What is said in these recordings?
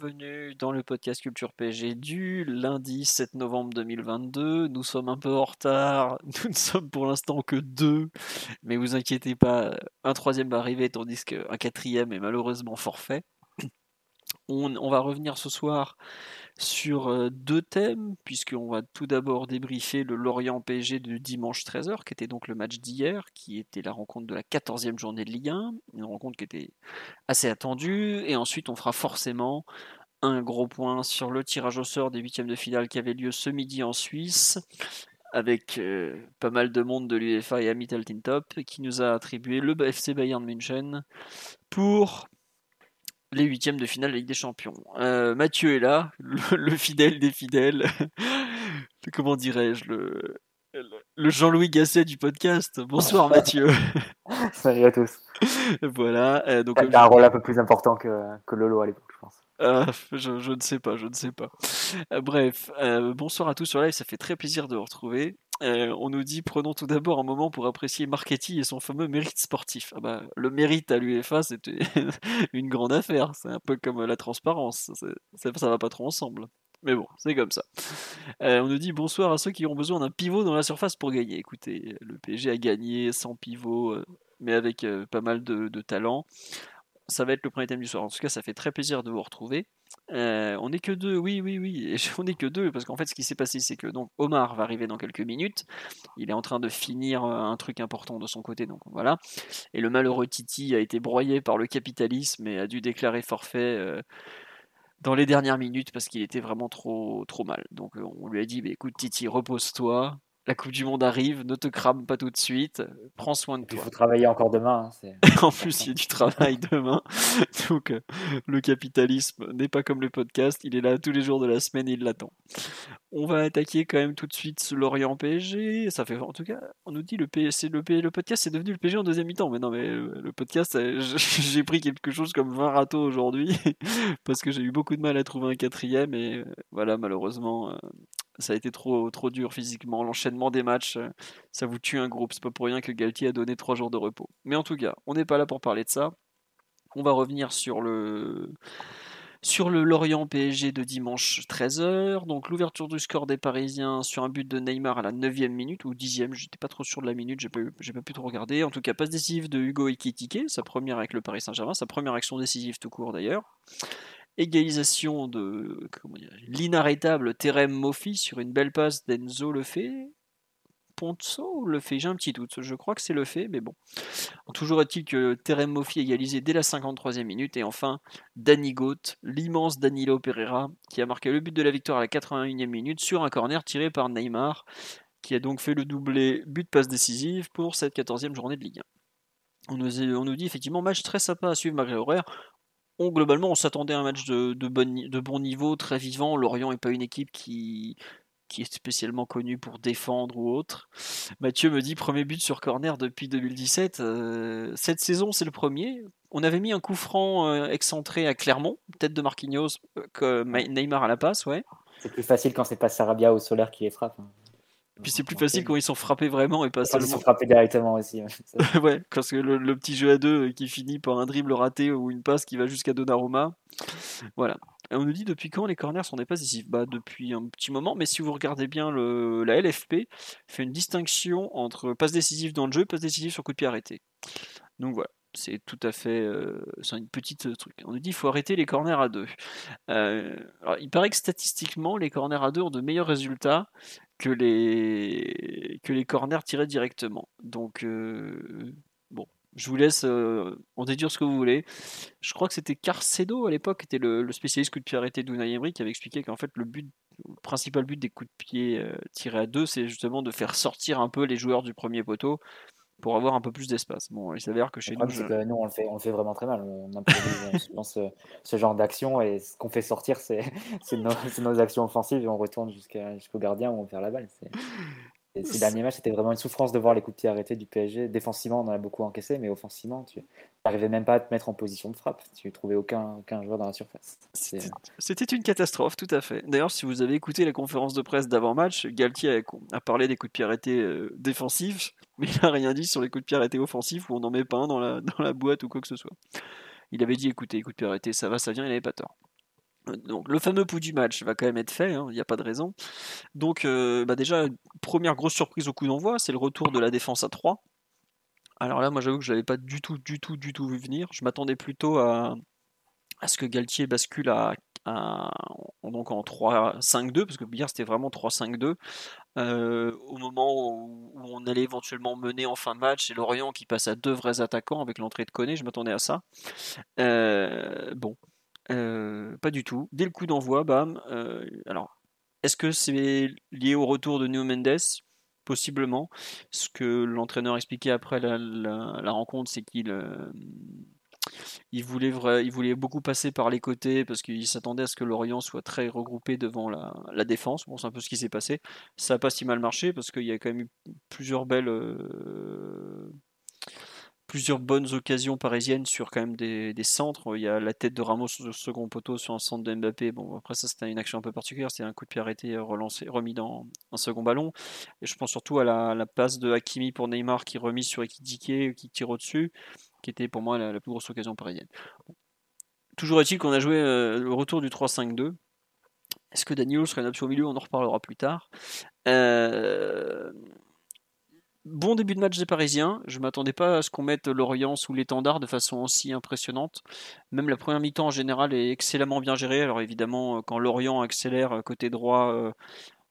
Bienvenue dans le podcast Culture PG du lundi 7 novembre 2022. Nous sommes un peu en retard, nous ne sommes pour l'instant que deux, mais vous inquiétez pas, un troisième va arriver tandis qu'un quatrième est malheureusement forfait. On, on va revenir ce soir sur euh, deux thèmes, puisqu'on va tout d'abord débriefer le Lorient PSG de dimanche 13h, qui était donc le match d'hier, qui était la rencontre de la 14e journée de Ligue 1, une rencontre qui était assez attendue, et ensuite on fera forcément un gros point sur le tirage au sort des huitièmes de finale qui avait lieu ce midi en Suisse, avec euh, pas mal de monde de l'UEFA et Amitel Top, qui nous a attribué le FC Bayern München pour les huitièmes de finale de la Ligue des Champions. Euh, Mathieu est là, le, fidèle des fidèles. Comment dirais-je le, le Jean-Louis Gasset du podcast. Bonsoir Mathieu. Salut à tous. Voilà. Euh, donc, un rôle un peu plus important que, que Lolo à l'époque, je pense. Euh, je, ne sais pas, je ne sais pas. bref, bonsoir à tous sur live, ça fait très plaisir de vous retrouver. Euh, on nous dit prenons tout d'abord un moment pour apprécier Marchetti et son fameux mérite sportif. Ah bah, le mérite à l'UEFA, c'était une grande affaire. C'est un peu comme la transparence. Ça, ça va pas trop ensemble. Mais bon, c'est comme ça. Euh, on nous dit bonsoir à ceux qui ont besoin d'un pivot dans la surface pour gagner. Écoutez, le PSG a gagné sans pivot, euh, mais avec pas mal de, de talent ça va être le premier thème du soir. En tout cas, ça fait très plaisir de vous retrouver. Euh, on n'est que deux, oui, oui, oui. on n'est que deux parce qu'en fait, ce qui s'est passé, c'est que donc Omar va arriver dans quelques minutes. Il est en train de finir euh, un truc important de son côté, donc voilà. Et le malheureux Titi a été broyé par le capitalisme et a dû déclarer forfait. Euh, dans les dernières minutes parce qu'il était vraiment trop trop mal. Donc on lui a dit écoute Titi repose-toi, la Coupe du Monde arrive, ne te crame pas tout de suite, prends soin de toi. Il faut travailler encore demain. Hein, en plus, il y a du travail demain. Donc, euh, le capitalisme n'est pas comme le podcast, il est là tous les jours de la semaine et il l'attend. On va attaquer quand même tout de suite Lorient PSG. Ça fait, en tout cas, on nous dit le, le, P, le podcast c'est devenu le PSG en deuxième mi-temps. Mais non, mais le, podcast, euh, j'ai pris quelque chose comme 20 râteaux aujourd'hui parce que j'ai eu beaucoup de mal à trouver un quatrième et euh, voilà, malheureusement, ça a été trop, trop dur physiquement. L'enchaînement des matchs, euh, ça vous tue un groupe. C'est pas pour rien que Galtier a donné trois jours de repos. Mais en tout cas, on n'est pas là pour parler de ça. On va revenir sur le sur le Lorient PSG de dimanche 13h. Donc l'ouverture du score des Parisiens sur un but de Neymar à la 9 minute ou 10e, j'étais pas trop sûr de la minute, j'ai pas, pas pu trop regarder. En tout cas, passe décisive de Hugo Ekitike, sa première avec le Paris Saint-Germain, sa première action décisive tout court d'ailleurs. Égalisation de l'inarrêtable Terem Mofi sur une belle passe d'Enzo Lefebvre. Ponzo le fait, j'ai un petit doute, je crois que c'est le fait, mais bon. Toujours est-il que Terem Mofi égalisé dès la 53e minute, et enfin Danny Goat, l'immense Danilo Pereira, qui a marqué le but de la victoire à la 81e minute sur un corner tiré par Neymar, qui a donc fait le doublé but-passe décisive pour cette 14e journée de Ligue 1. On nous, on nous, dit effectivement match très sympa à suivre malgré l'horaire globalement, on s'attendait à un match de, bon, niveau, très vivant. Lorient n'est pas une équipe qui, est spécialement connue pour défendre ou autre. Mathieu me dit premier but sur corner depuis 2017. Euh, cette saison, c'est le premier. On avait mis un coup franc euh, excentré à Clermont, tête de Marquinhos, euh, que Neymar à la passe, ouais. C'est plus facile quand c'est pas Sarabia ou Solaire qui les frappe. Hein. Puis c'est plus facile quand ils sont frappés vraiment et pas seulement. Ils sont frappés directement aussi. ouais, parce que le, petit jeu à deux qui finit par un dribble raté ou une passe qui va jusqu'à Donnarumma. Voilà. on nous dit depuis quand les corners sont des passes décisives Bah depuis un petit moment, mais si vous regardez bien le, la LFP fait une distinction entre passe décisive dans le jeu et passe décisive sur coup de pied arrêté. Donc voilà c'est tout à fait euh, c'est une petite truc. On nous dit qu'il faut arrêter les corners à deux. Euh, il paraît que statistiquement, les corners à deux ont de meilleurs résultats que les, corners tirés directement. Donc, euh, bon, Je vous laisse euh, en déduire ce que vous voulez. Je crois que c'était Carcedo à l'époque, qui était le, spécialiste coup de pied arrêté d'Unai Emery, qui avait expliqué qu'en fait le but, le principal but des coups de pied euh, tirés à deux, c'est justement de faire sortir un peu les joueurs du premier poteau pour avoir un peu plus d'espace. Bon, il s'avère que chez nous, problème, je- c'est que nous, on le fait, on le fait vraiment très mal. On improvise souvent ce, ce genre d'action et ce qu'on fait sortir, c'est nos, nos actions offensives et on retourne jusqu'au gardien où on perd la balle. Et Ces derniers matchs, c'était vraiment une souffrance de voir les coups de pied arrêtés du PSG. Défensivement, on en a beaucoup encaissé, mais offensivement, tu n'arrivais même pas à te mettre en position de frappe. Tu trouvais aucun, aucun joueur dans la surface. C'est- C'était- une catastrophe, tout à fait. D'ailleurs, si vous avez écouté la conférence de presse d'avant-match, Galtier a, a parlé des coups de pied arrêtés euh, défensifs, mais il n'a rien dit sur les coups de pied arrêtés offensifs où on n'en met pas un dans la, dans la boîte ou quoi que ce soit. Il avait dit écoutez, les coups de pied arrêtés, ça va, ça vient, il n'avait pas tort. Donc, le fameux pouls du match va quand même être fait, hein, il n'y a pas de raison. Donc, euh, bah déjà, première grosse surprise au coup d'envoi, c'est le retour de la défense à 3. Alors là, moi j'avoue que je l'avais pas du tout, du tout, du tout vu venir. Je m'attendais plutôt à, à ce que Galtier bascule à, donc en 3-5-2, parce que hier c'était vraiment 3-5-2, euh, au moment où, on allait éventuellement mener en fin de match, et Lorient qui passe à deux vrais attaquants avec l'entrée de Koné, je m'attendais à ça. Euh, bon, euh, pas du tout. Dès le coup d'envoi, bam. euh, alors, est-ce que c'est lié au retour de Nuno Mendes? Possiblement. Ce que l'entraîneur expliquait après la, rencontre, c'est qu'il euh, voulait, il voulait beaucoup passer par les côtés parce qu'il s'attendait à ce que Lorient soit très regroupé devant la, la défense. Bon, c'est un peu ce qui s'est passé. Ça n'a pas si mal marché parce qu'il y a quand même eu plusieurs belles, plusieurs bonnes occasions parisiennes sur quand même des, des centres. Il y a la tête de Ramos sur second poteau sur un centre de Mbappé. Bon, après ça c'était une action un peu particulière. C'était un coup de pied arrêté, euh, relancé, remis dans un second ballon. Et je pense surtout à la, passe de Hakimi pour Neymar qui remise sur Ekitike qui tire au-dessus, qui était pour moi la, plus grosse occasion parisienne. Toujours est-il qu'on a joué euh, le retour du 3-5-2. Est-ce que Daniel serait une option au milieu? On en reparlera plus tard. Euh, Bon début de match des Parisiens. Je m'attendais pas à ce qu'on mette Lorient sous l'étendard de façon aussi impressionnante. Même la première mi-temps en général est excellemment bien gérée. Alors évidemment, euh, quand Lorient accélère euh, côté droit euh,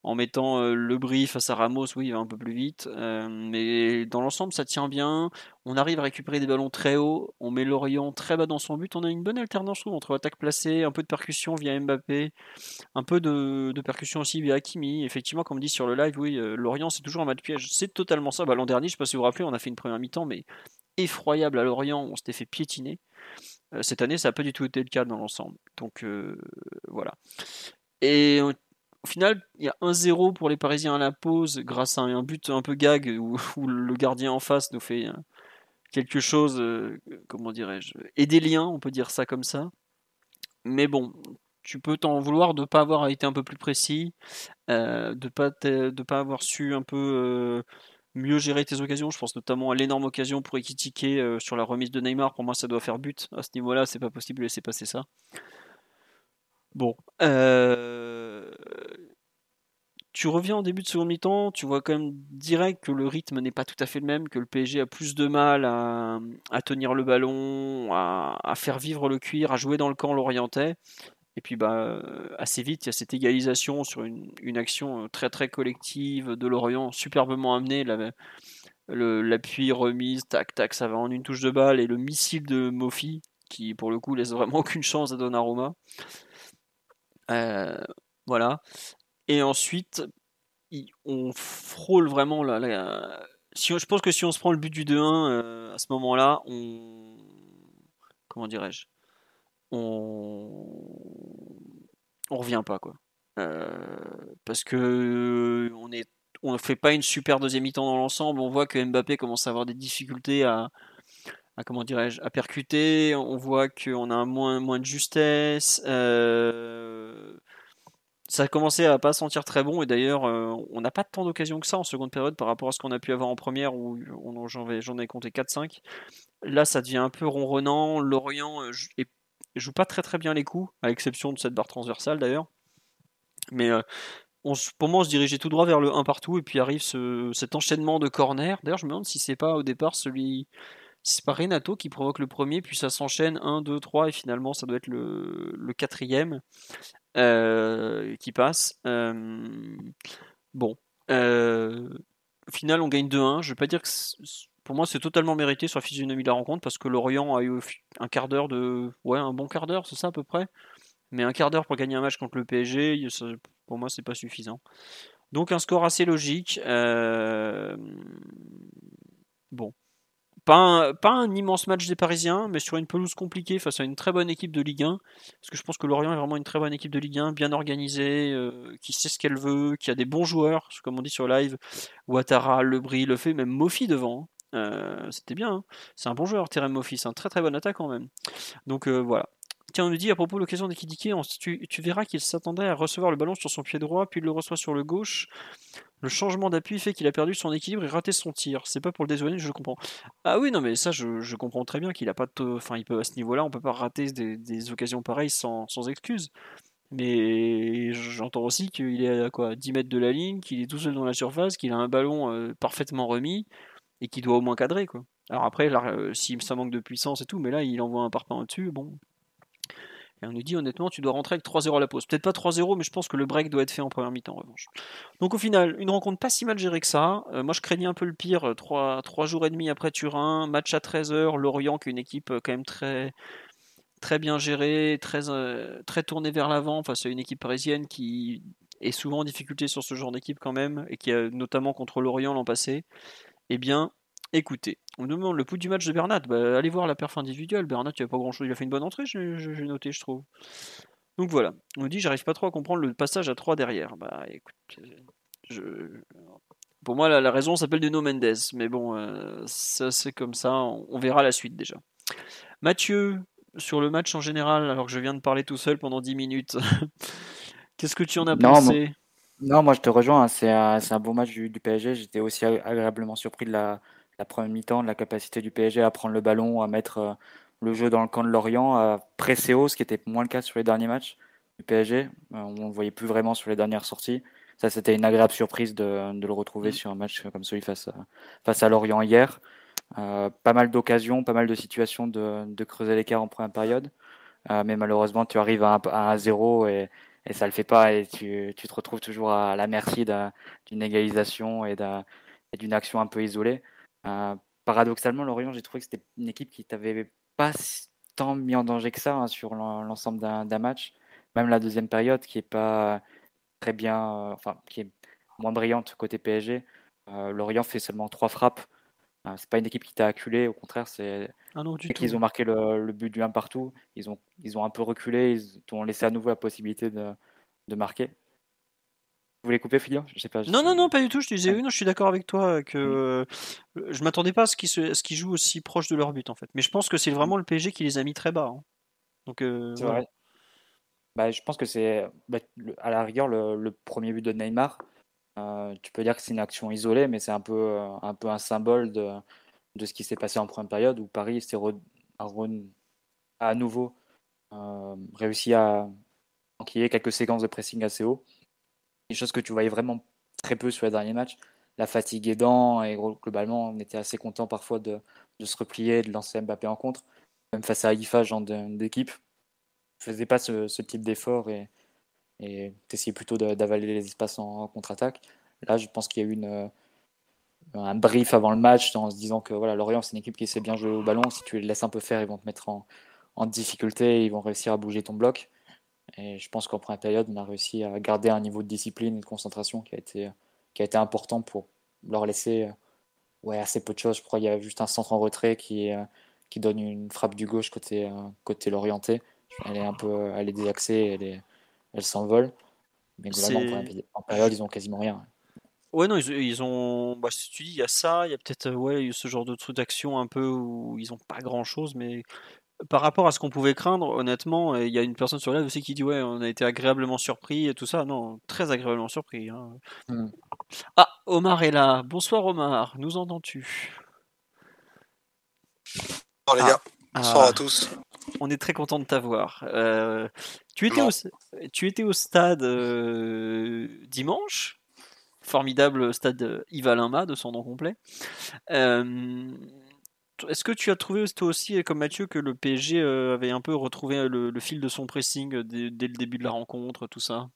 en mettant euh, le brief face à Ramos, oui, il va un peu plus vite. Euh, mais dans l'ensemble, ça tient bien. On arrive à récupérer des ballons très hauts. On met Lorient très bas dans son but. On a une bonne alternance entre attaque placée, un peu de percussion via Mbappé, un peu de, de percussion aussi via Hakimi. Effectivement, comme dit sur le live, oui, euh, Lorient c'est toujours un match piège. C'est totalement ça. Bah, L'an dernier, je ne sais pas si vous vous rappelez, on a fait une première mi-temps, mais effroyable à Lorient. On s'était fait piétiner. Cette année, ça n'a pas du tout été le cas dans l'ensemble. Donc voilà. Et final, il y a 1-0 pour les Parisiens à la pause grâce à un but un peu gag où, le gardien en face nous fait euh, quelque chose, euh, comment dirais-je, aider liens, on peut dire ça comme ça. Mais bon, tu peux t'en vouloir de ne pas avoir été un peu plus précis, euh, de pas t'e- de pas avoir su un peu mieux gérer tes occasions. Je pense notamment à l'énorme occasion pour Ekitike sur la remise de Neymar. Pour moi, ça doit faire but. À ce niveau-là, c'est pas possible de laisser passer ça. Bon, euh, tu reviens en début de seconde mi-temps, tu vois quand même direct que le rythme n'est pas tout à fait le même, que le PSG a plus de mal à, tenir le ballon, à, faire vivre le cuir, à jouer dans le camp lorientais. Et puis bah, assez vite, il y a cette égalisation sur une, action euh, très très collective de Lorient, superbement amenée. L'appui, remise, tac tac, ça va en une touche de balle. Et le missile de Mofi, qui pour le coup laisse vraiment aucune chance à Donnarumma. Euh, voilà. Et ensuite, on frôle vraiment la, je pense que si on se prend le but du 2-1 euh, à ce moment-là, on comment dirais-je, on on revient pas quoi. Euh, parce que on est on ne fait pas une super deuxième mi-temps dans l'ensemble. On voit que Mbappé commence à avoir des difficultés à, à comment dirais-je, à percuter. On voit qu'on a moins moins de justesse. Euh, ça a commencé à pas sentir très bon et d'ailleurs euh, on n'a pas tant d'occasions que ça en seconde période par rapport à ce qu'on a pu avoir en première où j'en ai compté 4-5. Là ça devient un peu ronronnant. Lorient euh, joue- pas très très bien les coups, à l'exception de cette barre transversale d'ailleurs. Mais euh, on, pour moi on se dirigeait tout droit vers le 1 partout et puis arrive ce- cet enchaînement de corners. D'ailleurs je me demande si c'est pas au départ celui... Si c'est pas Renato qui provoque le premier, puis ça s'enchaîne 1, 2, 3 et finalement ça doit être le, le quatrième qui passe. Euh, bon, euh, au final, on gagne 2-1. Je vais pas dire que pour moi, c'est totalement mérité sur la physionomie de la rencontre parce que Lorient a eu un quart d'heure de. Ouais, un bon quart d'heure, c'est ça à peu près. Mais un quart d'heure pour gagner un match contre le PSG, pour moi, c'est pas suffisant. Donc un score assez logique. Euh, bon. Pas un, immense match des Parisiens, mais sur une pelouse compliquée face à une très bonne équipe de Ligue 1. Parce que je pense que Lorient est vraiment une très bonne équipe de Ligue 1, bien organisée, euh, qui sait ce qu'elle veut, qui a des bons joueurs, comme on dit sur live. Ouattara, Lebris, le fait, même Mofi devant. Hein. Euh, c'était bien. Hein. C'est un bon joueur, Terem Mofi. C'est un très très bon attaquant même. Donc voilà. Tiens, on nous dit à propos de l'occasion d'Ekidike, tu verras qu'il s'attendait à recevoir le ballon sur son pied droit, puis il le reçoit sur le gauche. Le changement d'appui fait qu'il a perdu son équilibre et raté son tir. C'est pas pour le désolé, je comprends. Ah oui, non, mais ça, je, comprends très bien qu'il a pas de. Enfin, il à ce niveau-là, on peut pas rater des, occasions pareilles sans, excuse. Mais j'entends aussi qu'il est à quoi 10 mètres de la ligne, qu'il est tout seul dans la surface, qu'il a un ballon euh, parfaitement remis et qu'il doit au moins cadrer. quoi. Alors après, euh, si ça manque de puissance et tout, mais là, il envoie un parpaing au-dessus, bon, et on nous dit honnêtement, tu dois rentrer avec 3-0 à la pause. Peut-être pas 3-0, mais je pense que le break doit être fait en première mi-temps en revanche. Donc au final, une rencontre pas si mal gérée que ça. Euh, moi je craignais un peu le pire. 3, 3 jours et demi après Turin, match à 13h, Lorient qui est une équipe euh, quand même très, très bien gérée, très, euh, très tournée vers l'avant face à une équipe parisienne qui est souvent en difficulté sur ce genre d'équipe quand même, et qui a notamment contre Lorient l'an passé. Eh bien, Écoutez, on me demande le pouls du match de Bernat. Bah, allez voir la perf individuelle. Bernat, il a pas grand chose. Il a fait une bonne entrée, j'ai noté, je trouve. Donc voilà. On me dit, j'arrive pas trop à comprendre le passage à 3 derrière. Bah écoute, je... pour moi, la, raison s'appelle de No Mendes. Mais bon, euh, ça c'est comme ça. On, verra la suite déjà. Mathieu, sur le match en général, alors que je viens de parler tout seul pendant 10 minutes, qu'est-ce que tu en as pensé? Non, moi je te rejoins. Hein. C'est un, bon match du PSG. J'étais aussi agréablement surpris de la la première mi-temps, de la capacité du PSG à prendre le ballon, à mettre euh, le jeu dans le camp de Lorient, à presser haut, ce qui était moins le cas sur les derniers matchs du PSG. Euh, on ne le voyait plus vraiment sur les dernières sorties. Ça, c'était une agréable surprise de, le retrouver mm. sur un match comme celui face à, face à Lorient hier. Euh, pas mal d'occasions, pas mal de situations de, creuser l'écart en première période. mais malheureusement, tu arrives à 1-0 et, et ça le fait pas et tu, tu te retrouves toujours à la merci d'une égalisation et d'une action un peu isolée. Euh, paradoxalement, Lorient, j'ai trouvé que c'était une équipe qui t'avait pas tant mis en danger que ça hein, sur l'ensemble d'un match. Même la deuxième période qui est pas très bien, euh, enfin qui est moins brillante côté PSG. Euh, Lorient fait seulement trois frappes. c'est pas une équipe qui t'a acculé, au contraire, c'est ah qu'ils ont marqué le, but du 1 partout. Ils ont, ils ont un peu reculé, ils ont laissé à nouveau la possibilité de, de marquer. Vous voulez couper, pas, Non, non, non, pas du tout. Je te disais, oui, non, je suis d'accord avec toi que mm. euh, je m'attendais pas à ce qu'ils jouent aussi proche de leur but, en fait. Mais je pense que c'est vraiment le PSG qui les a mis très bas. Hein. Donc, euh, c'est vrai. Bah, je pense que c'est bah, à la rigueur le, premier but de Neymar. Euh, tu peux dire que c'est une action isolée, mais c'est un peu, un peu un symbole de, de ce qui s'est passé en première période où Paris s'est à, à nouveau réussi à enquiller quelques séquences de pressing assez haut des choses que tu voyais vraiment très peu sur les derniers matchs. La fatigue aidant, et globalement, on était assez content parfois de, se replier, de lancer Mbappé en contre. Même face à Haïfa, genre d'équipe, ne faisais pas ce, type d'effort et, et essayais plutôt d'avaler les espaces en, contre-attaque. Là, je pense qu'il y a eu un brief avant le match en se disant que voilà, Lorient, c'est une équipe qui sait bien jouer au ballon. Si tu les laisses un peu faire, ils vont te mettre en, en difficulté, ils vont réussir à bouger ton bloc. Et je pense qu'en première période, on a réussi à garder un niveau de discipline et de concentration qui a été, qui a été important pour leur laisser euh, ouais, assez peu de choses. Je crois qu'il y a juste un centre en retrait qui, euh, qui donne une frappe du gauche côté, euh, côté l'orienté. Elle est un peu elle est désaxée, elle, est, elle s'envole. Mais globalement, en période, ils ont quasiment rien. Ouais, non, ils, ont. Bah, si tu dis, il y a ça, il y a peut-être ouais, ce genre de truc d'action un peu où ils n'ont pas grand chose, mais par rapport à ce qu'on pouvait craindre, honnêtement, il y a une personne sur live aussi qui dit ouais, on a été agréablement surpris et tout ça. Non, très agréablement surpris. Hein. Hmm. Ah, Omar est là. Bonsoir Omar, nous entends-tu? Bonsoir les gars. Ah. Bonsoir à tous. On est très content de t'avoir. Euh, tu, étais au, tu étais au stade euh, dimanche? Formidable stade Yves Alain de son nom complet. Euh, est-ce que tu as trouvé toi aussi, comme Mathieu, que le PSG euh, avait un peu retrouvé euh, le, fil de son pressing euh, dès, le début de la rencontre, tout ça?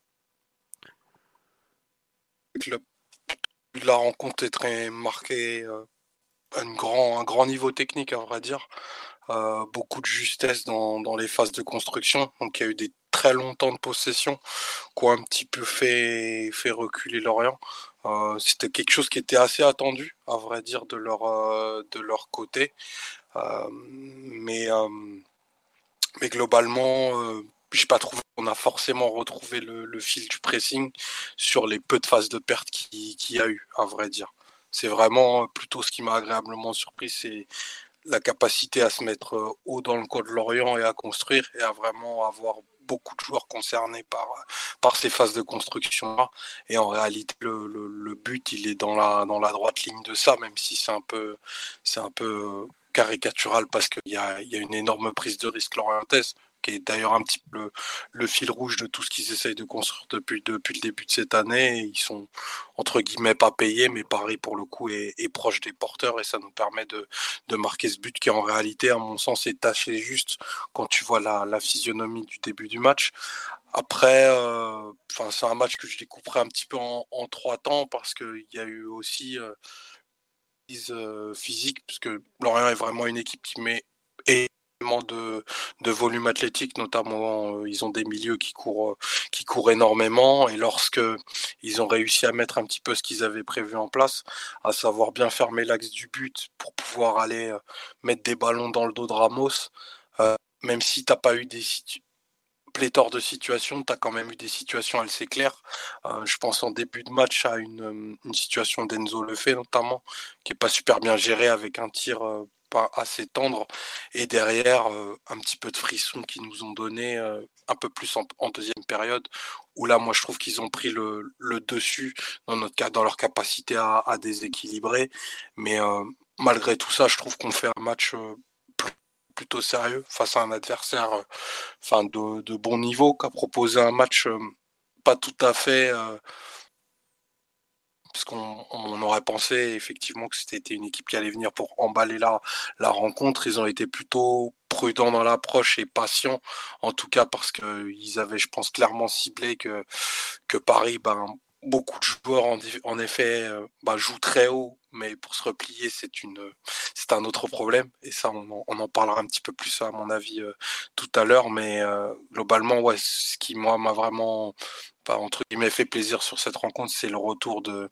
La rencontre est très marquée un grand, un grand niveau technique, à vrai dire. Euh, beaucoup de justesse dans, les phases de construction. Donc il y a eu des très longs temps de possession qui ont un petit peu fait reculer Lorient. Euh, C'était quelque chose qui était assez attendu, à vrai dire, de leur, euh, de leur côté. Euh, mais, euh, mais globalement, j'ai pas trouvé qu'on a forcément retrouvé le, fil du pressing sur les peu de phases de perte qu'il qui y a eu, à vrai dire. C'est vraiment plutôt ce qui m'a agréablement surpris, c'est la capacité à se mettre haut dans le code de Lorient et à construire et à vraiment avoir beaucoup de joueurs concernés par, par ces phases de construction. Là et en réalité le, but il est dans la dans la droite ligne de ça même si c'est un peu c'est un peu caricatural parce qu'il y a, y a une énorme prise de risque lorientaise qui est d'ailleurs un petit peu le, fil rouge de tout ce qu'ils essayent de construire depuis, depuis le début de cette année. ils sont, entre guillemets, pas payés, mais Paris, pour le coup, est, proche des porteurs et ça nous permet de, de marquer ce but qui, en réalité, à mon sens, est taché juste quand tu vois la, physionomie du début du match. Après, euh, c'est un match que je découperai un petit peu en, trois temps parce qu'il y a eu aussi euh, euh, physique, puisque Lorient est vraiment une équipe qui met et de, volume athlétique, notamment euh, ils ont des milieux qui courent, euh, qui courent énormément et lorsque ils ont réussi à mettre un petit peu ce qu'ils avaient prévu en place, à savoir bien fermer l'axe du but pour pouvoir aller euh, mettre des ballons dans le dos de Ramos, même si t'as pas eu des pléthore de situations, tu as quand même eu des situations assez claires. Euh, je pense en début de match à une, situation d'Enzo Lefebvre notamment, qui est pas super bien gérée avec un tir assez tendre et derrière un petit peu de frisson qui nous ont donné un peu plus en, deuxième période où là moi je trouve qu'ils ont pris le, dessus dans notre cas dans leur capacité à, déséquilibrer. Mais malgré tout ça je trouve qu'on fait un match plutôt sérieux face à un adversaire enfin de, de, bon niveau qui a proposé un match pas tout à fait parce qu'on on aurait pensé effectivement que c'était une équipe qui allait venir pour emballer la, rencontre. Ils ont été plutôt prudents dans l'approche et patients, en tout cas parce qu'ils avaient, je pense, clairement ciblé que, Paris, ben, beaucoup de joueurs en, effet ben, jouent très haut, mais pour se replier, c'est une, c'est un autre problème. Et ça, on en, parlera un petit peu plus à mon avis euh, tout à l'heure. Mais euh, globalement, ce qui moi m'a vraiment pas entre guillemets fait plaisir sur cette rencontre, c'est le retour de,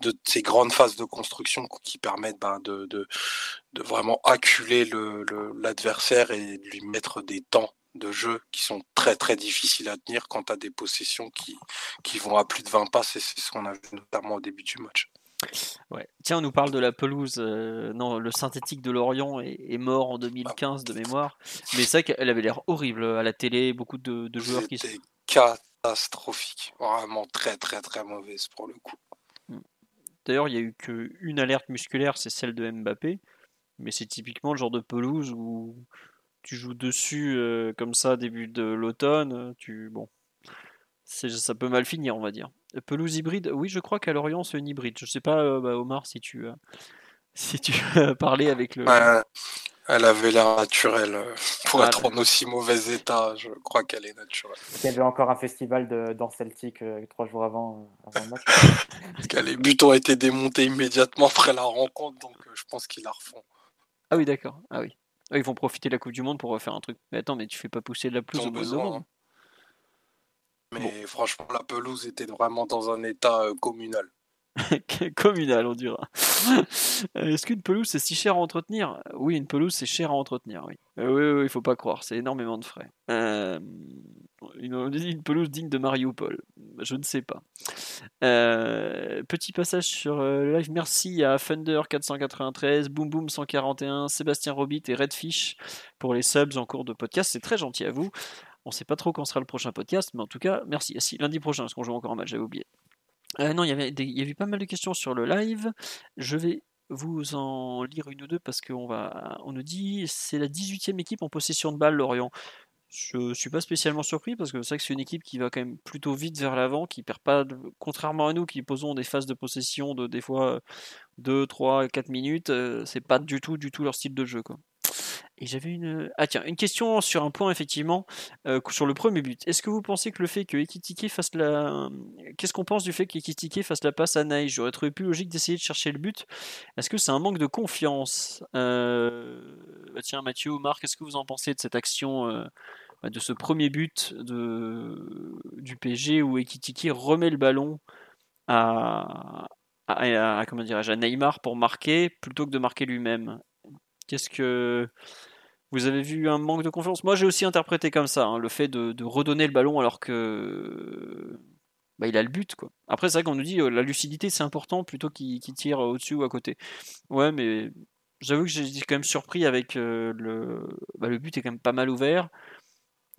de ces grandes phases de construction qui permettent ben, de, de, de, vraiment acculer l'adversaire et lui mettre des temps de jeu qui sont très très difficiles à tenir quand tu as des possessions qui, qui vont à plus de 20 passes et c'est ce qu'on a vu notamment au début du match. Ouais. Tiens, on nous parle de la pelouse. Euh, non, le synthétique de Lorient est, est, mort en 2015 de mémoire. Mais c'est vrai qu'elle avait l'air horrible à la télé. Beaucoup de, de joueurs qui. C'était catastrophique. Vraiment très, très, très mauvaise pour le coup. D'ailleurs, il n'y a eu qu'une alerte musculaire, c'est celle de Mbappé. Mais c'est typiquement le genre de pelouse où tu joues dessus euh, comme ça début de l'automne. Tu bon, ça peut mal finir, on va dire. Pelouse hybride, oui, je crois qu'à Lorient, c'est une hybride. Je sais pas, euh, bah, Omar, si tu, euh, si tu as parlé avec le. Ouais, elle avait l'air naturelle. Pour ah, être en aussi mauvais état, je crois qu'elle est naturelle. Il y avait encore un festival de danse celtique euh, trois jours avant, avant le match. Parce que les buts ont été démontés immédiatement après la rencontre, donc je pense qu'ils la refont. Ah oui, d'accord. Ah oui. Ils vont profiter de la Coupe du Monde pour refaire un truc. Mais attends, mais tu fais pas pousser de la pelouse au besoin. Hein. Mais bon. franchement, la pelouse était vraiment dans un état euh, communal. communal, on dira. Est-ce qu'une pelouse c'est si cher à entretenir? Oui, une pelouse c'est cher à entretenir. Oui, euh, oui, oui, il faut pas croire, c'est énormément de frais. Euh, une, une, pelouse digne de Mariupol, je ne sais pas. Euh, petit passage sur euh, live. Merci à Thunder 493, Boom Boom 141, Sébastien Robit et Redfish pour les subs en cours de podcast. C'est très gentil à vous. On sait pas trop quand sera le prochain podcast, mais en tout cas, merci. Ah, si, lundi prochain, parce qu'on joue encore un match, j'avais oublié. Euh, non, il y, avait y avait pas mal de questions sur le live. Je vais vous en lire une ou deux parce qu'on va, on nous dit c'est la 18e équipe en possession de balle, Lorient. Je suis pas spécialement surpris parce que c'est vrai que c'est une équipe qui va quand même plutôt vite vers l'avant, qui perd pas, contrairement à nous qui posons des phases de possession de des fois 2, 3, 4 minutes, euh, c'est pas du tout, du tout leur style de jeu. Et j'avais une. Ah tiens, une question sur un point effectivement, euh, sur le premier but. Est-ce que vous pensez que le fait que Ekitike fasse la. Qu'est-ce qu'on pense du fait qu'Ekitike fasse la passe à Naï? J'aurais trouvé plus logique d'essayer de chercher le but. Est-ce que c'est un manque de confiance euh, Tiens, Mathieu ou Marc, qu'est-ce que vous en pensez de cette action, euh, bah, de ce premier but de... du PSG où Ekitike remet le ballon à, comment à Neymar pour marquer plutôt que de marquer lui-même? Qu'est-ce que vous avez vu un manque de confiance? Moi, j'ai aussi interprété comme ça, hein, le fait de, redonner le ballon alors que bah, il a le but. Quoi. Après, c'est vrai qu'on nous dit euh, la lucidité, c'est important plutôt qu'il tire au-dessus ou à côté. Ouais, mais j'avoue que j'ai quand même surpris avec euh, le. Bah, le but est quand même pas mal ouvert.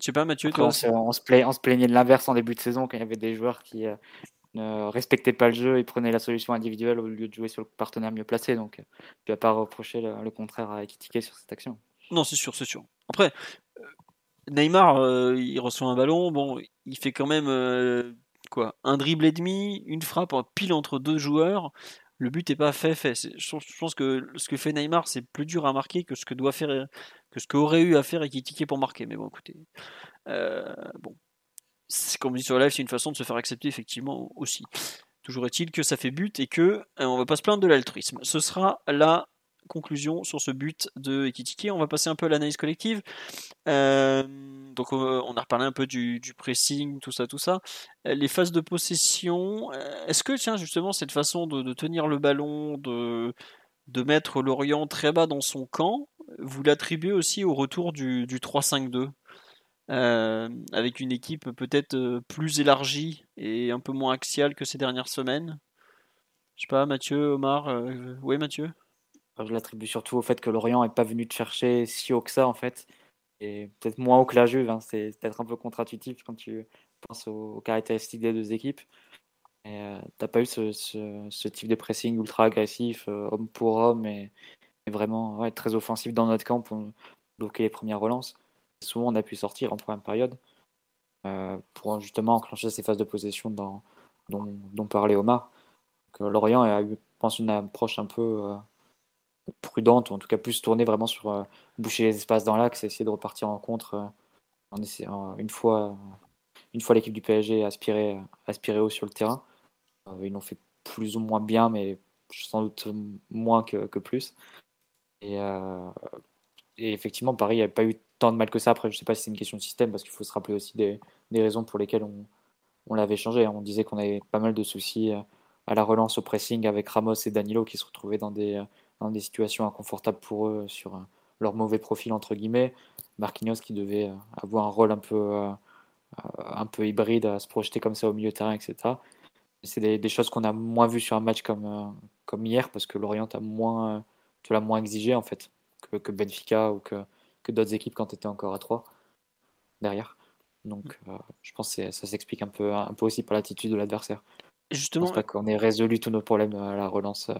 Je sais pas, Mathieu, toi. On se, on, se plaignait de l'inverse en début de saison quand il y avait des joueurs qui, euh, ne pas le jeu et prenait la solution individuelle au lieu de jouer sur le partenaire mieux placé. Donc, tu vas pas reprocher le, contraire à Ekitike sur cette action. Non, c'est sûr, c'est sûr. Après, euh, Neymar, euh, il reçoit un ballon, bon, il fait quand même euh, quoi, un dribble et demi, une frappe pile entre deux joueurs. Le but n'est pas fait, fait. Je pense que ce que fait Neymar, c'est plus dur à marquer que ce que doit faire, que ce qu'aurait eu à faire Ekitike pour marquer. Mais bon, écoutez, bon, comme on dit sur live, c'est une façon de se faire accepter effectivement aussi. Toujours est-il que ça fait but et que euh, on va pas se plaindre de l'altruisme. Ce sera la conclusion sur ce but de Ekitike. On va passer un peu à l'analyse collective. Euh, donc on a reparlé un peu du, pressing, tout ça, tout ça. Euh, les phases de possession. Est-ce que tiens justement cette façon de, tenir le ballon, de, mettre Lorient très bas dans son camp, vous l'attribuez aussi au retour du 3-5-2 euh, avec une équipe peut-être euh, plus élargie et un peu moins axiale que ces dernières semaines. Je sais pas, Mathieu, Omar. Euh, oui, Mathieu? Je l'attribue surtout au fait que Lorient n'est pas venu te chercher si haut que ça, en fait. Et peut-être moins haut que la Juve. Hein. C'est peut-être un peu contre-intuitif quand tu penses aux, caractéristiques des deux équipes. Et t'as pas eu ce, type de pressing ultra agressif, homme pour homme, et, vraiment ouais, très offensif dans notre camp pour bloquer les premières relances souvent on a pu sortir en première période euh, pour justement enclencher ces phases de possession dont, dont, parlait Omar. Lorient a eu, pense, une approche un peu euh, prudente, ou en tout cas plus tournée vraiment sur euh, boucher les espaces dans l'axe essayer de repartir en contre une fois, une fois l'équipe du PSG aspiré, aspiré haut sur le terrain. ils l'ont fait plus ou moins bien, mais sans doute moins que, que plus. Et, et, effectivement, Paris n'a pas eu tant de mal que ça. Après, je sais pas si c'est une question de système, parce qu'il faut se rappeler aussi des, raisons pour lesquelles on, on l'avait changé. On disait qu'on avait pas mal de soucis euh, à la relance au pressing avec Ramos et Danilo qui se retrouvaient dans des, euh, dans des situations inconfortables pour eux sur euh, leur mauvais profil, entre guillemets. Marquinhos qui devait avoir un rôle un peu, un peu hybride, à se projeter comme ça au milieu de terrain, etc. C'est des, choses qu'on a moins vues sur un match comme, comme hier, parce que Lorient a moins, tu l'as moins exigé en fait que, que Benfica ou que, que d'autres équipes quand tu étais encore à 3 derrière. Donc mm. euh, je pense que ça s'explique un peu, un peu aussi par l'attitude de l'adversaire. Justement, je pense pas qu'on ait résolu tous nos problèmes à la relance euh,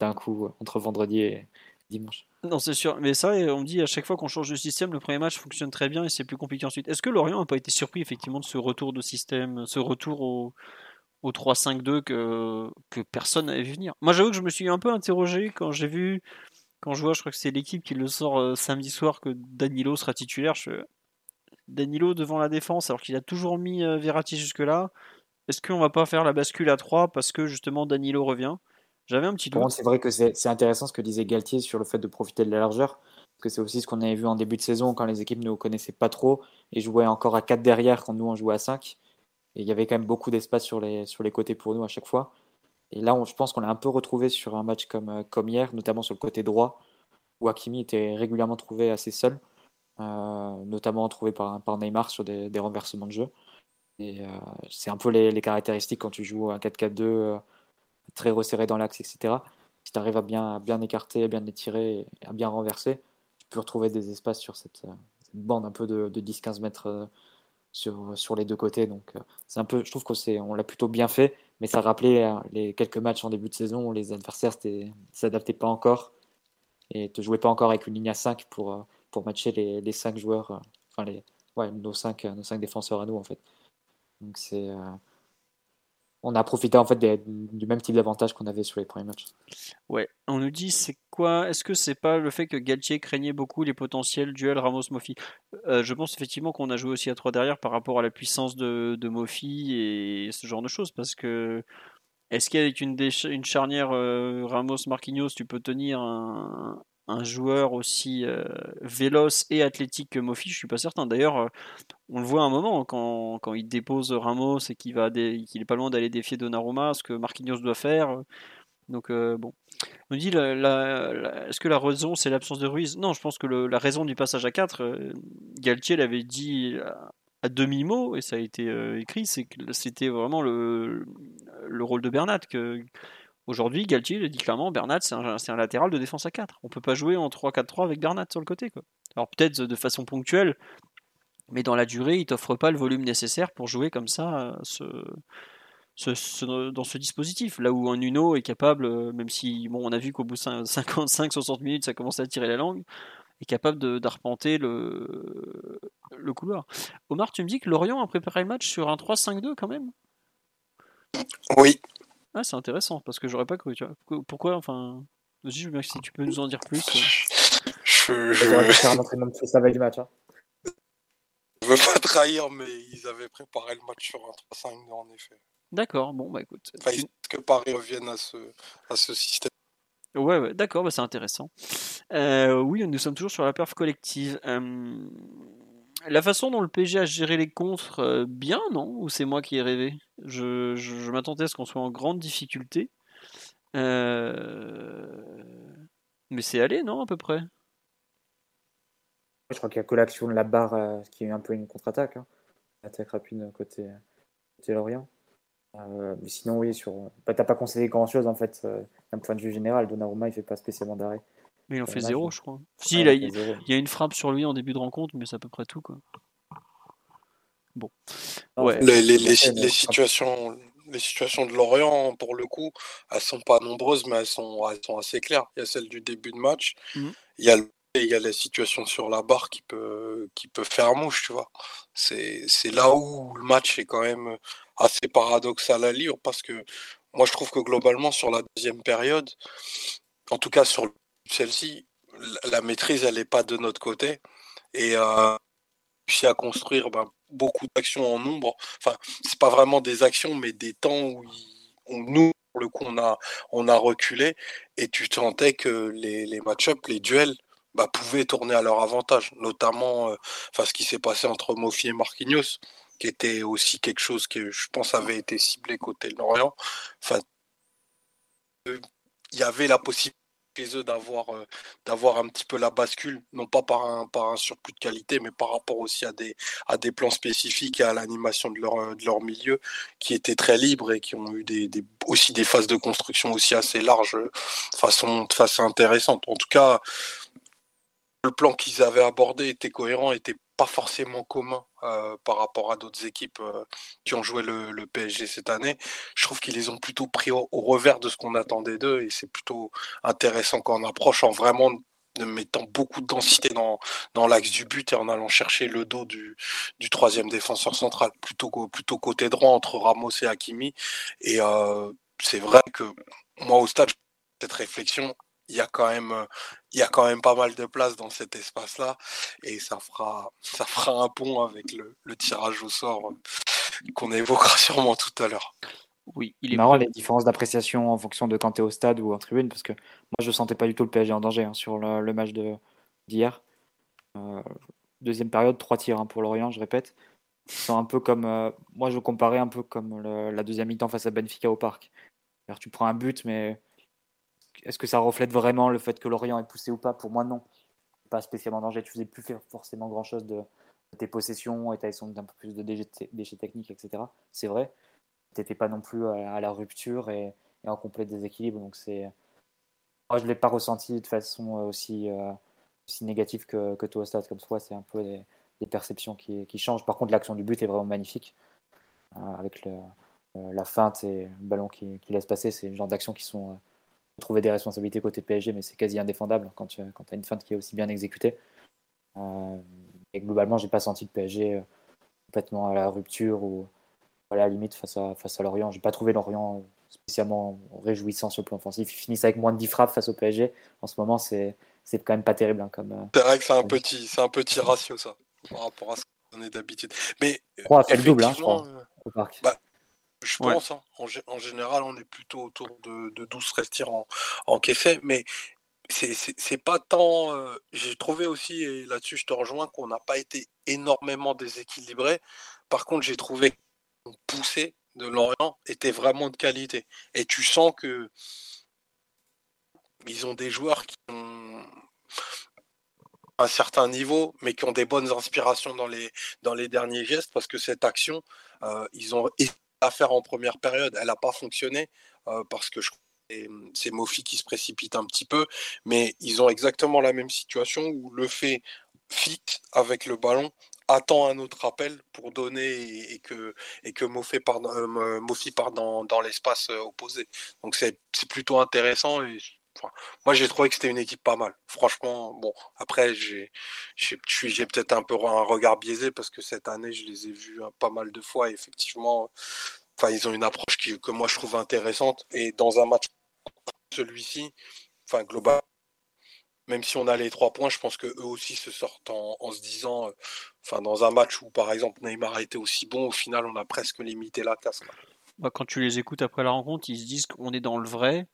d'un coup euh, entre vendredi et dimanche. Non, c'est sûr. Mais ça, on dit à chaque fois qu'on change de système, le premier match fonctionne très bien et c'est plus compliqué ensuite. Est-ce que Lorient n'a pas été surpris effectivement de ce retour de système, ce retour au, au 3-5-2 que, que personne n'avait vu venir? Moi, j'avoue que je me suis un peu interrogé quand j'ai vu quand je vois, je crois que c'est l'équipe qui le sort euh, samedi soir que Danilo sera titulaire. Je... Danilo devant la défense, alors qu'il a toujours mis euh, Verratti jusque-là. Est-ce qu'on va pas faire la bascule à 3 parce que justement Danilo revient? J'avais un petit doute. C'est vrai que c'est intéressant ce que disait Galtier sur le fait de profiter de la largeur. Parce que c'est aussi ce qu'on avait vu en début de saison quand les équipes ne nous connaissaient pas trop et jouaient encore à 4 derrière quand nous on jouait à 5. Et il y avait quand même beaucoup d'espace sur les, sur les côtés pour nous à chaque fois. Et là, je pense qu'on l'a un peu retrouvé sur un match comme, euh, comme hier, notamment sur le côté droit, où Hakimi était régulièrement trouvé assez seul, euh, notamment trouvé par, Neymar sur des, renversements de jeu. Et euh, c'est un peu les, caractéristiques quand tu joues un 4-4-2 très resserré dans l'axe, etc. Si tu arrives à bien, écarter, à bien étirer, à bien renverser, tu peux retrouver des espaces sur cette, bande un peu de 10-15 mètres sur, sur les deux côtés. Donc c'est un peu, je trouve qu'on l'a plutôt bien fait mais ça rappelait euh, les quelques matchs en début de saison où les adversaires ne s'adaptaient pas encore et ne jouaient pas encore avec une ligne à 5 pour, euh, pour matcher les, les 5 joueurs, euh, enfin les, ouais, nos, 5, nos 5 défenseurs à nous en fait. Donc c'est on a profité en fait du même type d'avantage qu'on avait sur les premiers matchs. Ouais, on nous dit c'est quoi Est-ce que c'est pas le fait que Galtier craignait beaucoup les potentiels duels Ramos-Mofi? Euh, Je pense effectivement qu'on a joué aussi à 3 derrière par rapport à la puissance de, de Mofi et ce genre de choses parce que est-ce qu'avec une, une charnière euh, Ramos-Marquinhos, tu peux tenir un, un joueur aussi euh, véloce et athlétique que Mofi, je suis pas certain. D'ailleurs, euh, on le voit à un moment quand, quand il dépose Ramos et qu'il va qu'il est pas loin d'aller défier Donnarumma, ce que Marquinhos doit faire. Donc euh, bon, on dit est-ce que la raison c'est l'absence de Ruiz? Non, je pense que la raison du passage à 4, Galtier l'avait dit à, demi-mot et ça a été écrit, c'est que c'était vraiment le, le rôle de Bernat que Aujourd'hui, Galtier le dit clairement, Bernat, c'est un, latéral de défense à 4. On peut pas jouer en 3-4-3 avec Bernat sur le côté. Quoi. Alors peut-être de façon ponctuelle, mais dans la durée, il t'offre pas le volume nécessaire pour jouer comme ça dans ce dispositif. Là où un Uno est capable, même si bon, on a vu qu'au bout de 55-60 minutes, ça commence à tirer la langue, est capable d'arpenter le, le couloir. Omar, tu me dis que Lorient a préparé le match sur un 3-5-2 quand même? Oui, ah, c'est intéressant parce que j'aurais pas cru. Tu vois. Pourquoi Enfin, vas-y, je veux si tu peux nous en dire plus. Euh. Je, je... vais faire un entraînement de ça du match. Hein. Je veux pas trahir, mais ils avaient préparé le match sur un 3-5 en effet. D'accord, bon, bah écoute. Enfin, tu... que Paris revienne à ce, à ce système. Ouais, ouais d'accord, bah, c'est intéressant. Euh, oui, nous sommes toujours sur la perf collective. Euh, la façon dont le PSG a géré les contres, euh, bien, non? Ou c'est moi qui ai rêvé? Je, m'attendais à ce qu'on soit en grande difficulté. Euh, mais c'est allé, non, à peu près? Je crois qu'il y a que l'action de la barre euh, qui est un peu une contre-attaque. Hein. Attaque rapide côté, côté Lorient. mais sinon, oui, sur... Bah, t'as pas concédé grand-chose, en fait, d'un point de vue général. Donnarumma, il fait pas spécialement d'arrêt. Mais il en fait zéro, je crois. Si, il, y a une frappe sur lui en début de rencontre, mais c'est à peu près tout. Quoi. Bon. Ouais. Les, situations, les situations de Lorient, pour le coup, elles sont pas nombreuses, mais elles sont, elles sont assez claires. Il y a celle du début de match. Mmh. Il, y a il y a la situation sur la barre qui peut, qui peut faire mouche, tu vois. C'est là où le match est quand même assez paradoxal à lire, parce que moi, je trouve que globalement, sur la deuxième période, en tout cas sur celle-ci, la maîtrise, elle n'est pas de notre côté. Et euh, réussi à construire ben, beaucoup d'actions en nombre. Enfin, c'est pas vraiment des actions, mais des temps où, nous, pour le coup, on a, on a reculé. Et tu sentais que les, les match-ups, les duels, bah, pouvaient tourner à leur avantage. Notamment euh, enfin, ce qui s'est passé entre Mofi et Marquinhos, qui était aussi quelque chose que je pense avait été ciblé côté Lorient. Enfin, il y avait la possibilité eux d'avoir euh, d'avoir un petit peu la bascule, non pas par un, par un surplus de qualité, mais par rapport aussi à des, à des plans spécifiques et à l'animation de leur, euh, de leur milieu qui étaient très libres et qui ont eu des, aussi des phases de construction aussi assez larges, euh, façon, de façon intéressante. En tout cas, le plan qu'ils avaient abordé était cohérent, était pas forcément commun euh, par rapport à d'autres équipes euh, qui ont joué le, PSG cette année. Je trouve qu'ils les ont plutôt pris au, revers de ce qu'on attendait d'eux et c'est plutôt intéressant quand on approche en vraiment mettant beaucoup de densité dans, dans l'axe du but et en allant chercher le dos du, du troisième défenseur central, plutôt, plutôt côté droit entre Ramos et Hakimi. Et euh, c'est vrai que moi au stade, cette réflexion, il y a quand même il y a quand même pas mal de place dans cet espace là et ça fera ça fera un pont avec le, tirage au sort euh, qu'on évoquera sûrement tout à l'heure. Oui, il est marrant les différences d'appréciation en fonction de quand tu es au stade ou en tribune parce que moi je sentais pas du tout le PSG en danger hein, sur le, match de d'hier. Euh, deuxième période, trois tirs hein, pour Lorient, je répète. C'est un peu comme euh, moi je comparais un peu comme la deuxième mi-temps face à Benfica au parc. Alors, tu prends un but mais est-ce que ça reflète vraiment le fait que Lorient est poussé ou pas? Pour moi, non. Pas spécialement en danger. Tu faisais plus forcément grand-chose de, tes possessions et tu avais d'un peu plus de déchets, techniques, etc. C'est vrai. Tu n'étais pas non plus à, la rupture et, en complet déséquilibre. Donc, c'est. Moi, je ne l'ai pas ressenti de façon aussi, euh, aussi négative que, toi au stade. Comme toi, c'est un peu des, perceptions qui, changent. Par contre, l'action du but est vraiment magnifique. Euh, avec euh, la feinte et le ballon qui, qui laisse passer, c'est le genre d'actions qui sont trouver des responsabilités côté PSG, mais c'est quasi indéfendable quand tu as une feinte qui est aussi bien exécutée. Euh, et globalement, j'ai pas senti le PSG euh, complètement à la rupture ou, à la limite face à, face à Lorient. J'ai pas trouvé Lorient spécialement réjouissant sur le plan offensif. Ils finissent avec moins de 10 frappes face au PSG. En ce moment, c'est c'est quand même pas terrible. Hein, comme, euh, c'est vrai que c'est un, petit, c'est un petit ratio, ça, par rapport à ce qu'on est d'habitude. Mais. 3 a fait le double, hein, je crois, au parc. Bah, je pense, hein. en, général, on est plutôt autour de, de 12 restirs en, encaissés, mais c'est pas tant. Euh, j'ai trouvé aussi, et là-dessus je te rejoins, qu'on n'a pas été énormément déséquilibré. Par contre, j'ai trouvé que poussé de Lorient était vraiment de qualité. Et tu sens que ils ont des joueurs qui ont un certain niveau, mais qui ont des bonnes inspirations dans les, dans les derniers gestes, parce que cette action, euh, ils ont à faire en première période, elle n'a pas fonctionné, euh, parce que je c'est Mofi qui se précipite un petit peu, mais ils ont exactement la même situation où le fait fit avec le ballon attend un autre appel pour donner et, que, et que part, euh, part dans, dans l'espace euh, opposé. Donc c'est plutôt intéressant moi, j'ai trouvé que c'était une équipe pas mal. Franchement, bon, après, j'ai peut-être un peu un regard biaisé parce que cette année, je les ai vus hein, pas mal de fois. Effectivement, enfin, ils ont une approche qui, que moi, je trouve intéressante. Et dans un match celui-ci, enfin global, même si on a les trois points, je pense que eux aussi se sortent en, se disant, euh, dans un match où par exemple Neymar a été aussi bon, au final on a presque limité la casse. Bah, quand tu les écoutes après la rencontre, ils se disent qu'on est dans le vrai,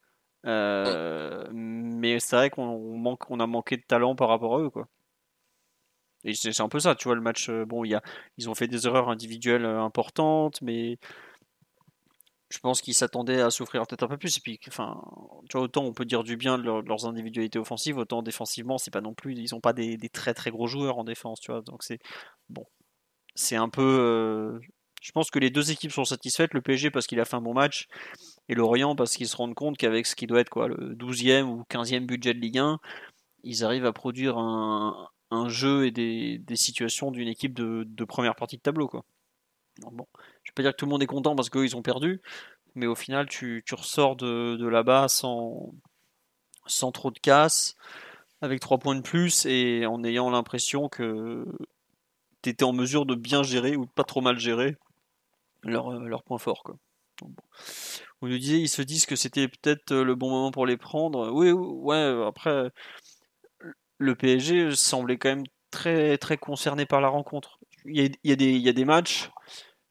euh, mais c'est vrai qu'on manque, on a manqué de talent par rapport à eux, quoi. Et c'est un peu ça, tu vois, le match. Euh, bon, il y a, ils ont fait des erreurs individuelles importantes, mais je pense qu'ils s'attendaient à souffrir peut-être un peu plus. Et puis, enfin, tu vois, autant on peut dire du bien de, leurs individualités offensives, autant défensivement, c'est pas non plus, ils ont pas des, très très gros joueurs en défense, tu vois. Donc c'est bon, c'est un peu. Euh, je pense que les deux équipes sont satisfaites. Le PSG parce qu'il a fait un bon match et l'Orient parce qu'ils se rendent compte qu'avec ce qui doit être quoi, le 12e ou 15e budget de Ligue 1, ils arrivent à produire un, jeu et des, situations d'une équipe de, de, première partie de tableau, quoi. bon, je vais pas dire que tout le monde est content parce qu'ils ont perdu, mais au final, tu, ressors de, là-bas sans, sans trop de casse, avec 3 points de plus et en ayant l'impression que tu étais en mesure de bien gérer ou pas trop mal gérer leur, leur point fort. Quoi. On nous disait, ils se disent que c'était peut-être le bon moment pour les prendre. Oui, ouais, après, le PSG semblait quand même très, très concerné par la rencontre. Il y a des matchs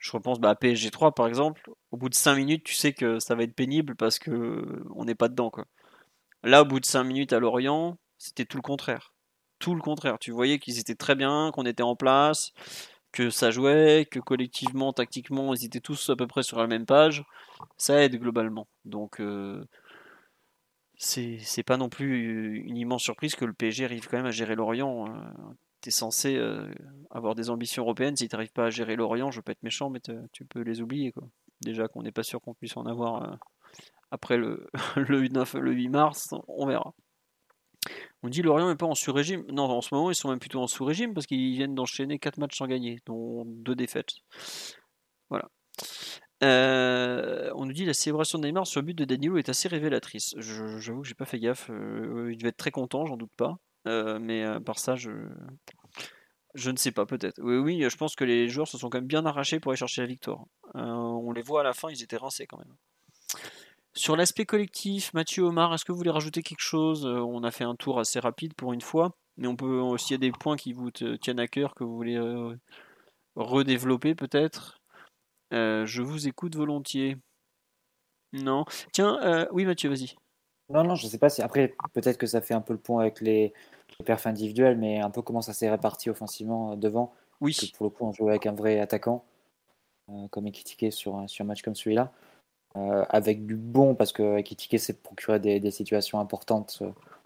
je repense à PSG 3 par exemple, au bout de 5 minutes, tu sais que ça va être pénible parce que on n'est pas dedans. Là, au bout de 5 minutes à Lorient, c'était tout le contraire. Tout le contraire. Tu voyais qu'ils étaient très bien, qu'on était en place, que ça jouait, que collectivement, tactiquement, ils étaient tous à peu près sur la même page. Ça aide globalement. Donc, euh, c'est pas non plus une immense surprise que le PSG arrive quand même à gérer Lorient. Hein tu censé euh, avoir des ambitions européennes. Si tu n'arrives pas à gérer l'Orient, je peux être méchant, mais tu peux les oublier. Quoi. Déjà qu'on n'est pas sûr qu'on puisse en avoir euh, après le, le, 9, le 8 mars, on verra. On dit Lorient n'est pas en sur-régime. Non, en ce moment, ils sont même plutôt en sous-régime parce qu'ils viennent d'enchaîner 4 matchs sans gagner, dont 2 défaites. Voilà. Euh, on nous dit la célébration de Neymar sur le but de Danilo est assez révélatrice. J'avoue que j'ai pas fait gaffe. il devait être très content, j'en doute pas. Euh, mais euh, par ça, je, je ne sais pas, peut-être. Oui, oui, je pense que les joueurs se sont quand même bien arrachés pour aller chercher la victoire. Euh, on les voit à la fin, ils étaient rincés quand même. Sur l'aspect collectif, Mathieu Omar, est-ce que vous voulez rajouter quelque chose? On a fait un tour assez rapide pour une fois, mais on peut aussi, il y a des points qui vous tiennent à cœur que vous voulez redévelopper peut-être? je vous écoute volontiers. Non? Tiens, oui Mathieu, vas-y. Non, non, je ne sais pas si après, peut-être que ça fait un peu le point avec les, les perfs individuels, mais un peu comment ça s'est réparti offensivement euh, devant. Oui. pour le coup, on jouait avec un vrai attaquant, euh, comme Ekitike sur, sur un match comme celui-là. Euh, avec du bon, parce que Ekitike s'est procuré des, des, situations importantes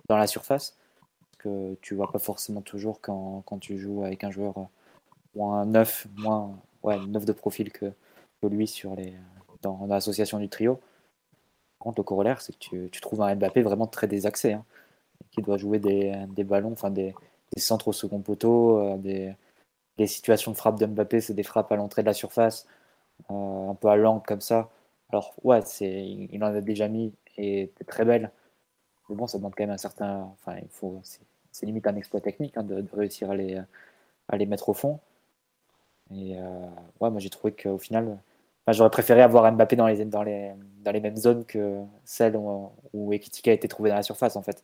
dans la surface, que tu vois pas forcément toujours quand, quand tu joues avec un joueur moins neuf, moins ouais, neuf de profil que, que lui sur les, dans, l'association du trio. Par contre, le corollaire, c'est que tu, trouves un Mbappé vraiment très désaxé, hein, qui doit jouer des, ballons, enfin des, centres au second poteau, euh, des, situations de frappe de Mbappé, c'est des frappes à l'entrée de la surface, euh, un peu à l'angle comme ça. Alors, ouais, c'est, il en a déjà mis et c'est très belle. Mais bon, ça demande quand même un certain. Enfin, il faut, c'est, limite un exploit technique hein, de, réussir à les, à les mettre au fond. Et euh, ouais, moi j'ai trouvé qu'au final, J'aurais préféré avoir Mbappé dans les, dans, les, dans les mêmes zones que celles où, où Ekitike a été trouvé dans la surface, en fait.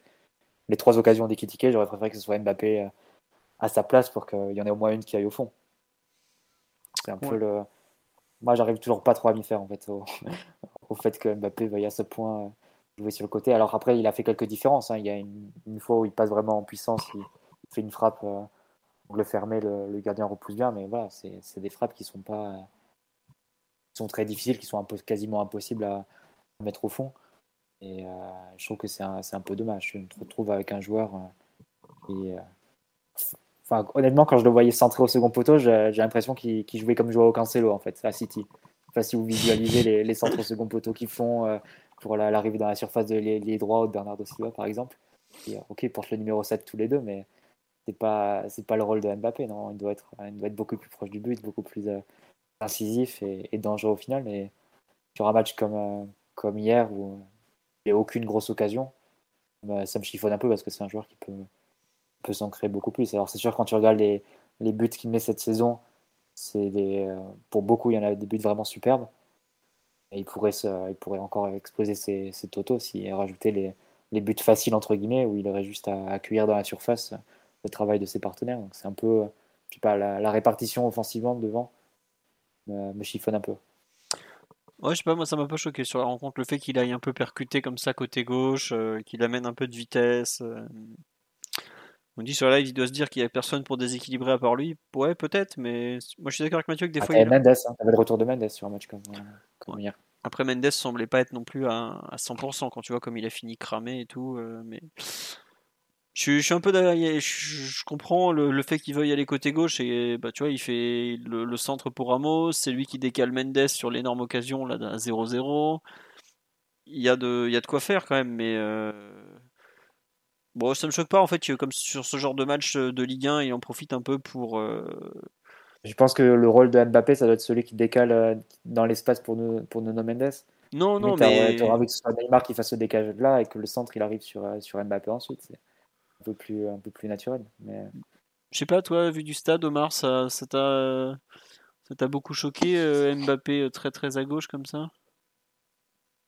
Les trois occasions d'Ekitike, j'aurais préféré que ce soit Mbappé euh, à sa place pour qu'il y en ait au moins une qui aille au fond. C'est un peu le. Moi, j'arrive toujours pas trop à m'y faire, en fait, au, fait que Mbappé veuille à ce point jouer sur le côté. Alors après, il a fait quelques différences. Hein. Il y a une, fois où il passe vraiment en puissance, il, fait une frappe euh, le fermer, le, le, gardien repousse bien, mais voilà, c'est des frappes qui sont pas qui sont très difficiles, qui sont quasiment impossibles à, mettre au fond. Et euh, je trouve que c'est un, un, peu dommage. Je me retrouve avec un joueur euh, et Honnêtement, quand je le voyais centrer au second poteau, j'ai l'impression qu'il qu jouait comme Joao Cancelo en fait à City. Enfin, si vous visualisez les, les centres au second poteau qu'ils font euh, pour l'arrivée dans la surface de l'ailier droit de Bernardo Silva, par exemple. Et, ok, il porte le numéro 7 tous les deux, mais c'est pas pas le rôle de Mbappé. Non, il doit être il doit être beaucoup plus proche du but, beaucoup plus euh, incisif et, dangereux au final. Mais sur un match comme euh, comme hier où il n'y a aucune grosse occasion, ça me chiffonne un peu parce que c'est un joueur qui peut peut s'en créer beaucoup plus. Alors c'est sûr quand tu regardes les, les buts qu'il met cette saison, c'est des, euh, pour beaucoup il y en a des buts vraiment superbes. Et il pourrait, se, il pourrait encore exploser ses, ses totaux s'il rajoutait les, les buts faciles entre guillemets où il aurait juste à accueillir dans la surface le travail de ses partenaires. Donc c'est un peu, je sais pas, la, répartition offensivement devant me, chiffonne un peu. Ouais, je sais pas, moi ça m'a pas choqué sur la rencontre, le fait qu'il aille un peu percuter comme ça côté gauche, euh, qu'il amène un peu de vitesse. Euh, on dit sur live, il doit se dire qu'il n'y a personne pour déséquilibrer à part lui. Ouais, peut-être, mais moi je suis d'accord avec Mathieu que des ah, fois. Il... Mendes, hein, t'avais le retour de Mendes sur un match comme, comme ouais. hier. Après, Mendes semblait pas être non plus à, à 100% quand tu vois comme il a fini cramé et tout. Euh, mais je, je, suis un peu derrière. Je, je comprends le, le fait qu'il veuille aller côté gauche et bah, tu vois, il fait le, le centre pour Ramos. C'est lui qui décale Mendes sur l'énorme occasion là d'un 0-0. Il y, a de, il y a de quoi faire quand même, mais. Euh... Bon, ça me choque pas en fait, comme sur ce genre de match de Ligue 1, il en profite un peu pour. Euh... Je pense que le rôle de Mbappé, ça doit être celui qui décale euh, dans l'espace pour, nous, pour Nuno Mendes. Non, non, mais. Tu auras envie que ce soit Neymar qui fasse ce décalage là et que le centre il arrive sur, euh, sur Mbappé ensuite. C'est un peu plus, un peu plus naturel. Mais... Je sais pas, toi, vu du stade, Omar, ça t'a ça t'a beaucoup choqué euh, Mbappé très très à gauche comme ça?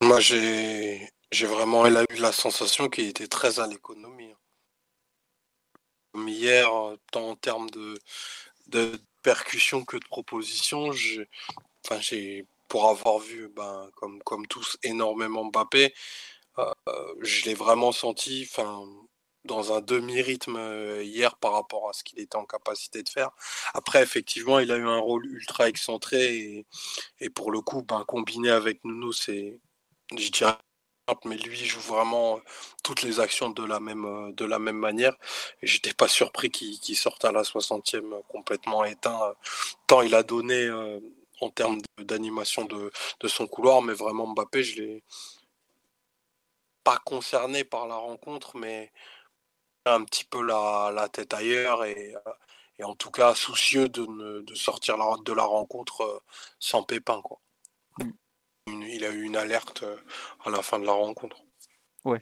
Moi, j'ai j'ai vraiment eu la sensation qu'il était très à l'économie. Comme hier, tant en termes de, de percussion que de proposition, enfin, j'ai pour avoir vu, ben, comme, comme tous, énormément Mbappé, euh, je l'ai vraiment senti enfin, dans un demi-rythme hier par rapport à ce qu'il était en capacité de faire. Après, effectivement, il a eu un rôle ultra excentré et, et pour le coup, ben, combiné avec Nuno, c'est, je dirais, mais lui joue vraiment toutes les actions de la même, de la même manière. Et j'étais pas surpris qu'il qu sorte à la 60e complètement éteint, tant il a donné euh, en termes d'animation de, de, son couloir, mais vraiment Mbappé, je l'ai pas concerné par la rencontre, mais un petit peu la, la tête ailleurs et, et, en tout cas soucieux de, de sortir la, de la rencontre sans pépin. Quoi il a eu une alerte euh, à la fin de la rencontre. Ouais.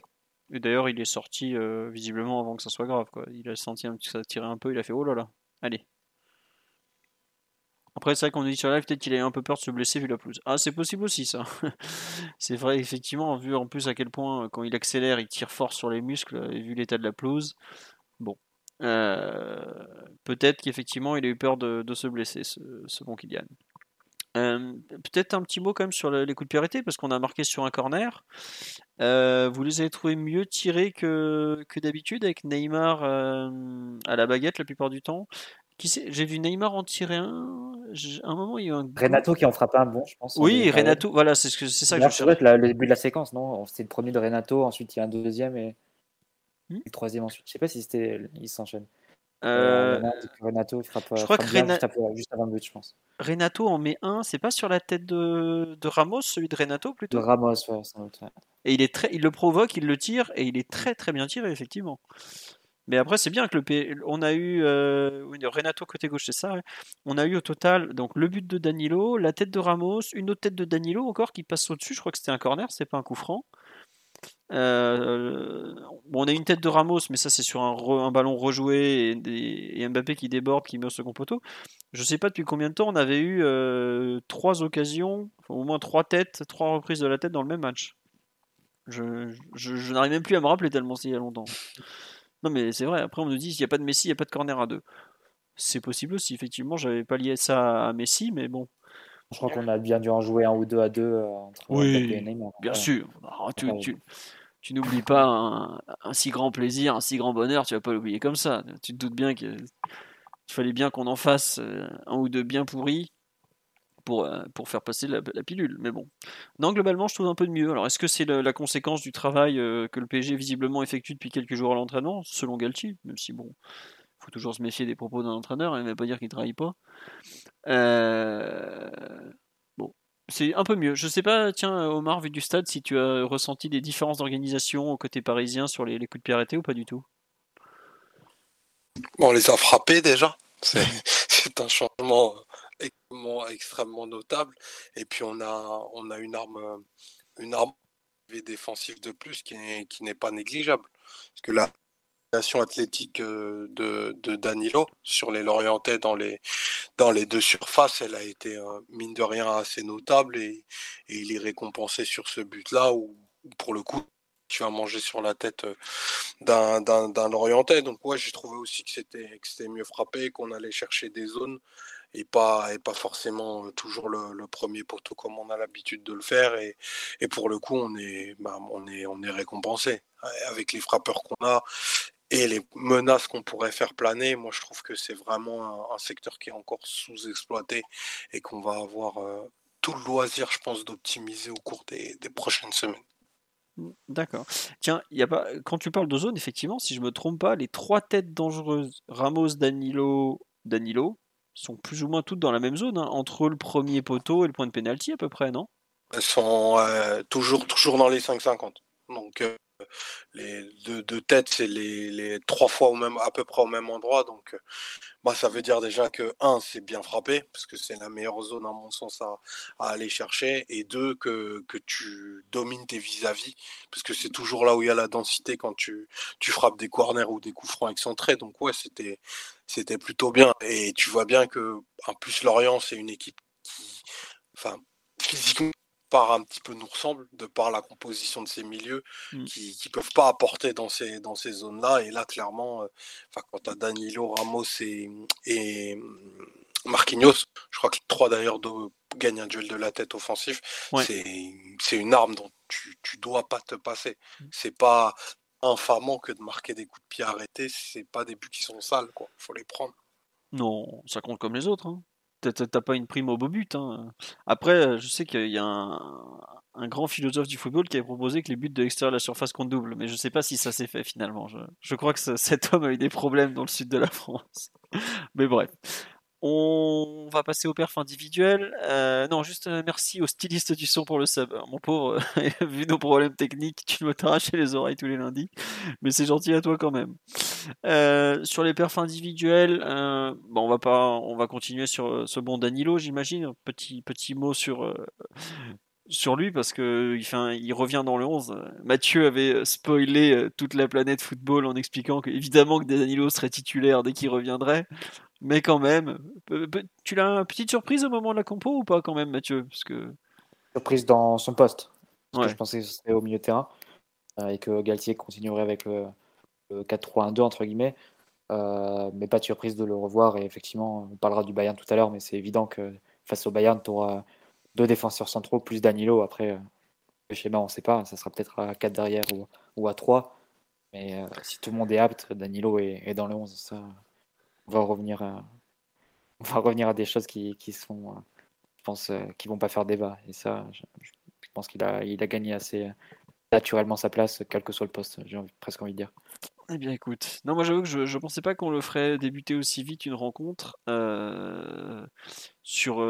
Et d'ailleurs, il est sorti euh, visiblement avant que ça soit grave. Il a senti un, que ça tirait un peu, il a fait oh là là, allez. Après, c'est vrai qu'on dit sur live, peut-être qu'il a eu un peu peur de se blesser vu la pelouse. Ah, c'est possible aussi, ça. c'est vrai, effectivement, vu en plus à quel point, euh, quand il accélère, il tire fort sur les muscles, et vu l'état de la pelouse. Bon. Peut-être qu'effectivement, il a eu peur de, de se blesser, ce, ce bon Kylian. Euh, Peut-être un petit mot quand même sur les coups de pied arrêtés, parce qu'on a marqué sur un corner. Euh, vous les avez trouvés mieux tirés que, que d'habitude, avec Neymar euh, à la baguette la plupart du temps. J'ai vu Neymar en tirer un. À un moment, il y a eu un. Renato qui en frappait un bon, je pense. Oui, Renato, voilà, c'est ça que je cherche. Le début de la séquence, non? C'était le premier de Renato, ensuite il y a un deuxième et hmm? le troisième ensuite. Je sais pas si c'était. Il s'enchaîne. Euh, Renato frappe, je crois frappe que Rena... juste, après, juste, avant le but, je pense. Renato en met un, c'est pas sur la tête de, de Ramos, celui de Renato plutôt? De Ramos, ouais, sans doute. Ouais. Et il, est très... il le provoque, il le tire, et il est très très bien tiré, effectivement. Mais après, c'est bien que le P... on a eu euh... Renato côté gauche, c'est ça. Ouais. On a eu au total donc le but de Danilo, la tête de Ramos, une autre tête de Danilo encore qui passe au-dessus. Je crois que c'était un corner, c'est pas un coup franc. Euh, on a une tête de Ramos, mais ça c'est sur un, ballon rejoué et, Mbappé qui déborde, qui met au second poteau. Je sais pas depuis combien de temps on avait eu euh, trois occasions, au moins trois têtes, trois reprises de la tête dans le même match. Je, je, n'arrive même plus à me rappeler tellement c'est il y a longtemps. Non mais c'est vrai, après on nous dit qu'il n'y a pas de Messi, il n'y a pas de corner à deux. C'est possible aussi, effectivement, j'avais pas lié ça à Messi, mais bon. Je crois qu'on a bien dû en jouer un ou deux à deux euh, entre oui, et Neymar. Bien sûr. Ah, tu, tu, n'oublies pas un, un, si grand plaisir, un si grand bonheur, tu vas pas l'oublier comme ça. Tu te doutes bien qu'il fallait bien qu'on en fasse euh, un ou deux bien pourris pour, euh, pour faire passer la, pilule. Mais bon. Non, globalement, je trouve un peu de mieux. Alors, est-ce que c'est la, conséquence du travail que le PSG visiblement effectue depuis quelques jours à l'entraînement, selon Galtier, même si bon, faut toujours se méfier des propos d'un entraîneur, il ne veut pas dire qu'il ne travaille pas. Euh, bon, c'est un peu mieux. Je sais pas, tiens, Omar, vu du stade, si tu as ressenti des différences d'organisation au côté parisien sur les, coups de pied arrêtés ou pas du tout? On les a frappés déjà. C'est un changement extrêmement, notable. Et puis on a, on a une arme, une arme défensive de plus qui n'est pas négligeable. Parce que là, athlétique euh, de, de, Danilo sur les Lorientais dans les, dans les deux surfaces, elle a été euh, mine de rien assez notable et, il est récompensé sur ce but-là où, pour le coup tu vas manger sur la tête euh, d'un Lorientais. Donc ouais, j'ai trouvé aussi que c'était mieux frappé, qu'on allait chercher des zones et pas, et pas forcément toujours le, premier poteau comme on a l'habitude de le faire. Et, et, pour le coup, on est, bah, on est, on est récompensé avec les frappeurs qu'on a et les menaces qu'on pourrait faire planer, moi je trouve que c'est vraiment un, secteur qui est encore sous-exploité et qu'on va avoir euh, tout le loisir, je pense, d'optimiser au cours des, prochaines semaines. Mmh, d'accord. Tiens, y a pas... quand tu parles de zone, effectivement, si je me trompe pas, les trois têtes dangereuses, Ramos, Danilo, Danilo, sont plus ou moins toutes dans la même zone, hein, entre le premier poteau et le point de pénalty à peu près, non? Elles sont euh, toujours, toujours dans les 5,50. Donc euh, les deux, têtes, c'est les, trois fois au même, à peu près au même endroit. Donc, euh, bah, ça veut dire déjà que, un, c'est bien frappé, parce que c'est la meilleure zone, à mon sens, à, aller chercher. Et deux, que, tu domines tes vis-à-vis, parce que c'est toujours là où il y a la densité quand tu, tu frappes des corners ou des coups francs excentrés. Donc, ouais, c'était, c'était plutôt bien. Et tu vois bien que, en plus, Lorient, c'est une équipe qui, enfin, physiquement, par un petit peu nous ressemble, de par la composition de ces milieux, mmh. qui ne peuvent pas apporter dans ces, dans ces zones-là. Et là, clairement, euh, quand tu as Danilo, Ramos et, et mmh, Marquinhos, je crois que les trois d'ailleurs gagnent un duel de la tête offensif, c'est une arme dont tu, tu dois pas te passer. Mmh. C'est pas infamant que de marquer des coups de pied arrêtés, c'est pas des buts qui sont sales, quoi. faut les prendre. Non, ça compte comme les autres. Hein t'as pas une prime au beau but. Hein. Après, je sais qu'il y a un, grand philosophe du football qui a proposé que les buts de l'extérieur de la surface comptent double, mais je sais pas si ça s'est fait finalement. Je, crois que cet homme a eu des problèmes dans le sud de la France. mais bref. On va passer au perf individuel. Euh, non, juste euh, merci au styliste du son pour le sub. Mon pauvre, vu nos problèmes techniques, tu dois t'arracher les oreilles tous les lundis. Mais c'est gentil à toi quand même. Euh, sur les perfs individuels, bon, on va pas, on va continuer sur ce bon Danilo, j'imagine. Petit petit mot sur sur lui parce que il revient dans le 11. Mathieu avait spoilé toute la planète football en expliquant que évidemment que Danilo serait titulaire dès qu'il reviendrait. Mais quand même, tu l'as une petite surprise au moment de la compo ou pas quand même, Mathieu? Parce que... Surprise dans son poste. Parce que je pensais que ce serait au milieu de terrain euh, et que Galtier continuerait avec le, 4-3-1-2 entre guillemets. Euh, mais pas de surprise de le revoir. Et effectivement, on parlera du Bayern tout à l'heure, mais c'est évident que face au Bayern, tu auras deux défenseurs centraux plus Danilo. Après, euh, le schéma, on ne sait pas. Ça sera peut-être à 4 derrière ou, à 3. Mais si tout le monde est apte, Danilo est, est dans le 11. Ça, on va revenir à, va revenir à des choses qui, qui sont, euh, je pense, euh, qui vont pas faire débat. Et ça, je, pense qu'il a, il a gagné assez naturellement sa place, quel que soit le poste, j'ai presque envie de dire. Eh bien, écoute, non, moi j'avoue que je, ne pensais pas qu'on le ferait débuter aussi vite une rencontre euh, sur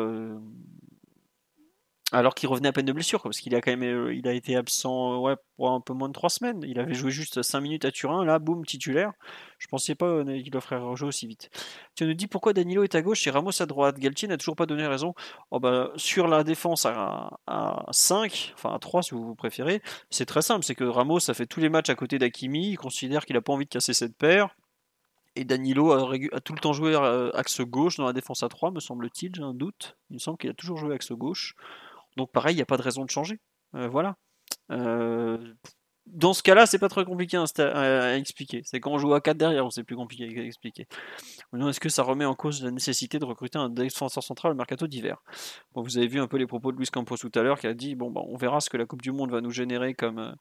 alors qu'il revenait à peine de blessure, parce qu'il a quand même euh, été absent euh, ouais, pour un peu moins de trois semaines. Il avait joué juste 5 minutes à Turin, là, boum, titulaire. Je pensais pas euh, qu'il offrait rejouer aussi vite. Tu nous dis pourquoi Danilo est à gauche et Ramos à droite. Galtier n'a toujours pas donné raison. Oh bah, sur la défense à, 5, enfin à 3 si vous préférez, c'est très simple. C'est que Ramos a fait tous les matchs à côté d'Akimi. Il considère qu'il a pas envie de casser cette paire. Et Danilo a, tout le temps joué axe gauche dans la défense à 3, me semble-t-il, j'ai un doute. Il me semble qu'il a toujours joué axe gauche. Donc pareil, il n'y a pas de raison de changer. Euh, voilà. Euh, dans ce cas-là, c'est pas très compliqué à, expliquer. C'est quand on joue à 4 derrière c'est plus compliqué à expliquer. Maintenant, est-ce que ça remet en cause la nécessité de recruter un défenseur central au mercato d'hiver? Vous avez vu un peu les propos de Luis Campos tout à l'heure qui a dit bon, bah, on verra ce que la Coupe du Monde va nous générer comme, euh,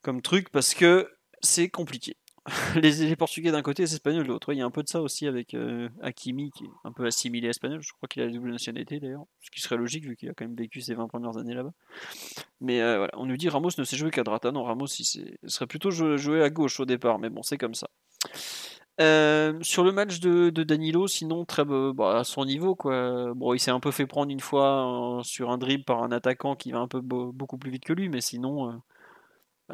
comme truc parce que c'est compliqué. Les, Portugais d'un côté et les Espagnols de l'autre. Il y a un peu de ça aussi avec euh, Hakimi qui est un peu assimilé espagnol. Je crois qu'il a la double nationalité d'ailleurs, ce qui serait logique vu qu'il a quand même vécu ses 20 premières années là-bas. Mais euh, voilà, on nous dit Ramos ne sait jouer qu'à droite. Non, Ramos serait plutôt jou- jouer à gauche au départ, mais bon, c'est comme ça. Euh, sur le match de, Danilo, sinon très bah, à son niveau quoi. Bon, il s'est un peu fait prendre une fois euh, sur un dribble par un attaquant qui va un peu beau- beaucoup plus vite que lui, mais sinon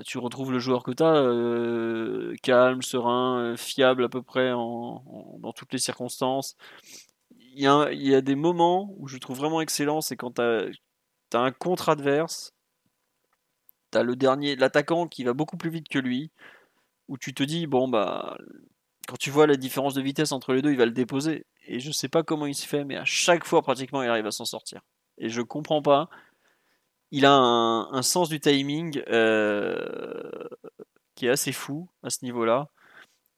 tu retrouves le joueur que tu as, calme, serein, euh, fiable à peu près en- dans toutes les circonstances. Il y, a, des moments où je trouve vraiment excellent, c'est quand tu as, un contre adverse, tu as le dernier, l'attaquant qui va beaucoup plus vite que lui, où tu te dis, bon, bah, quand tu vois la différence de vitesse entre les deux, il va le déposer. Et je sais pas comment il se fait, mais à chaque fois, pratiquement, il arrive à s'en sortir. Et je comprends pas. Il a un, sens du timing euh, qui est assez fou à ce niveau-là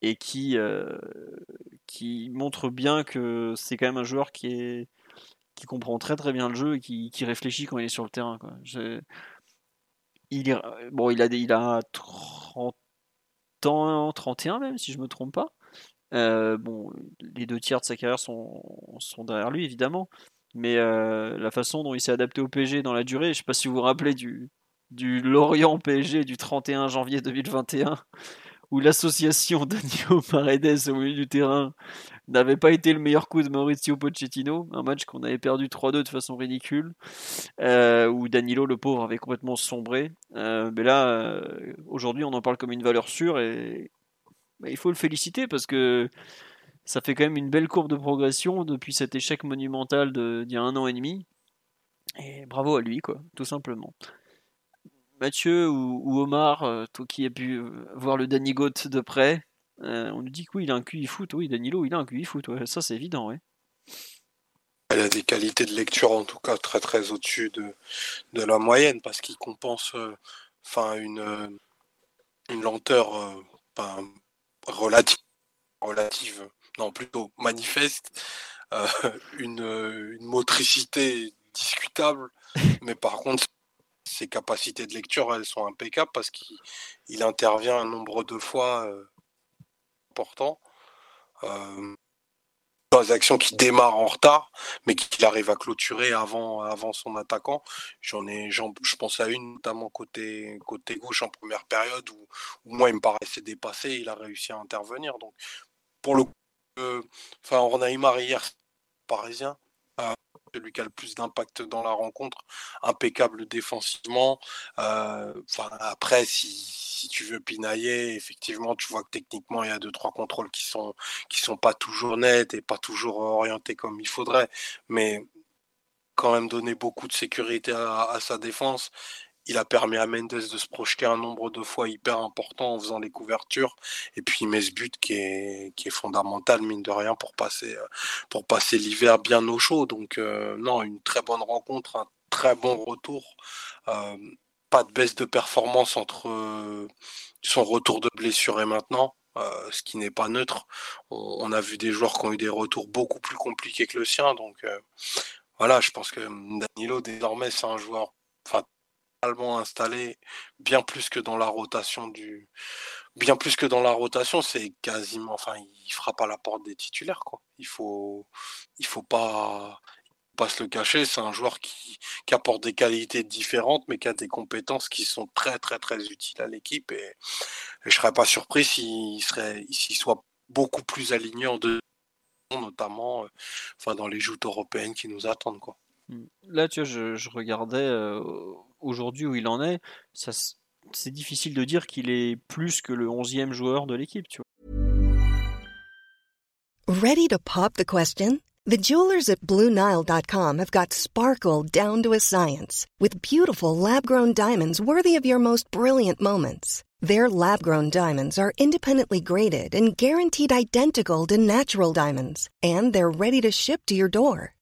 et qui, euh, qui montre bien que c'est quand même un joueur qui est qui comprend très très bien le jeu et qui, qui réfléchit quand il est sur le terrain. Il, bon, il a, il a 30 ans, 31 même, si je me trompe pas. Euh, bon, les deux tiers de sa carrière sont, sont derrière lui, évidemment. Mais euh, la façon dont il s'est adapté au PSG dans la durée, je sais pas si vous vous rappelez du, du Lorient PSG du 31 janvier 2021, où l'association Danilo Paredes au milieu du terrain n'avait pas été le meilleur coup de Maurizio Pochettino, un match qu'on avait perdu 3-2 de façon ridicule, euh, où Danilo, le pauvre, avait complètement sombré. Euh, mais là, aujourd'hui, on en parle comme une valeur sûre et bah, il faut le féliciter parce que ça fait quand même une belle courbe de progression depuis cet échec monumental d'il y a un an et demi. Et bravo à lui, quoi, tout simplement. Mathieu ou, Omar, euh, toi qui as pu euh, voir le Danny Goat de près, euh, on nous dit que oui, il a un QI foot. Oui, Danilo, il a un QI foot. Ça, c'est évident, ouais. Elle a des qualités de lecture en tout cas très très au-dessus de, de la moyenne parce qu'il compense une, une lenteur relative, relative, non plutôt manifeste, euh, une, euh, une motricité discutable, mais par contre ses capacités de lecture elles sont impeccables parce qu'il il intervient un nombre de fois euh, important. Euh, dans les actions qui démarrent en retard, mais qu'il arrive à clôturer avant, avant son attaquant. J'en ai, je pense à une notamment côté, côté gauche en première période où, où moi il me paraissait dépassé, il a réussi à intervenir. Donc pour le coup, enfin Ornaïmar hier parisien, euh, celui qui a le plus d'impact dans la rencontre, impeccable défensivement. Euh, après si, tu veux pinailler, effectivement tu vois que techniquement il y a deux trois contrôles qui sont qui sont pas toujours nets et pas toujours orientés comme il faudrait, mais quand même donné beaucoup de sécurité à sa défense. Il a permis à Mendes de se projeter un nombre de fois hyper important en faisant les couvertures. Et puis il met ce but qui est, qui fondamental, mine de rien, pour passer, euh, pour passer l'hiver bien au chaud. Donc euh, non, une très bonne rencontre, un très bon retour. Euh, pas de baisse de performance entre son retour de blessure et maintenant. ce qui n'est pas neutre. On, a vu des joueurs qui ont eu des retours beaucoup plus compliqués que le sien. Donc voilà, je pense que Danilo, désormais, c'est un joueur enfin, installé, bien plus que dans la rotation du. Bien plus que dans la rotation, c'est quasiment. Enfin, il frappe à la porte des titulaires, quoi. Il faut, il faut pas, pas se le cacher. C'est un joueur qui, qui apporte des qualités différentes, mais qui a des compétences qui sont très, très, très utiles à l'équipe. Et, et je serais pas surpris s'il serait, s'il soit beaucoup plus aligné en deux, notamment, enfin, dans les joutes européennes qui nous attendent, quoi. Là, tu vois, je, je regardais euh, aujourd'hui où il en est. C'est difficile de dire qu'il est plus que le 11e joueur de l'équipe, tu vois. Ready to pop the question? The jewelers at BlueNile.com have got sparkle down to a science with beautiful lab grown diamonds worthy of your most brilliant moments. Their lab grown diamonds are independently graded and guaranteed identical to natural diamonds, and they're ready to ship to your door.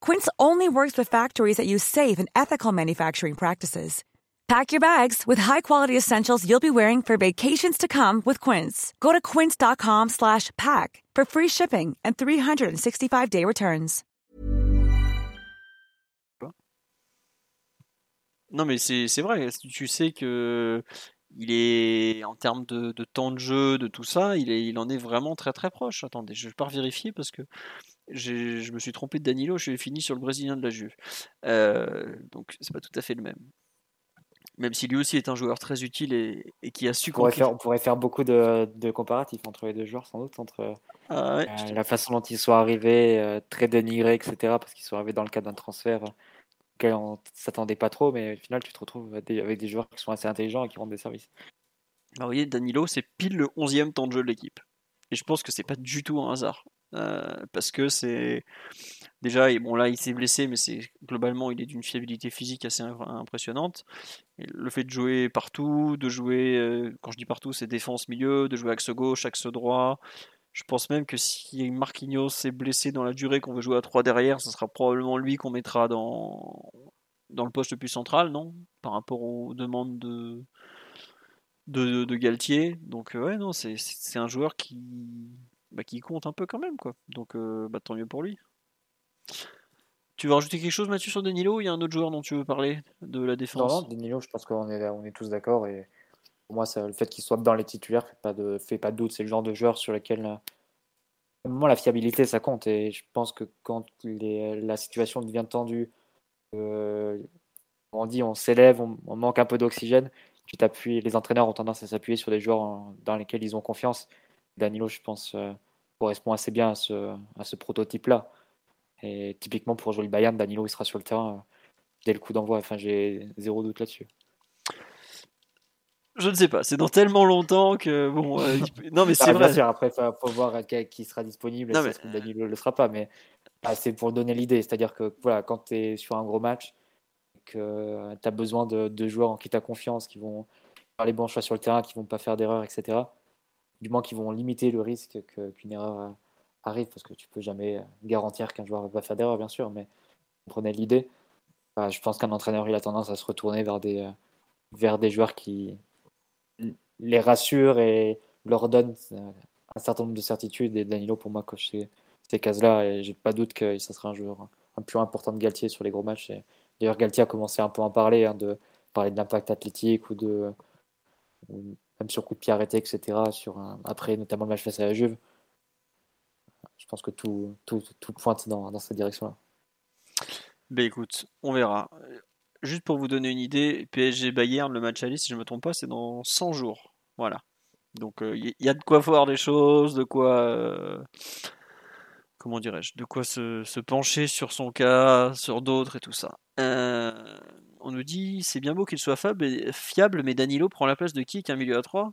Quince only works with factories that use safe and ethical manufacturing practices. Pack your bags with high-quality essentials you'll be wearing for vacations to come with Quince. Go to quince.com/pack for free shipping and 365-day returns. Non, mais c'est vrai. Tu sais que il est en termes de, temps de jeu, de tout ça, il, en est vraiment très très proche. Attendez, je vais pas vérifier parce que je me suis trompé de Danilo. Je suis fini sur le Brésilien de la Juve. Euh, donc c'est pas tout à fait le même. Même si lui aussi est un joueur très utile et, et qui a su On pourrait, faire, on pourrait faire beaucoup de, de comparatifs entre les deux joueurs, sans doute, entre Ah ouais, euh, la façon dont ils sont arrivés, euh, très dénigrés, etc., parce qu'ils sont arrivés dans le cadre d'un transfert euh, auquel on ne s'attendait pas trop, mais au final, tu te retrouves avec des, avec des joueurs qui sont assez intelligents et qui rendent des services. Bah, vous voyez, Danilo, c'est pile le 11e temps de jeu de l'équipe. Et je pense que c'est pas du tout un hasard. Euh, parce que c'est. Déjà, bon, là, il s'est blessé, mais c'est globalement, il est d'une fiabilité physique assez im- impressionnante. Le fait de jouer partout, de jouer, euh, quand je dis partout, c'est défense milieu, de jouer axe gauche, axe droit. Je pense même que si Marquinhos est blessé dans la durée qu'on veut jouer à 3 derrière, ce sera probablement lui qu'on mettra dans, dans le poste le plus central, non? Par rapport aux demandes de, de, de Galtier. Donc euh, ouais, non, c'est un joueur qui, bah, qui compte un peu quand même, quoi. Donc euh, bah, tant mieux pour lui. Tu veux rajouter quelque chose, Mathieu, sur Danilo Il y a un autre joueur dont tu veux parler de la Non, défense? non, Danilo, je pense qu'on est, on est tous d'accord. Et pour moi, ça, le fait qu'il soit dans les titulaires fait pas de, fait pas de doute. C'est le genre de joueur sur lequel, euh, au moment, la fiabilité, ça compte. Et je pense que quand les- la situation devient tendue, euh, on dit on s'élève, on, on manque un peu d'oxygène, tu t'appuies. Les entraîneurs ont tendance à s'appuyer sur des joueurs en- dans lesquels ils ont confiance. Danilo, je pense, euh, correspond assez bien à ce, à ce prototype-là. Et typiquement, pour jouer le Bayern, Danilo, il sera sur le terrain euh, dès le coup d'envoi. Enfin, j'ai zéro doute là-dessus. Je ne sais pas, c'est dans tellement longtemps que bon. euh, non, mais c'est Ah, vrai. sûr, après, il faut, voir qui, sera disponible Non, mais- que Danilo ne le sera pas. Mais ah, c'est pour donner l'idée. C'est-à-dire que voilà, quand tu es sur un gros match, que tu as besoin de, de joueurs en qui tu as confiance, qui vont faire les bons choix sur le terrain, qui vont pas faire d'erreurs, etc. Du moins, qui vont limiter le risque que- qu'une erreur euh, arrive, parce que tu peux jamais garantir qu'un joueur va faire d'erreur, bien sûr. Mais vous l'idée. Je pense qu'un entraîneur, il a tendance à se retourner vers des, euh, joueurs qui les rassurent et leur donnent euh, un certain nombre de certitudes. Et Danilo, pour moi, coche ces, cases-là. Et j'ai pas doute que ça sera un joueur un peu important de Galtier sur les gros matchs. D'ailleurs, Galtier a commencé un peu à en parler, hein, de parler de l'impact athlétique ou de même sur coup de pied arrêté, etc. Sur après, notamment le match face à la Juve. Je pense que tout, tout, pointe dans, dans cette direction-là. Ben écoute, on verra. Euh, Juste pour vous donner une idée, PSG Bayern, le match aller, si je ne me trompe pas, c'est dans 100 jours. Voilà. Donc il y, a de quoi voir des choses, de quoi. euh, comment dirais-je De quoi se, se pencher sur son cas, sur d'autres et tout ça. Euh, on nous dit c'est bien beau qu'il soit fiable, mais Danilo prend la place de qui qu'un milieu à 3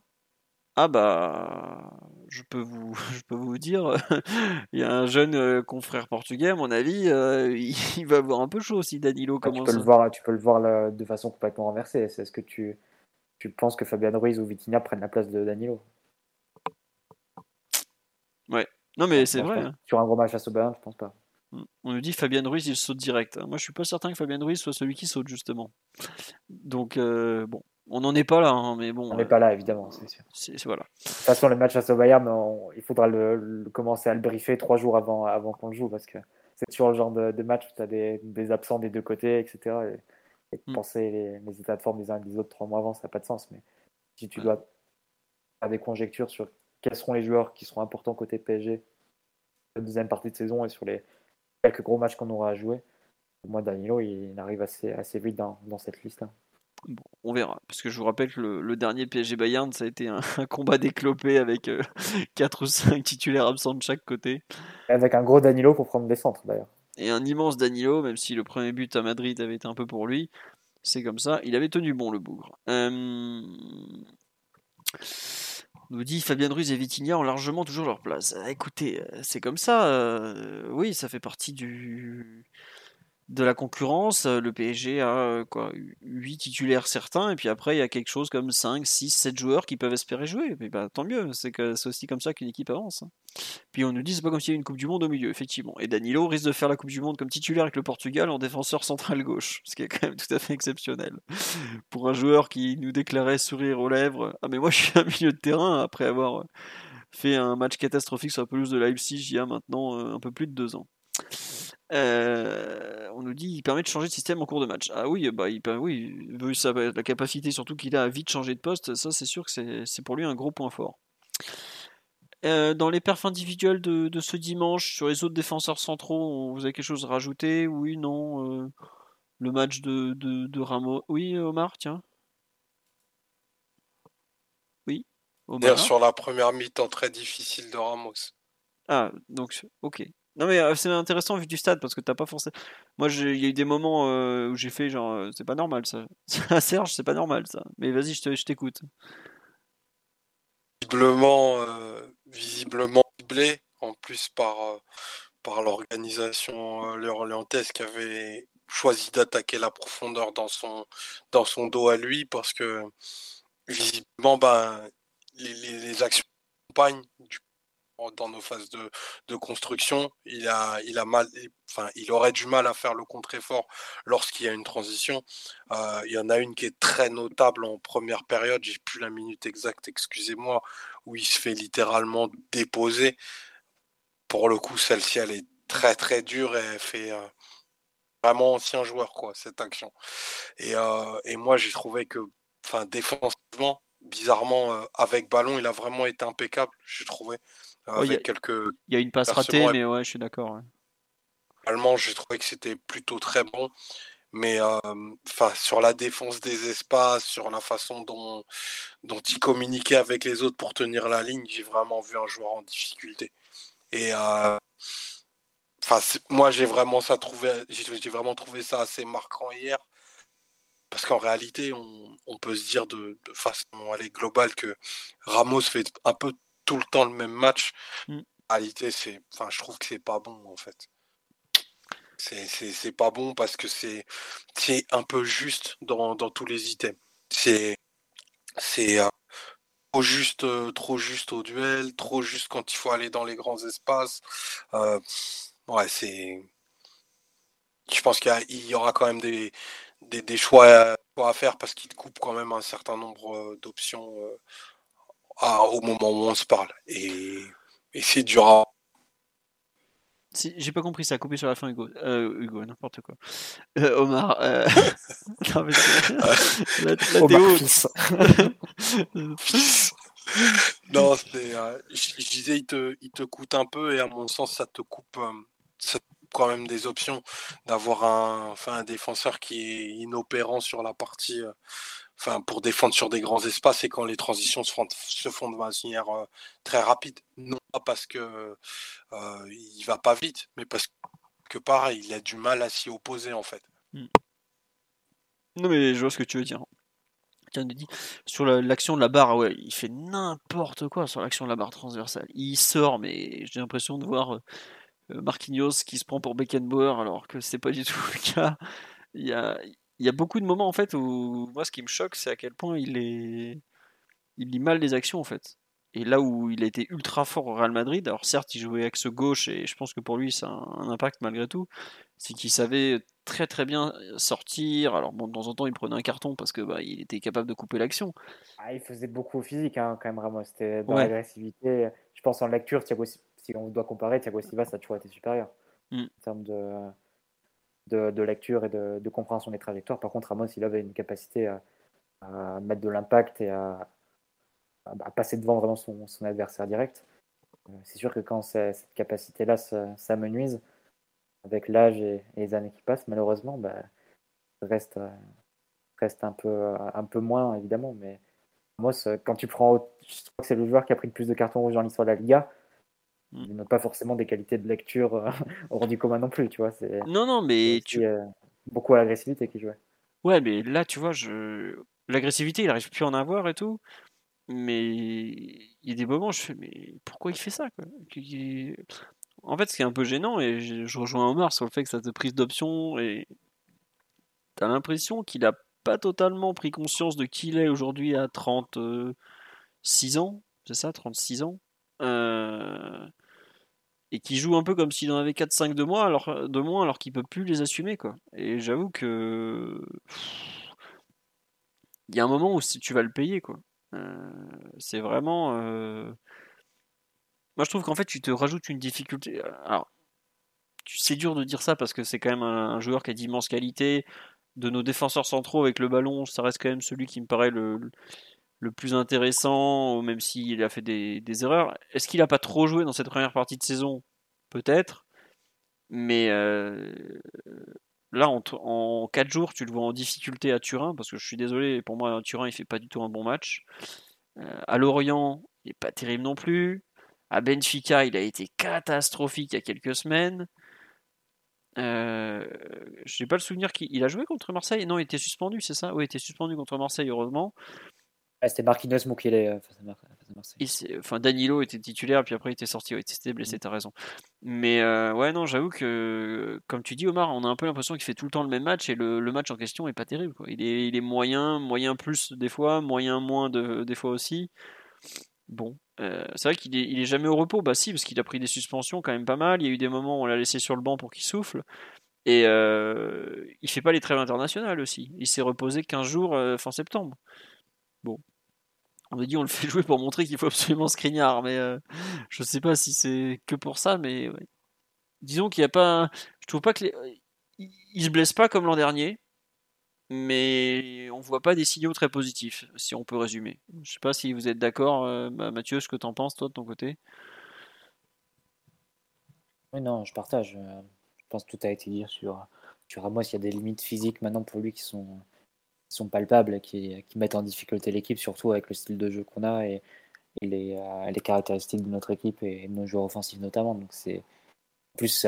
Ah bah. Je peux vous, je peux vous dire, il y a un jeune euh, confrère portugais, à mon avis, euh, il, il va avoir un peu chaud si Danilo Ah, tu, commence. peux le voir, tu peux le voir là, de façon complètement renversée. C'est ce que tu, tu penses que Fabian Ruiz ou Vitinha prennent la place de Danilo? Non mais c'est vrai. pas. hein. Sur un gros match au Bayern, je pense pas. On nous dit Fabien Ruiz, il saute direct. Moi, je suis pas certain que Fabien Ruiz soit celui qui saute justement. Donc euh, bon, on n'en est pas là, hein, mais bon, On euh, n'est pas là, évidemment, c'est sûr. c'est- c'est- voilà. De toute façon, le match face au Bayern, on- il faudra le, le- commencer à le briefer trois jours avant, avant qu'on le joue parce que c'est toujours le genre de, de match où tu as des, des absents des deux côtés, etc. Et, et Mm. penser les, les états de forme des uns et des autres trois mois avant, ça n'a pas de sens. Mais si tu dois faire des conjectures sur quels seront les joueurs qui seront importants côté PSG la deuxième partie de saison et sur les quelques gros matchs qu'on aura à jouer, pour moi, Danilo, il arrive assez, assez vite dans, dans cette liste-là. Bon, on verra. Parce que je vous rappelle que le, dernier PSG Bayern, ça a été un, combat déclopé avec 4 ou 5 titulaires absents de chaque côté. Avec un gros Danilo pour prendre des centres d'ailleurs. Et un immense Danilo, même si le premier but à Madrid avait été un peu pour lui. C'est comme ça. Il avait tenu bon le bougre. Euh... Nous dit Fabien Ruiz et Vitinha ont largement toujours leur place. Ah, écoutez, euh, c'est comme ça. Euh, oui, ça fait partie du de la concurrence, euh, le PSG a euh, quoi, 8 titulaires certains, et puis après il y a quelque chose comme 5, 6, 7 joueurs qui peuvent espérer jouer. Mais bah, tant mieux, c'est aussi comme ça qu'une équipe avance. Hein. Puis on nous dit c'est pas comme s'il y avait une Coupe du Monde au milieu, effectivement. Et Danilo risque de faire la Coupe du Monde comme titulaire avec le Portugal en défenseur central gauche, ce qui est quand même tout à fait exceptionnel. Pour un joueur qui nous déclarait sourire aux lèvres, ah mais moi je suis un milieu de terrain après avoir fait un match catastrophique sur la pelouse de Leipzig il y a maintenant euh, un peu plus de deux ans. Euh, on nous dit qu'il permet de changer de système en cours de match. Ah oui, bah, il, oui vu la capacité surtout qu'il a à vite changer de poste, ça c'est sûr que c'est pour lui un gros point fort. Euh, dans les perfs individuels de, ce dimanche, sur les autres défenseurs centraux, vous avez quelque chose à rajouter? Oui, non euh, Le match de, de, Ramos. Oui, Omar, tiens. Oui. Omar. Sur la première mi-temps très difficile de Ramos. Ah, donc, ok. Non mais euh, c'est intéressant vu du stade parce que t'as pas forcément. Moi il y a eu des moments euh, où j'ai fait genre euh, c'est pas normal ça. Serge c'est pas normal ça. Mais vas-y je t'écoute. Visiblement, visiblement ciblé en plus par, par l'organisation orléantaise qui avait choisi d'attaquer la profondeur dans son, dans son dos à lui parce que visiblement ben, les, les, les actions du dans nos phases de, construction. Il a, il a mal, enfin, il aurait du mal à faire le contre-effort lorsqu'il y a une transition. Euh, il y en a une qui est très notable en première période. J'ai plus la minute exacte, excusez-moi, où il se fait littéralement déposer. Pour le coup, celle-ci, elle est très très dure et elle fait euh, vraiment ancien joueur quoi cette action. Et, euh, et moi, j'ai trouvé que, enfin, défensivement, bizarrement, avec ballon, il a vraiment été impeccable. J'ai trouvé il y, quelques. Y a une passe ratée, mais ouais, je suis d'accord. Allemand, j'ai trouvé que c'était plutôt très bon. Mais enfin, sur la défense des espaces, sur la façon dont, dont il communiquait avec les autres pour tenir la ligne, j'ai vraiment vu un joueur en difficulté. Et enfin, moi, j'ai vraiment ça trouvé, j'ai vraiment trouvé ça assez marquant hier. Parce qu'en réalité, on, on, peut se dire de, de façon aller globale que Ramos fait un peu tout le temps le même match. En réalité, c'est, enfin, je trouve que c'est pas bon en fait. C'est pas bon parce que c'est un peu juste dans, dans, tous les items. C'est c'est euh, trop juste euh, trop juste au duel, trop juste quand il faut aller dans les grands espaces. Euh, ouais, c'est. Je pense qu'il y, y, aura quand même des, des, des choix, à faire parce qu'il coupe quand même un certain nombre d'options au moment où on se parle. Et, et c'est dur J'ai pas compris ça, coupé sur la fin, Hugo. Euh, Hugo, n'importe quoi. Euh, Omar. Euh... non, mais la, la Omar non, c'est, euh, je, disais, il te, il te coûte un peu et à mon sens, ça te coupe, euh, ça te coupe quand même des options d'avoir un, enfin, un défenseur qui est inopérant sur la partie enfin, pour défendre sur des grands espaces et quand les transitions se font, se font de manière euh, très rapide. Non pas parce que euh, il va pas vite, mais parce que pareil, il a du mal à s'y opposer en fait. Hmm. Non mais je vois ce que tu veux dire. Tiens, sur l'action de la barre, ouais, il fait n'importe quoi sur l'action de la barre transversale. Il sort, mais j'ai l'impression de voir euh, Marquinhos qui se prend pour Beckenbauer alors que c'est pas du tout le cas. Il y a, il y a beaucoup de moments en fait où moi ce qui me choque c'est à quel point il est il lit mal les actions en fait. Et là où il a été ultra fort au Real Madrid, alors certes il jouait axe gauche et je pense que pour lui ça a un impact malgré tout, c'est qu'il savait très très bien sortir. Alors bon de temps en temps il prenait un carton parce que bah, il était capable de couper l'action. Ah, il faisait beaucoup au physique hein, quand même Ramos, c'était dans l'agressivité. Je pense en lecture, Thiago, si on doit comparer, Thiago Silva ça a toujours été supérieur mm. en termes de de, lecture et de, compréhension des trajectoires. Par contre, Ramos, il avait une capacité à, mettre de l'impact et à, passer devant vraiment son, adversaire direct. Euh, c'est sûr que quand cette capacité-là s'amenuise, avec l'âge et, les années qui passent, malheureusement, bah, reste, reste un peu, un peu moins, évidemment. Mais moi, quand tu prends. Je crois que c'est le joueur qui a pris le plus de cartons rouges dans l'histoire de la Liga. Mm. Il n'a pas forcément des qualités de lecture euh, hors du commun non plus, tu vois. Non, non, mais tu. Euh, beaucoup à l'agressivité qui jouait. Ouais, mais là, tu vois, je... l'agressivité, il n'arrive plus à en avoir et tout. Mais il y a des moments, je fais, mais pourquoi il fait ça quoi? En fait, ce qui est un peu gênant, et je rejoins Omar sur le fait que ça te prise d'option, et t'as l'impression qu'il n'a pas totalement pris conscience de qui il est aujourd'hui à 36 ans, c'est ça, 36 ans euh, et qui joue un peu comme s'il en avait 4-5 de, moins alors, de moins alors qu'il peut plus les assumer quoi. Et j'avoue que il y a un moment où tu vas le payer. Euh, c'est vraiment euh, moi je trouve qu'en fait tu te rajoutes une difficulté. Alors c'est dur de dire ça parce que c'est quand même un, joueur qui a d'immenses qualités. De nos défenseurs centraux avec le ballon, ça reste quand même celui qui me paraît le plus intéressant, même s'il a fait des, erreurs. Est-ce qu'il n'a pas trop joué dans cette première partie de saison? Peut-être. Mais euh, là, en, en 4 jours, tu le vois en difficulté à Turin, parce que je suis désolé, pour moi, Turin, il fait pas du tout un bon match. Euh, à Lorient, il n'est pas terrible non plus. À Benfica, il a été catastrophique il y a quelques semaines. Euh, je n'ai pas le souvenir qu'il a joué contre Marseille? Non, il était suspendu, c'est ça? Oui, il était suspendu contre Marseille, heureusement. Ah, c'était Marquinhos Mukele euh, Enfin, Danilo était titulaire, puis après il était sorti, il était blessé, mm. t'as raison. Mais euh, ouais, non, j'avoue que, comme tu dis, Omar, on a un peu l'impression qu'il fait tout le temps le même match, et le, match en question est pas terrible. Il, est, il est moyen, moyen plus des fois, moyen moins de, des fois aussi. Bon, euh, c'est vrai qu'il est, il est jamais au repos, bah si, parce qu'il a pris des suspensions quand même pas mal. Il y a eu des moments où on l'a laissé sur le banc pour qu'il souffle. Et il fait pas les trêves internationales aussi. Il s'est reposé 15 jours fin septembre. Bon. On a dit on le fait jouer pour montrer qu'il faut absolument Skriniar, mais euh, je sais pas si c'est que pour ça, mais disons qu'il n'y a pas. Je trouve pas que les... il se blesse pas comme l'an dernier, mais on voit pas des signaux très positifs, si on peut résumer. Je sais pas si vous êtes d'accord, euh, Mathieu, ce que tu en penses toi de ton côté. Oui, non, je partage. Euh, je pense que tout a été dit sur, sur Ramos. Il y a des limites physiques maintenant pour lui qui sont sont palpables, qui, mettent en difficulté l'équipe, surtout avec le style de jeu qu'on a et, les, euh, les, caractéristiques de notre équipe et de nos joueurs offensifs notamment. Donc c'est plus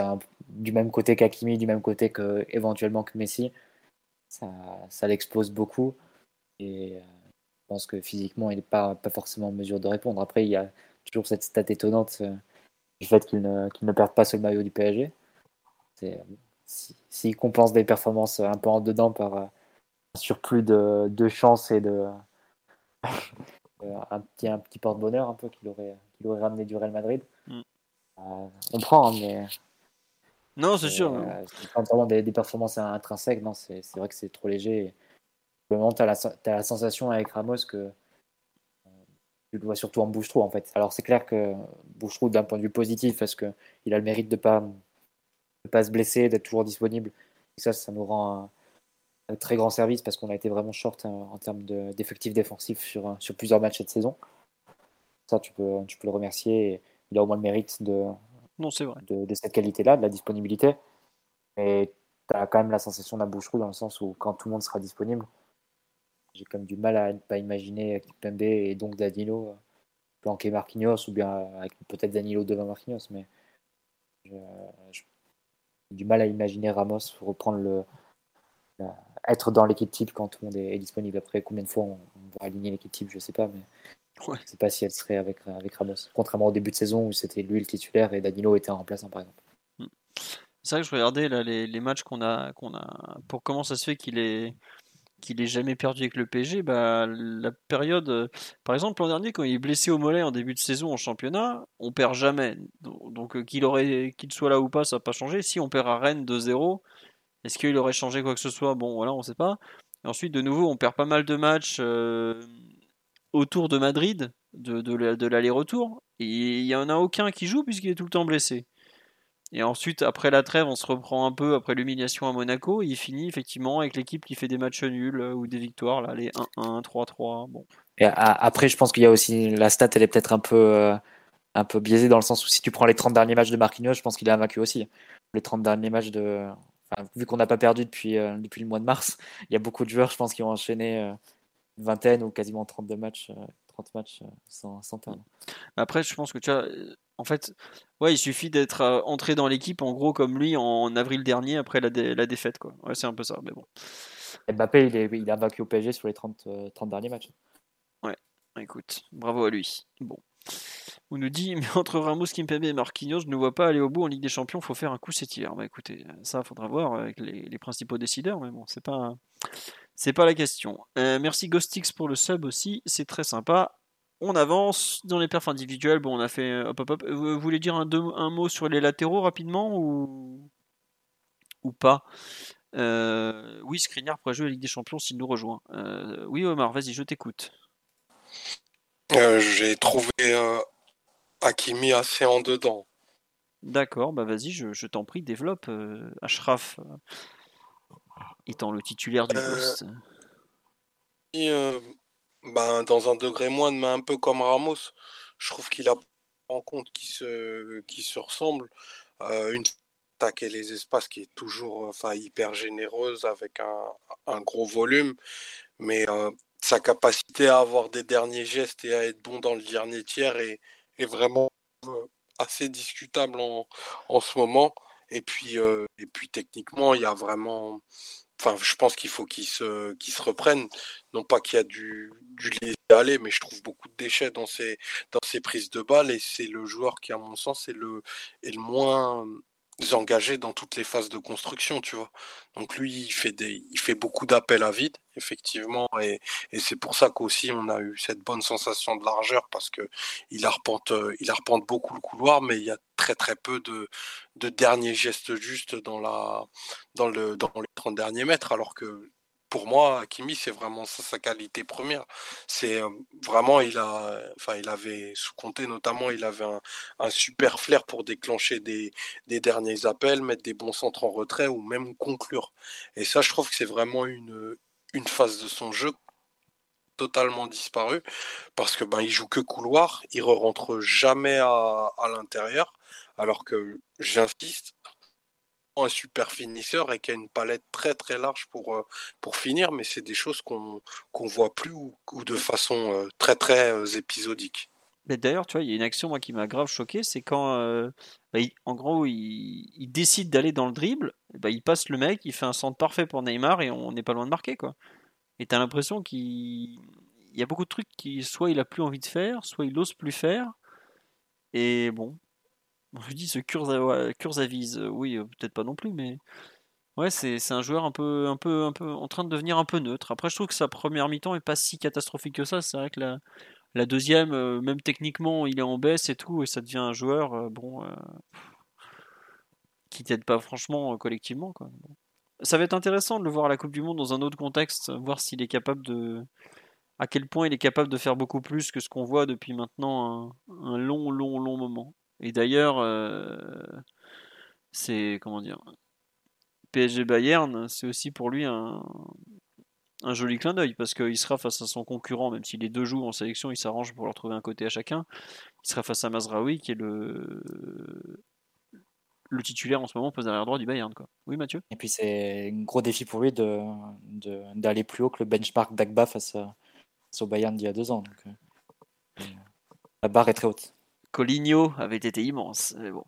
du même côté qu'Akimi, du même côté que éventuellement que Messi. Ça, ça l'expose beaucoup et euh, je pense que physiquement il n'est pas, forcément en mesure de répondre. Après il y a toujours cette stat étonnante euh, du fait qu'il ne, perde pas ce maillot du PSG. S'il si, compense des performances un peu en dedans par, surplus de, de chance et de un petit, un petit porte-bonheur un peu qu'il aurait, qu'il aurait ramené du Real Madrid. Mm. Euh, on prend, hein, mais. Non, c'est sûr. Euh, vraiment des, des, performances intrinsèques, non, c'est, c'est vrai que c'est trop léger. tu as la, as la sensation avec Ramos que euh, tu le vois surtout en bouche-trou en fait. Alors c'est clair que bouche-trou d'un point de vue positif parce qu'il a le mérite de ne pas, de pas se blesser, d'être toujours disponible. Et ça, ça nous rend un très grand service parce qu'on a été vraiment short hein, en termes d'effectifs défensifs sur, sur plusieurs matchs cette saison. Ça, tu peux, tu peux le remercier. il a au moins le mérite de, non, c'est vrai. de, cette qualité-là, de la disponibilité. Et tu as quand même la sensation d'un boucherou dans le sens où quand tout le monde sera disponible, j'ai quand même du mal à ne pas imaginer Kipembe et donc Danilo planquer Marquinhos ou bien avec peut-être Danilo devant Marquinhos, mais j'ai du mal à imaginer Ramos reprendre le, être dans l'équipe type quand tout le monde est, disponible. Après, combien de fois on, va aligner l'équipe type, je sais pas, mais je ne sais pas si elle serait avec, avec Ramos. Contrairement au début de saison où c'était lui le titulaire et Danilo était en remplaçant, par exemple. Hmm. C'est vrai que je regardais là, les, les matchs qu'on a, qu'on a. Pour comment ça se fait qu'il est qu'il ait jamais perdu avec le PSG, bah, la période, par exemple l'an dernier quand il est blessé au mollet en début de saison en championnat, on perd jamais. Donc euh, qu'il aurait qu'il soit là ou pas, ça n'a pas changé. Si on perd à Rennes 2-0, est-ce qu'il aurait changé quoi que ce soit? Bon, voilà, on ne sait pas. ensuite, de nouveau, on perd pas mal de matchs euh, autour de Madrid, de, l'aller-retour. Et il n'y en a aucun qui joue puisqu'il est tout le temps blessé. Et ensuite, après la trêve, on se reprend un peu après l'humiliation à Monaco. il finit effectivement avec l'équipe qui fait des matchs nuls euh, ou des victoires, là, les 1-1, 3-3. Bon. Et après, je pense qu'il y a aussi la stat, elle est peut-être un peu, euh, un peu biaisée dans le sens où si tu prends les 30 derniers matchs de Marquinhos, je pense qu'il a vaincu aussi. Les 30 derniers matchs de, vu qu'on n'a pas perdu depuis, depuis le mois de mars, il y a beaucoup de joueurs, je pense, qui ont enchaîné une vingtaine ou quasiment 32 matchs, 30 matchs sans, sans perdre. Après, je pense que tu vois, en fait, ouais, il suffit d'être entré dans l'équipe en gros comme lui en avril dernier après la, la défaite, quoi. Ouais, c'est un peu ça, mais bon. Mbappé, il, est, il a vaincu au PSG sur les 30, 30 derniers matchs. Ouais, écoute, bravo à lui. Bon. On nous dit, mais entre Ramos, Kimpembe et Marquinhos, je ne vois pas aller au bout en Ligue des Champions, faut faire un coup cet hiver. Bah écoutez, ça faudra voir avec les, principaux décideurs, mais bon, c'est pas, c'est pas la question. Euh, merci Ghostix pour le sub aussi, c'est très sympa. On avance dans les perfs individuels. Bon, on a fait hop hop hop. Vous voulez dire un, un mot sur les latéraux rapidement ou ou pas? Euh, Oui, Skriniar pourrait jouer la Ligue des Champions s'il nous rejoint. Euh, oui, Omar, vas-y, je t'écoute. Euh, j'ai trouvé Hakimi assez en dedans. D'accord, bah vas-y, je, t'en prie, développe. Ashraf étant le titulaire du poste. Ben, dans un degré moindre, mais un peu comme Ramos, je trouve qu'il a en compte qui se, qui se ressemble. une attaque et les espaces qui est toujours enfin, hyper généreuse avec un, gros volume, mais sa capacité à avoir des derniers gestes et à être bon dans le dernier tiers est, est vraiment assez discutable en, ce moment. Et puis, et puis techniquement, il y a vraiment Enfin, je pense qu'il faut qu'il se, qu'il se reprenne. Non pas qu'il y a du, du laisser aller, mais je trouve beaucoup de déchets dans ses, dans ses prises de balles et c'est le joueur qui, à mon sens, est le, est le moins engagé dans toutes les phases de construction, tu vois. Donc lui, il fait des, il fait beaucoup d'appels à vide, effectivement, et, et c'est pour ça qu'aussi on a eu cette bonne sensation de largeur parce que il arpente, il arpente beaucoup le couloir, mais il y a très très peu de, de derniers gestes justes dans la, dans le, dans les 30 derniers mètres, alors que pour moi, Kimi, c'est vraiment ça sa qualité première. C'est vraiment, il a, enfin, il avait sous compté notamment, il avait un, super flair pour déclencher des, derniers appels, mettre des bons centres en retrait ou même conclure. Et ça, je trouve que c'est vraiment une, phase de son jeu totalement disparu parce que ben il joue que couloir, il ne rentre jamais à l'intérieur, alors que j'insiste, un super finisseur et qui a une palette très très large pour, euh, pour finir, mais c'est des choses qu'on qu'on voit plus ou, de façon euh, très très euh, épisodique. D'ailleurs, tu vois, il y a une action moi qui m'a grave choqué, c'est quand, bah, en gros, il, décide d'aller dans le dribble, bah, il passe le mec, il fait un centre parfait pour Neymar et on n'est pas loin de marquer quoi. Et t'as l'impression qu'il y a beaucoup de trucs qui soit il a plus envie de faire, soit il ose plus faire. Et bon, je dis ce Kurzaviz, euh, oui, euh, peut-être pas non plus, mais ouais, c'est un joueur un peu, un peu, un peu en train de devenir un peu neutre. Après, je trouve que sa première mi-temps est pas si catastrophique que ça. C'est vrai que la, la deuxième, euh, même techniquement, il est en baisse et tout, et ça devient un joueur, bon, qui t'aide pas franchement collectivement, quoi. Ça va être intéressant de le voir à la Coupe du Monde dans un autre contexte, voir s'il est capable de, à quel point il est capable de faire beaucoup plus que ce qu'on voit depuis maintenant un long, long, long moment. Et d'ailleurs, euh, c'est comment dire, PSG Bayern, c'est aussi pour lui un, joli clin d'œil parce qu'il sera face à son concurrent, même si les deux jouent en sélection, il s'arrange pour leur trouver un côté à chacun. Il sera face à Mazraoui qui est le le titulaire en ce moment poste arrière droit du Bayern quoi. Oui Mathieu? Et puis c'est un gros défi pour lui de d'aller plus haut que le benchmark d'Agba face, au Bayern d'il y a deux ans. Euh, la barre est très haute. Coligno avait été immense. bon.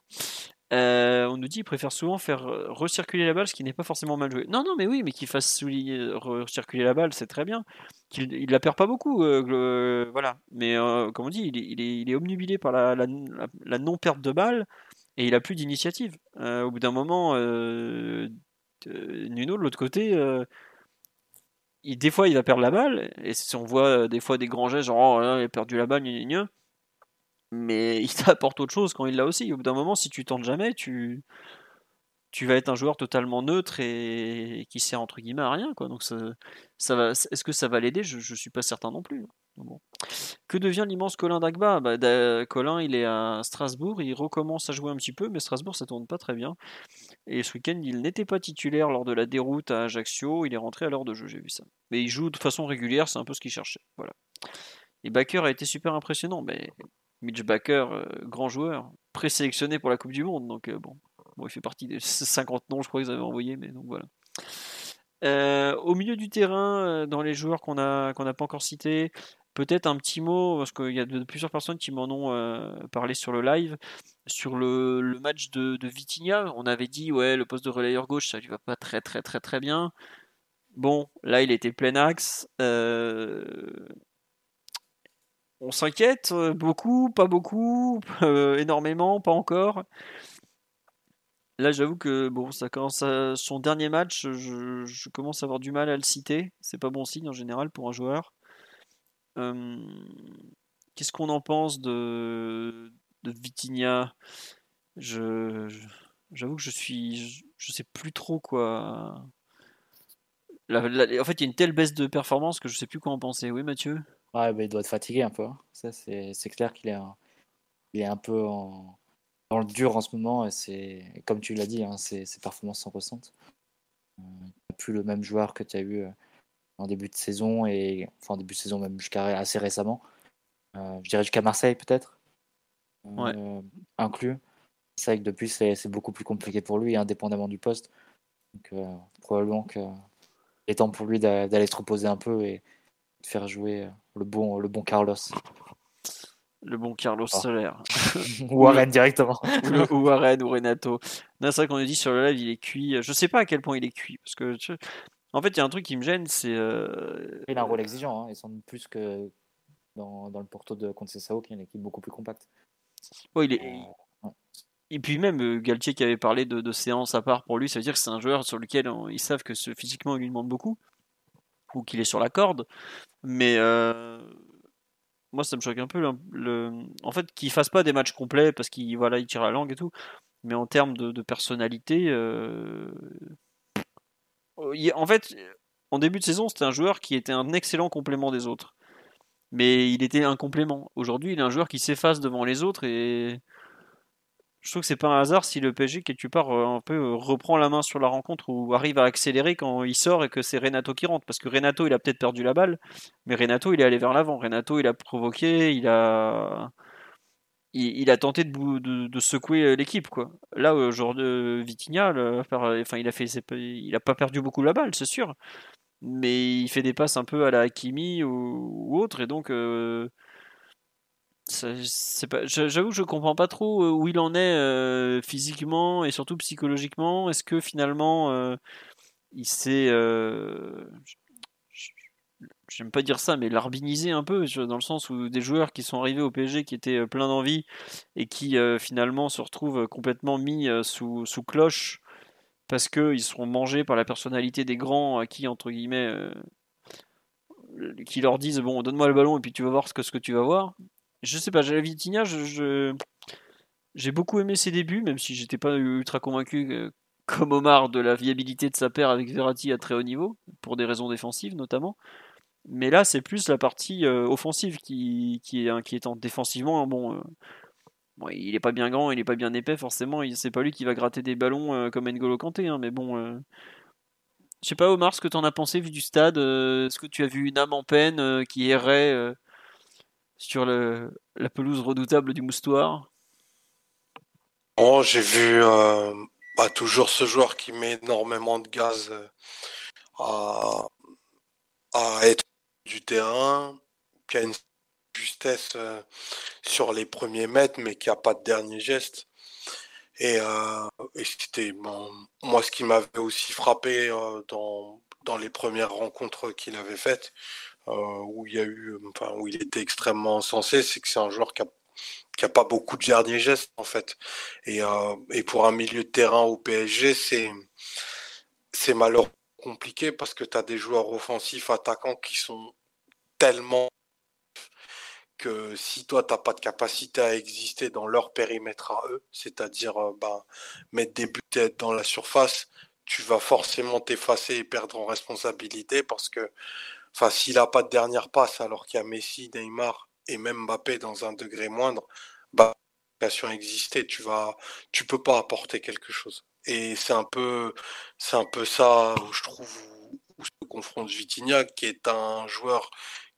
Euh, on nous dit qu'il préfère souvent faire recirculer la balle, ce qui n'est pas forcément mal joué. Non, non, mais oui, mais qu'il fasse recirculer la balle, c'est très bien. Qu'il il la perd pas beaucoup, euh, voilà. Mais euh, comme on dit, il est, il est, par la, la, non-perte de balle et il a plus d'initiative. au bout d'un moment, Nuno, de l'autre côté, il, des fois il va perdre la balle, et si on voit des fois des grands gestes, genre oh, il a perdu la balle, gna, gna, mais il t'apporte autre chose quand il l'a aussi. Au bout d'un moment, si tu tentes jamais, tu, tu vas être un joueur totalement neutre et, qui sert entre guillemets à rien. Donc ça, est-ce que ça va l'aider? Je, ne suis pas certain non plus. Bon. Que devient l'immense Colin Dagba bah, Colin, il est à Strasbourg, il recommence à jouer un petit peu, mais Strasbourg, ça tourne pas très bien. Et ce week-end, il n'était pas titulaire lors de la déroute à Ajaccio, il est rentré à l'heure de jeu, j'ai vu ça. Mais il joue de façon régulière, c'est un peu ce qu'il cherchait. Voilà. Et Baker a été super impressionnant, mais Mitch Baker, euh, grand joueur, présélectionné pour la Coupe du Monde, donc euh, bon, Bon, il fait partie des 50 noms, je crois qu'ils avaient envoyé, mais donc voilà. Euh, au milieu du terrain, dans les joueurs qu'on n'a pas encore cités, peut-être un petit mot parce qu'il y a plusieurs personnes qui m'en ont parlé sur le live sur le, match de, de Vitinha. On avait dit ouais le poste de relayeur gauche ça lui va pas très très très très bien. Bon, là il était plein axe. On s'inquiète beaucoup, pas beaucoup, énormément, pas encore. Là, j'avoue que bon, ça commence son dernier match, je, commence à avoir du mal à le citer. C'est pas bon signe en général pour un joueur. Qu'est-ce qu'on en pense de, de Vitinha? Je, J'avoue que je suis. Je, sais plus trop quoi. en fait, il y a une telle baisse de performance que je sais plus quoi en penser. Oui, Mathieu? Ouais, bah, il doit être fatigué un peu. Hein. Ça, c'est clair qu'il est, un, il est un peu en dans le dur en ce moment. Et c'est, comme tu l'as dit, hein, ses, performances s'en ressentent. Euh, plus le même joueur que tu as eu euh, en début de saison, et enfin en début de saison même jusqu'à assez récemment. Euh, je dirais jusqu'à Marseille peut-être, inclus. C'est vrai que depuis c'est beaucoup plus compliqué pour lui, indépendamment du poste. Donc probablement que est temps pour lui d'aller se reposer un peu et de faire jouer le bon, le bon Carlos. Le bon Carlos oh. Soler. ou Warren directement. ou, Warren ou Renato. c'est vrai qu'on a dit sur le live, il est cuit. Je sais pas à quel point il est cuit. Parce que, en fait, il y a un truc qui me gêne, c'est. Euh, il a un rôle exigeant. Hein. Il semble plus que dans, dans le Porto de Conceição, qui est une équipe beaucoup plus compacte. Ouais, il est. Et puis même euh, Galtier qui avait parlé de, de séance à part pour lui, ça veut dire que c'est un joueur sur lequel ils savent que ce, physiquement il lui demande beaucoup ou qu'il est sur la corde. Mais euh, moi ça me choque un peu le, en fait qu'il fasse pas des matchs complets parce qu'il voilà il tire la langue et tout. Mais en termes de, personnalité euh, en fait en début de saison c'était un joueur qui était un excellent complément des autres. Mais il était un complément aujourd'hui il est un joueur qui s'efface devant les autres et je trouve que c'est pas un hasard si le PSG quelque part euh, un peu euh, reprend la main sur la rencontre ou arrive à accélérer quand il sort et que c'est Renato qui rentre. Parce que Renato il a peut-être perdu la balle mais Renato il est allé vers l'avant. Renato il a provoqué il a il, a tenté de, de, secouer euh, l'équipe quoi. Là aujourd'hui Vitinha enfin il a fait il a pas perdu beaucoup la balle c'est sûr mais il fait des passes un peu à la Hakimi ou, autre. Et donc J'avoue que je comprends pas trop euh, où il en est euh, physiquement et surtout psychologiquement. Est-ce que finalement euh, il s'est, j'aime pas dire ça, mais larbinisé un peu dans le sens où des joueurs qui sont arrivés au PSG qui étaient pleins d'envie et qui finalement se retrouvent complètement mis sous, sous cloche parce qu'ils seront mangés par la personnalité des grands à qui entre guillemets qui leur disent bon donne-moi le ballon et puis tu vas voir ce que, ce que tu vas voir je sais pas, Vitinha, je, j'ai beaucoup aimé ses débuts, même si j'étais pas ultra convaincu euh, comme Omar de la viabilité de sa paire avec Verratti à très haut niveau, pour des raisons défensives notamment. Mais là, c'est plus la partie euh, offensive qui, est inquiétante. Défensivement, bon, euh, bon, il est pas bien grand, il est pas bien épais, forcément. C'est pas lui qui va gratter des ballons comme N'Golo Kanté, hein, mais bon. je sais pas, Omar, ce que tu en as pensé vu du stade. Est-ce que tu as vu une âme en peine qui errait sur la pelouse redoutable du Moustoir Oh, j'ai vu euh, toujours ce joueur qui met énormément de gaz euh, à, à, être du terrain, qui a une justesse euh, sur les premiers mètres, mais qui n'a pas de dernier geste. Et, c'était moi ce qui m'avait aussi frappé dans, dans les premières rencontres qu'il avait faites, où il a eu, enfin, où il était extrêmement sensé, c'est que c'est un joueur qui a qui a pas beaucoup de derniers gestes en fait. Et, euh, et pour un milieu de terrain au PSG, c'est c'est malheureusement compliqué parce que tu as des joueurs offensifs attaquants qui sont tellement que si toi t'as pas de capacité à exister dans leur périmètre à eux, c'est-à-dire euh, ben, mettre des buts dans la surface, tu vas forcément t'effacer et perdre en responsabilité parce que Enfin, s'il n'a pas de dernière passe alors qu'il y a Messi, Neymar et même Mbappé dans un degré moindre, bah, exister, tu vas, tu peux pas apporter quelque chose. Et c'est un peu, c'est un peu ça où je trouve où, se confronte Vitinha, qui est un joueur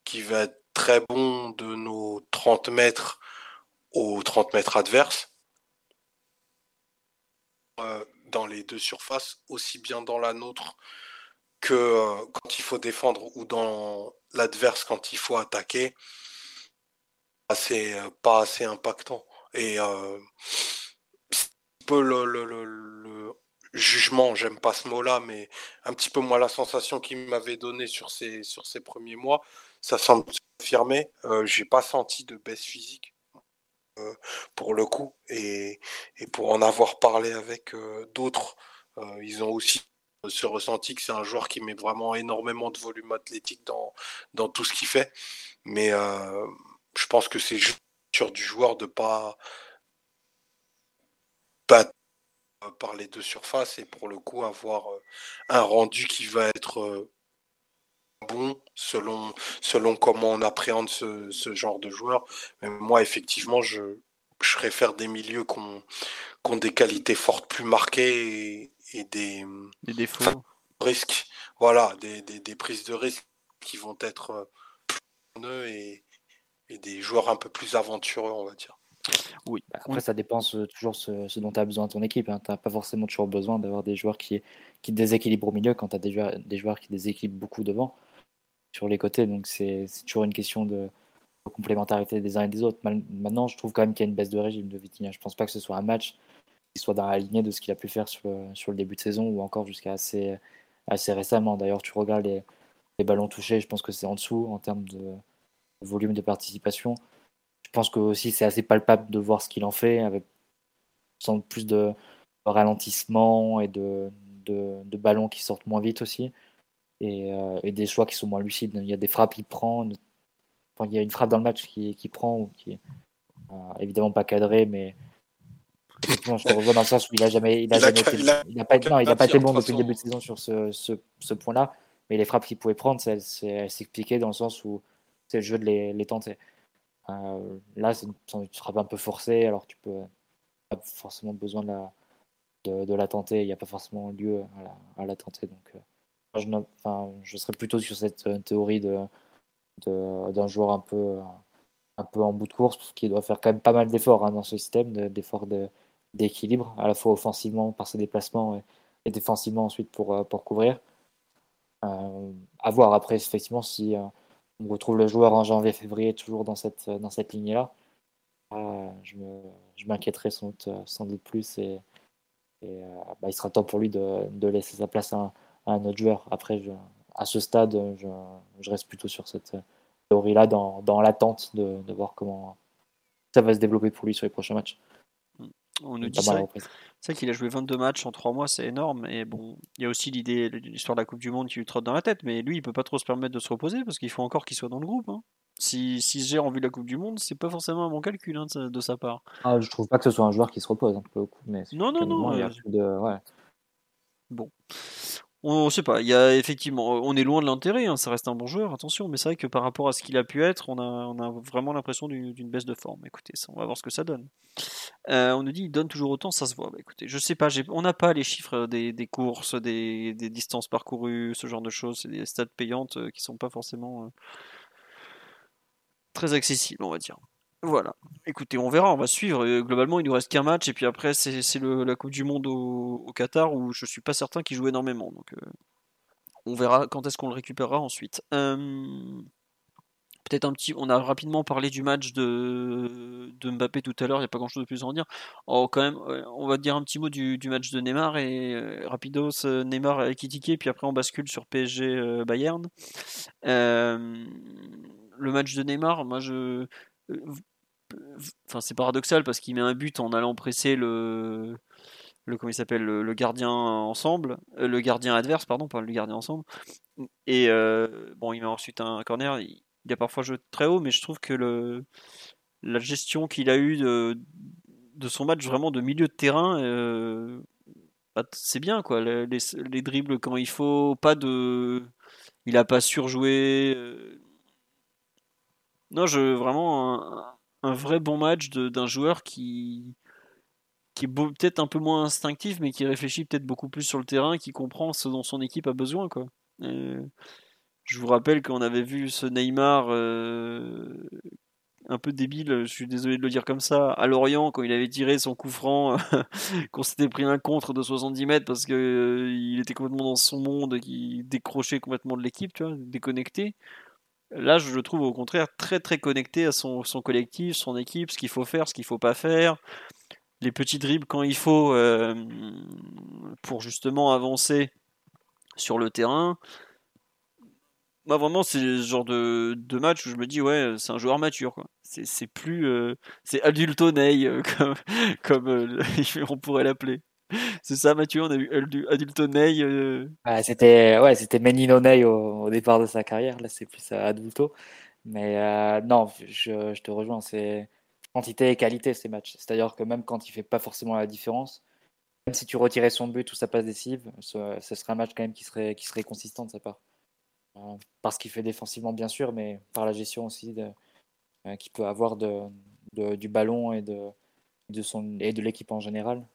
qui va être très bon de nos 30 mètres aux 30 mètres adverses. dans les deux surfaces, aussi bien dans la nôtre que quand il faut défendre ou dans l'adverse quand il faut attaquer, c'est pas assez impactant. Et euh, peu le, jugement, j'aime pas ce mot-là, mais un petit peu moins la sensation qu'il m'avait donné sur ces, sur ces premiers mois, ça semble affirmer. Euh, j'ai pas senti de baisse physique euh, pour le coup, et, et, pour en avoir parlé avec euh, d'autres, ils ont aussi ce ressenti que c'est un joueur qui met vraiment énormément de volume athlétique dans, dans tout ce qu'il fait. Mais je pense que c'est sur du joueur de pas par les deux surfaces et pour le coup avoir euh, un rendu qui va être euh, bon selon, selon comment on appréhende ce, genre de joueur. Mais moi, effectivement, je, je préfère des milieux qui ont, des qualités fortes plus marquées des, des défauts. risques. Voilà, des, des, prises de risques qui vont être euh, plus et, et des joueurs un peu plus aventureux, on va dire. Oui. Bah, après, ça dépend toujours ce, ce dont tu as besoin de ton équipe. Hein. Tu n'as pas forcément toujours besoin d'avoir des joueurs qui, qui déséquilibrent au milieu quand tu as des joueurs, des joueurs qui déséquilibrent beaucoup devant sur les côtés. Donc, c'est toujours une question de, complémentarité des uns et des autres. Maintenant, je trouve quand même qu'il y a une baisse de régime de Vitinha. Je pense pas que ce soit un match soit dans la lignée de ce qu'il a pu faire sur le, sur le début de saison ou encore jusqu'à assez, assez récemment. D'ailleurs, tu regardes les, les, ballons touchés, je pense que c'est en dessous en termes de volume de participation je pense que aussi c'est assez palpable de voir ce qu'il en fait avec sans plus de ralentissement et de, de, ballons qui sortent moins vite aussi euh, et, des choix qui sont moins lucides. Il y a des frappes qu'il prend, il y a une frappe dans le match qui, qui prend ou qui euh, évidemment pas cadré, mais je te revois dans le sens où il a jamais, il a, jamais été, il a pas, non, il a pas été bon depuis le début de saison sur ce, ce, ce point-là, mais les frappes qu'il pouvait prendre, elles s'expliquaient dans le sens où c'est le jeu de les, les tenter. Euh, là, c'est une, frappe un peu forcée, alors tu peux pas forcément besoin de la, de, la tenter. Il n'y a pas forcément lieu à la, tenter. Donc, euh, je, enfin, je serais plutôt sur cette euh, théorie de, d'un joueur un peu, un peu en bout de course, qui doit faire quand même pas mal d'efforts hein, dans ce système, d'efforts d'équilibre, à la fois offensivement par ses déplacements et, défensivement ensuite pour, pour couvrir. à voir après, effectivement, si on retrouve le joueur en janvier-février toujours dans cette, dans cette lignée-là. Je m'inquiéterai sans, sans, doute plus et, euh, bah, il sera temps pour lui de, de laisser sa place à un, autre joueur. Après, à ce stade, je, je, reste plutôt sur cette théorie-là dans, dans l'attente de, de, voir comment ça va se développer pour lui sur les prochains matchs. On nous dit ça. C'est qu'il a joué 22 matchs en 3 mois, c'est énorme. Et bon, il y a aussi l'idée, l'histoire de la Coupe du Monde qui lui trotte dans la tête. Mais lui, il peut pas trop se permettre de se reposer parce qu'il faut encore qu'il soit dans le groupe. Hein. Si, si gère en vue de la Coupe du Monde, c'est pas forcément un bon calcul hein, de, sa part. Ah, je trouve pas que ce soit un joueur qui se repose, hein, Mais non, non, non. Euh, bon. On sait pas, il y a effectivement, on est loin de l'intérêt, hein, ça reste un bon joueur, attention, mais c'est vrai que par rapport à ce qu'il a pu être, on a, vraiment l'impression d'une baisse de forme. Écoutez, on va voir ce que ça donne. Euh, on nous dit il donne toujours autant, ça se voit. Bah, écoutez, je sais pas, on n'a pas les chiffres des, courses, des, distances parcourues, ce genre de choses, c'est des stades payantes euh, qui sont pas forcément euh, très accessibles, on va dire. Voilà. Écoutez, on verra, on va suivre. Euh, globalement, il nous reste qu'un match et puis après, c'est la Coupe du Monde au, Qatar où je suis pas certain qu'il joue énormément. Donc, euh, on verra quand est-ce qu'on le récupérera ensuite. Peut-être un petit. On a rapidement parlé du match de, Mbappé tout à l'heure. Il n'y a pas grand-chose de plus à en dire. Oh, quand même, on va dire un petit mot du, match de Neymar et euh, rapidos. Neymar a critiqué puis après on bascule sur PSG Bayern. le match de Neymar, moi je enfin c'est paradoxal parce qu'il met un but en allant presser le le comment il s'appelle le, gardien ensemble euh, le gardien adverse pardon pas le gardien ensemble. Et euh, bon il met ensuite un corner. Il, y a parfois jeu très haut mais je trouve que le la gestion qu'il a eu de, de son match vraiment de milieu de terrain euh, bah, c'est bien quoi. Les, les, dribbles quand il faut pas de il a pas surjoué non je vraiment vrai bon match d'un joueur qui, qui est peut-être un peu moins instinctif, mais qui réfléchit peut-être beaucoup plus sur le terrain, qui comprend ce dont son équipe a besoin. Quoi. je vous rappelle qu'on avait vu ce Neymar euh, un peu débile, je suis désolé de le dire comme ça, à Lorient quand il avait tiré son coup franc, qu'on s'était pris un contre de 70 mètres parce que euh, était complètement dans son monde, qui décrochait complètement de l'équipe, déconnecté. Là, je le trouve au contraire très très connecté à son, collectif, son équipe, ce qu'il faut faire, ce qu'il faut pas faire, les petits dribbles quand il faut euh, pour justement avancer sur le terrain. Moi, vraiment, c'est le genre de, match où je me dis, ouais, c'est un joueur mature. C'est, plus. Euh, c'est Adultonei, euh, comme, comme on pourrait l'appeler. C'est ça, Mathieu, on a eu Adultonei. Ah, c'était, ouais, c'était au, au, départ de sa carrière. Là, c'est plus Adulto. Mais non, je, te rejoins. C'est quantité et qualité ces matchs. C'est-à-dire que même quand il fait pas forcément la différence, même si tu retirais son but ou sa passe décisive, ce, serait un match quand même qui serait, qui serait consistant de sa part. Euh, parce qu'il fait défensivement bien sûr, mais par la gestion aussi euh, qu'il peut avoir de, du ballon et de, de, son, et de l'équipe en général.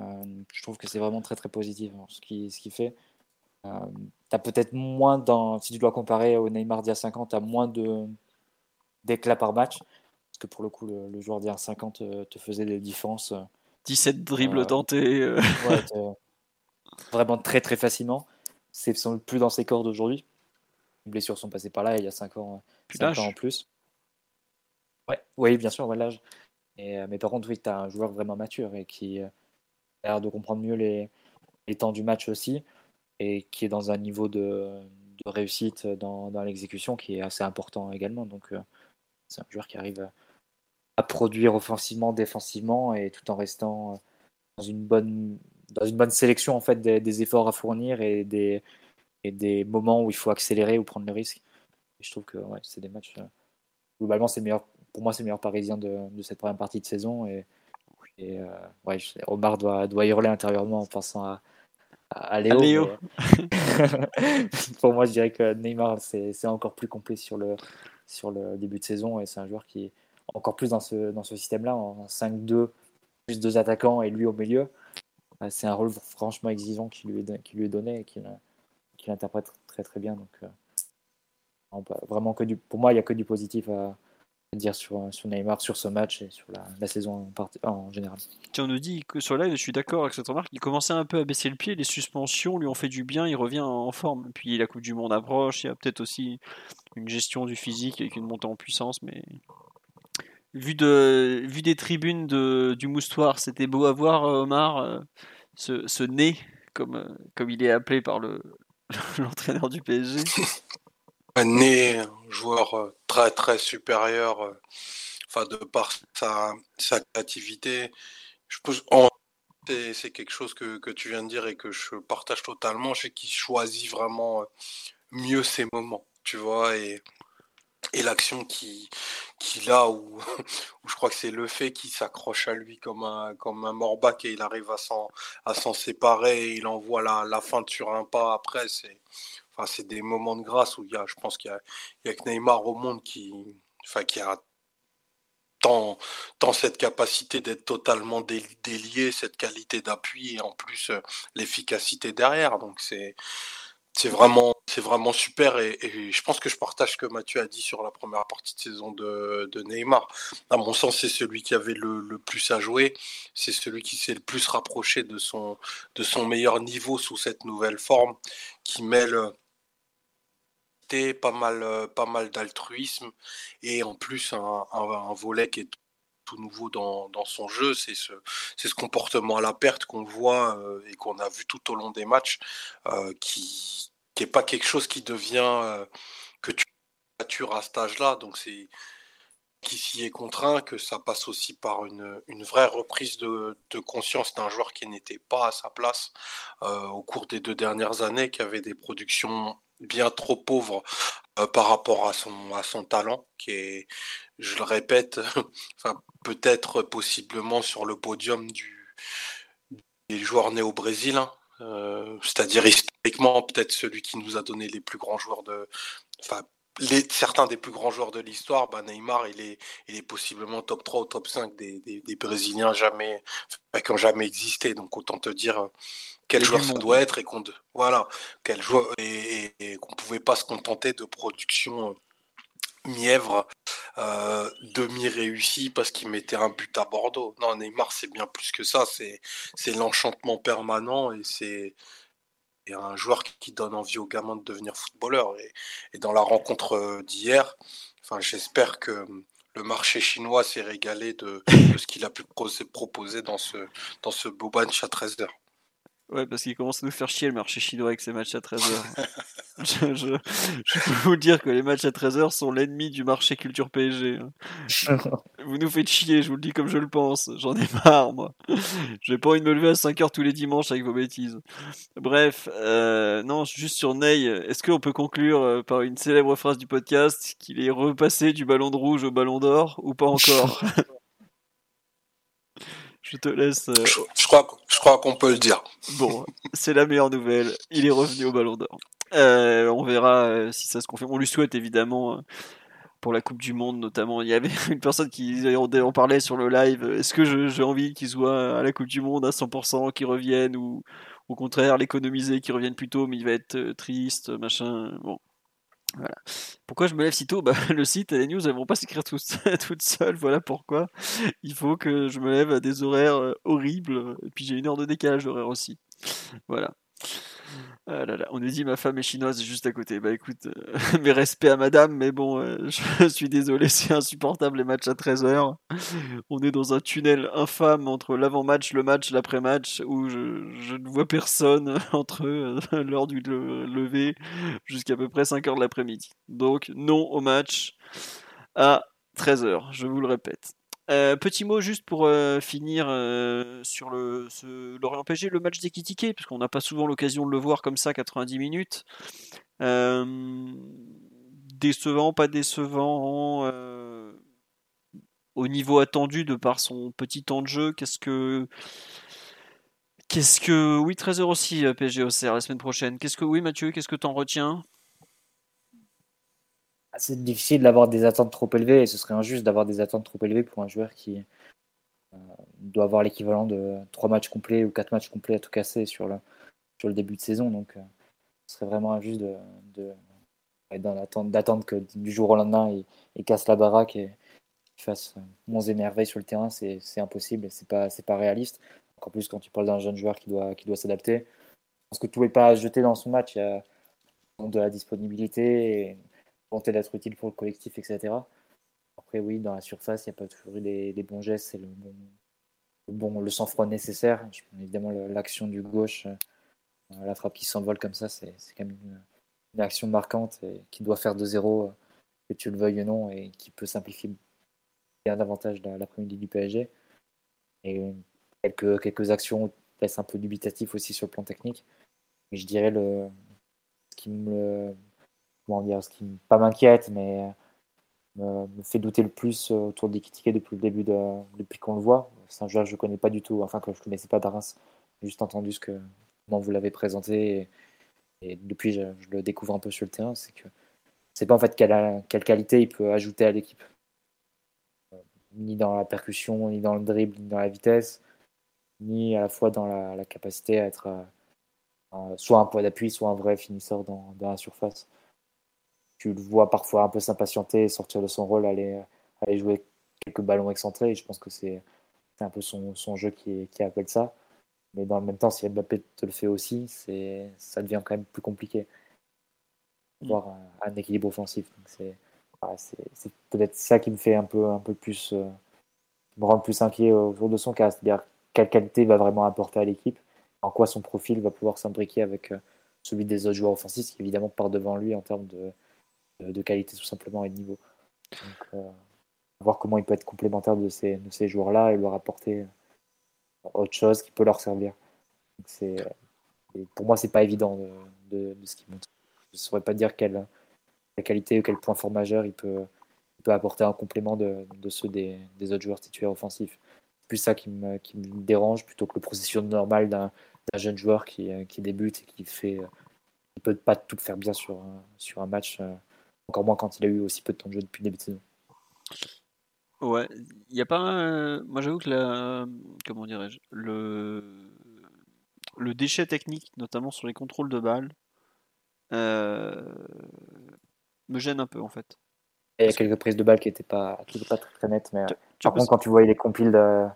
Euh, je trouve que c'est vraiment très très positif hein, ce qu'il ce qui fait. tu as peut-être moins, dans, si tu dois comparer au Neymar d'il y a 5 ans, tu as moins d'éclats par match. Parce que pour le coup, le, joueur d'il y a 5 ans te, te, faisait des différences. 17 dribbles tentés. Ouais, vraiment très très facilement. C'est plus dans ses cordes aujourd'hui. Les blessures sont passées par là il y a 5 ans, 5 ans en plus. Ouais, oui, bien sûr, l'âge. Euh, mais par contre, oui, tu as un joueur vraiment mature et qui euh, l'air de comprendre mieux les, temps du match aussi et qui est dans un niveau de, réussite dans, l'exécution qui est assez important également. Donc, euh, c'est un joueur qui arrive à produire offensivement, défensivement et tout en restant dans une bonne, dans une bonne sélection en fait des, des efforts à fournir et des, et des moments où il faut accélérer ou prendre le risque. Et je trouve que ouais, c'est des matchs. Euh, globalement, c'est meilleur. Pour moi, c'est le meilleur parisien de, de, cette première partie de saison. Et, et euh, ouais, Omar doit, doit hurler intérieurement en pensant à, à, Léo. pour moi, je dirais que Neymar, c'est encore plus complet sur le, sur le début de saison. Et c'est un joueur qui est encore plus dans ce, dans ce système-là, en 5-2, plus deux attaquants et lui au milieu. C'est un rôle franchement exigeant qui lui est, qui lui est donné et qui, qui l'interprète très très bien. Donc, euh, vraiment que du, pour moi, il n'y a que du positif à, dire sur, sur, Neymar, sur ce match et sur la, la saison en, en, général. On nous dit que sur live, je suis d'accord avec cette remarque, il commençait un peu à baisser le pied, les suspensions lui ont fait du bien, il revient en forme. Puis la Coupe du Monde approche, il y a peut-être aussi une gestion du physique avec une montée en puissance, mais vu, de, vu des tribunes de, du moustoir, c'était beau à voir, Omar, euh, ce, ce nez, comme, euh, comme il est appelé par le, l'entraîneur du PSG. Né, un joueur euh, très très supérieur, euh, enfin de par sa, sa créativité. Je pense, c'est quelque chose que, tu viens de dire et que je partage totalement. Je sais qu'il choisit vraiment euh, mieux ses moments, tu vois, et, l'action qui qu'il a où, je crois que c'est le fait qui s'accroche à lui comme un comme morbac et il arrive à s'en à s'en séparer et il envoie la, la feinte sur un pas après c'est enfin c'est des moments de grâce où il y a je pense qu'il y y a que Neymar au monde qui enfin qui a tant, tant cette capacité d'être totalement délié, cette qualité d'appui et en plus euh, l'efficacité derrière. Donc c'est vraiment, vraiment super et, je pense que je partage ce que Mathieu a dit sur la première partie de saison de, de Neymar. À mon sens, c'est celui qui avait le, le plus à jouer, c'est celui qui s'est le plus rapproché de son, de son meilleur niveau sous cette nouvelle forme qui mêle pas mal, pas mal d'altruisme et en plus un, volet qui est tout nouveau dans, son jeu, c'est ce, ce comportement à la perte qu'on voit euh, et qu'on a vu tout au long des matchs, euh, qui n'est pas quelque chose qui devient euh, que tu matures à cet âge-là. Donc c'est qui s'y est contraint, que ça passe aussi par une, vraie reprise de conscience d'un joueur qui n'était pas à sa place au cours des deux dernières années, qui avait des productions bien trop pauvres par rapport à son, à son talent, qui est, je le répète, peut-être possiblement sur le podium du, des joueurs nés au Brésil, hein. euh, c'est-à-dire historiquement peut-être celui qui nous a donné les plus grands joueurs de, certains des plus grands joueurs de l'histoire, bah Neymar, il est, il est possiblement top 3 ou top 5 des, des, des Brésiliens jamais, qui ont jamais existé. Donc autant te dire quel joueur ça doit être et qu'on voilà, quel joueur et, et, et qu'on pouvait pas se contenter de production mièvre euh, demi-réussi parce qu'il mettait un but à Bordeaux. Non, Neymar, c'est bien plus que ça. C'est l'enchantement permanent et c'est un joueur qui donne envie aux gamins de devenir footballeur. Et, dans la rencontre euh, d'hier, enfin, j'espère que le marché chinois s'est régalé de, ce qu'il a pu proposer dans ce, dans ce 13 h Ouais, parce qu'il commence à nous faire chier le marché chinois avec ses matchs à 13h. je, je, peux vous dire que les matchs à 13h sont l'ennemi du marché culture PSG. Hein. vous nous faites chier, je vous le dis comme je le pense. J'en ai marre, moi. J'ai pas envie de me lever à 5h tous les dimanches avec vos bêtises. Bref, euh, non, juste sur Ney, est-ce qu'on peut conclure euh, par une célèbre phrase du podcast qu'il est repassé du ballon de rouge au ballon d'or ou pas encore? Je te laisse. Euh, je, crois, je crois qu'on peut le dire. Bon, c'est la meilleure nouvelle. Il est revenu au Ballon d'Or. Euh, on verra euh, si ça se confirme. On lui souhaite évidemment pour la Coupe du Monde notamment. Il y avait une personne qui en parlait sur le live. Est-ce que j'ai envie qu'il soit à la Coupe du Monde à 100%, qu'il revienne ou au contraire l'économiser, qu'il revienne plus tôt, mais il va être triste, machin. Bon, voilà. Pourquoi je me lève si tôt? Bah, Le site et les news elles vont pas s'écrire toutes, toutes seules. Voilà pourquoi il faut que je me lève à des horaires euh, horribles. Et puis j'ai une heure de décalage horaire aussi. Voilà. Ah là là, on nous dit ma femme est chinoise juste à côté. Bah écoute, euh, mes respects à madame, mais bon, euh, je suis désolé, c'est insupportable les matchs à 13h. On est dans un tunnel infâme entre l'avant-match, le match, l'après-match, où je, ne vois personne entre lors du lever jusqu'à peu près 5h de l'après-midi. Donc non au match à 13h, je vous le répète. Euh, petit mot juste pour euh, finir euh, sur le Lorient le match d'Ekitike, parce qu'on n'a pas souvent l'occasion de le voir comme ça, 90 minutes. décevant, pas décevant, au niveau attendu de par son petit temps de jeu, qu'est-ce que. Qu'est-ce que. Oui, 13h aussi, PSG OCR la semaine prochaine. Qu'est-ce que. Oui, Mathieu, qu'est-ce que t'en retiens? C'est difficile d'avoir des attentes trop élevées et ce serait injuste d'avoir des attentes trop élevées pour un joueur qui euh, doit avoir l'équivalent de 3 matchs complets ou 4 matchs complets à tout casser sur le, sur le début de saison. Donc euh, ce serait vraiment injuste d'attendre que du jour au lendemain il, casse la baraque et qu'il fasse 11 émerveilles sur le terrain. C'est, impossible et c'est pas, pas réaliste. Encore plus quand tu parles d'un jeune joueur qui doit, qui doit s'adapter. Pense que tout n'est pas à jeter dans son match. Il y a de la disponibilité. Et, d'être utile pour le collectif, etc. Après, oui, dans la surface, il n'y a pas toujours eu des, bons gestes c'est le bon, le, sang-froid nécessaire. Évidemment, l'action du gauche, euh, la frappe qui s'envole comme ça, c'est quand même une, action marquante et qui doit faire de zéro, euh, que tu le veuilles ou non, et qui peut simplifier bien davantage l'après-midi du PSG. Et quelques, quelques actions laissent un peu dubitatif aussi sur le plan technique. Mais je dirais le, ce qui me ce qui pas m'inquiète, mais me, fait douter le plus euh, autour d'Ikitike depuis le début, de, depuis qu'on le voit. C'est un joueur que je ne connais pas du tout, enfin que je ne connaissais pas j'ai juste entendu ce que, vous l'avez présenté. Et, depuis, je, le découvre un peu sur le terrain. C'est que c'est pas en fait quelle, qualité il peut ajouter à l'équipe. Euh, ni dans la percussion, ni dans le dribble, ni dans la vitesse, ni à la fois dans la, capacité à être euh, soit un point d'appui, soit un vrai finisseur dans la surface tu le vois parfois un peu s'impatienter, sortir de son rôle, aller, aller jouer quelques ballons excentrés. Et je pense que c'est un peu son, son jeu qui, qui, appelle ça. Mais dans le même temps, si Mbappé te le fait aussi, ça devient quand même plus compliqué. Voir un, un équilibre offensif. C'est peut-être ça qui me fait un peu, un peu plus. Euh, me rendre plus inquiet autour de son cas. C'est-à-dire quelle qualité va vraiment apporter à l'équipe, en quoi son profil va pouvoir s'imbriquer avec euh, celui des autres joueurs offensifs, qui évidemment part devant lui en termes de, de qualité tout simplement et de niveau. Euh, voir comment il peut être complémentaire de ces, de ces joueurs-là et leur apporter autre chose qui peut leur servir. C'est, pour moi, c'est pas évident de, ce qu'il montre. Je ne saurais pas dire quelle, qualité ou quel point fort majeur il peut, peut apporter un complément de, de ceux des, des, autres joueurs titulaires offensifs. C'est plus ça qui me, qui me, dérange plutôt que le processus normal d'un, jeune joueur qui, qui, débute et qui fait il peut pas tout faire bien sur, sur un match euh, encore moins quand il a eu aussi peu de temps de jeu depuis le début de saison. Ouais, il n'y a pas Moi j'avoue que la... Comment dirais-je le... le déchet technique, notamment sur les contrôles de balles, euh, me gêne un peu en fait. Il y a quelques prises de balles qui n'étaient pas, qui pas très, très nettes. Mais par contre, quand tu voyais les compiles de,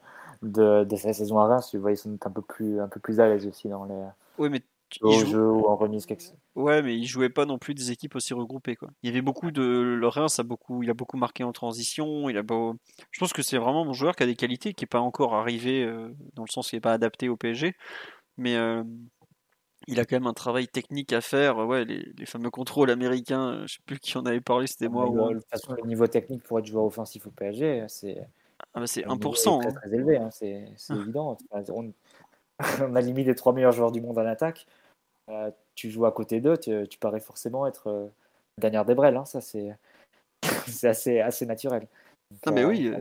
de, de sa saison à Reims, tu voyais sont un peu plus, un peu plus à l'aise aussi dans les. Oui, mais au jeu ou en remise quelque... Ouais, mais il jouait pas non plus des équipes aussi regroupées quoi. Il y avait beaucoup de le Reims a beaucoup il a beaucoup marqué en transition, il a beau... je pense que c'est vraiment mon joueur qui a des qualités qui est pas encore arrivé euh, dans le sens qu'il est pas adapté au PSG, mais euh, il a quand même un travail technique à faire. Ouais, les, les fameux contrôles américains, euh, je sais plus qui en avait parlé, c'était moi. De toute façon, le niveau technique pour être joueur offensif au PSG, c'est ah bah c'est 1%. Très, hein. très élevé, hein. c'est ah. évident. On, on, a limite les trois meilleurs joueurs du monde en attaque. Euh, tu joues à côté d'eux, tu, tu, parais forcément être euh, dernière des Hein. Ça, c'est assez, assez naturel. non, mais oui.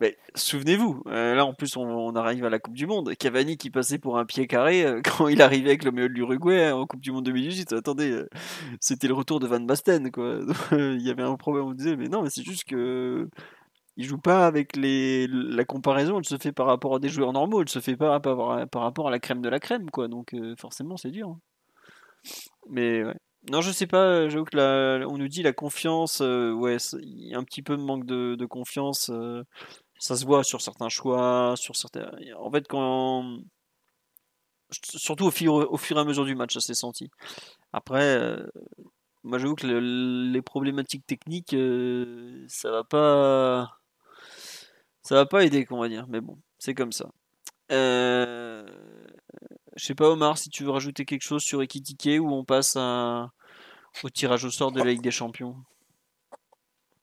Mais souvenez-vous, euh, là en plus on, arrive à la Coupe du Monde. Cavani qui passait pour un pied carré euh, quand il arrivait avec le milieu de l'Uruguay hein, en Coupe du Monde 2018. Attendez, euh, c'était le retour de Van Basten quoi. il y avait un problème, on disait, mais non, mais c'est juste que il joue pas avec les la comparaison, elle se fait par rapport à des joueurs normaux, elle se fait pas par, rapport à la crème de la crème quoi. Donc forcément c'est dur. Hein. Mais ouais. Non, je sais pas, j'avoue que la, on nous dit la confiance, euh, ouais, y a un petit peu de manque de, confiance. Euh, ça se voit sur certains choix, sur certains. En fait, quand. Surtout au fur, au fur et à mesure du match, ça s'est senti. Après, euh, moi j'avoue que les problématiques techniques, ça va pas. Ça va pas aider, qu'on va dire. Mais bon, c'est comme ça. Euh. Je sais pas, Omar, si tu veux rajouter quelque chose sur Ekitike ou on passe au tirage au sort de la Ligue des Champions?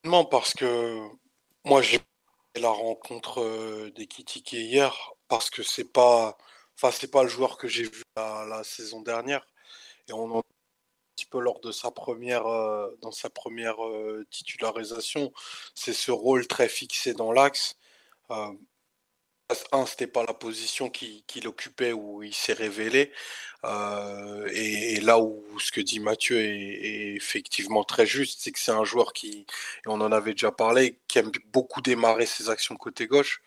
Non, parce que moi j'ai la rencontre euh, d'Ekitike hier parce que c'est pas, enfin c'est pas le joueur que j'ai vu la, saison dernière et on en un petit peu lors de sa première, euh, dans sa première euh, titularisation, c'est ce rôle très fixé dans l'axe. Un, c'était pas la position qu'il occupait où il s'est révélé. Euh, et, là où ce que dit Mathieu est, effectivement très juste, c'est que c'est un joueur qui, et on en avait déjà parlé, qui aime beaucoup démarrer ses actions côté gauche.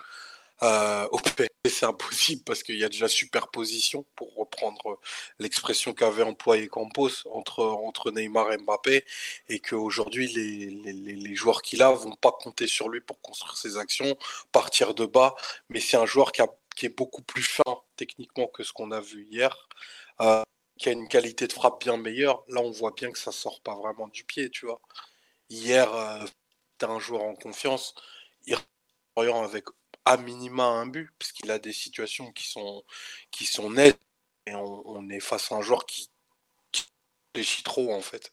Euh, au PSG, c'est impossible parce qu'il y a déjà superposition, pour reprendre l'expression qu'avait employé Campos entre, entre Neymar et Mbappé, et qu'aujourd'hui, les, les, les, joueurs qu'il a vont pas compter sur lui pour construire ses actions, partir de bas, mais c'est un joueur qui est beaucoup plus fin techniquement que ce qu'on a vu hier. Euh, qui a une qualité de frappe bien meilleure. Là, on voit bien que ça sort pas vraiment du pied, tu vois. Hier, euh, tu as un joueur en confiance, il avec à minima un but, puisqu'il a des situations qui sont, qui sont nettes. Et on, est face à un joueur qui, réfléchit trop, en fait.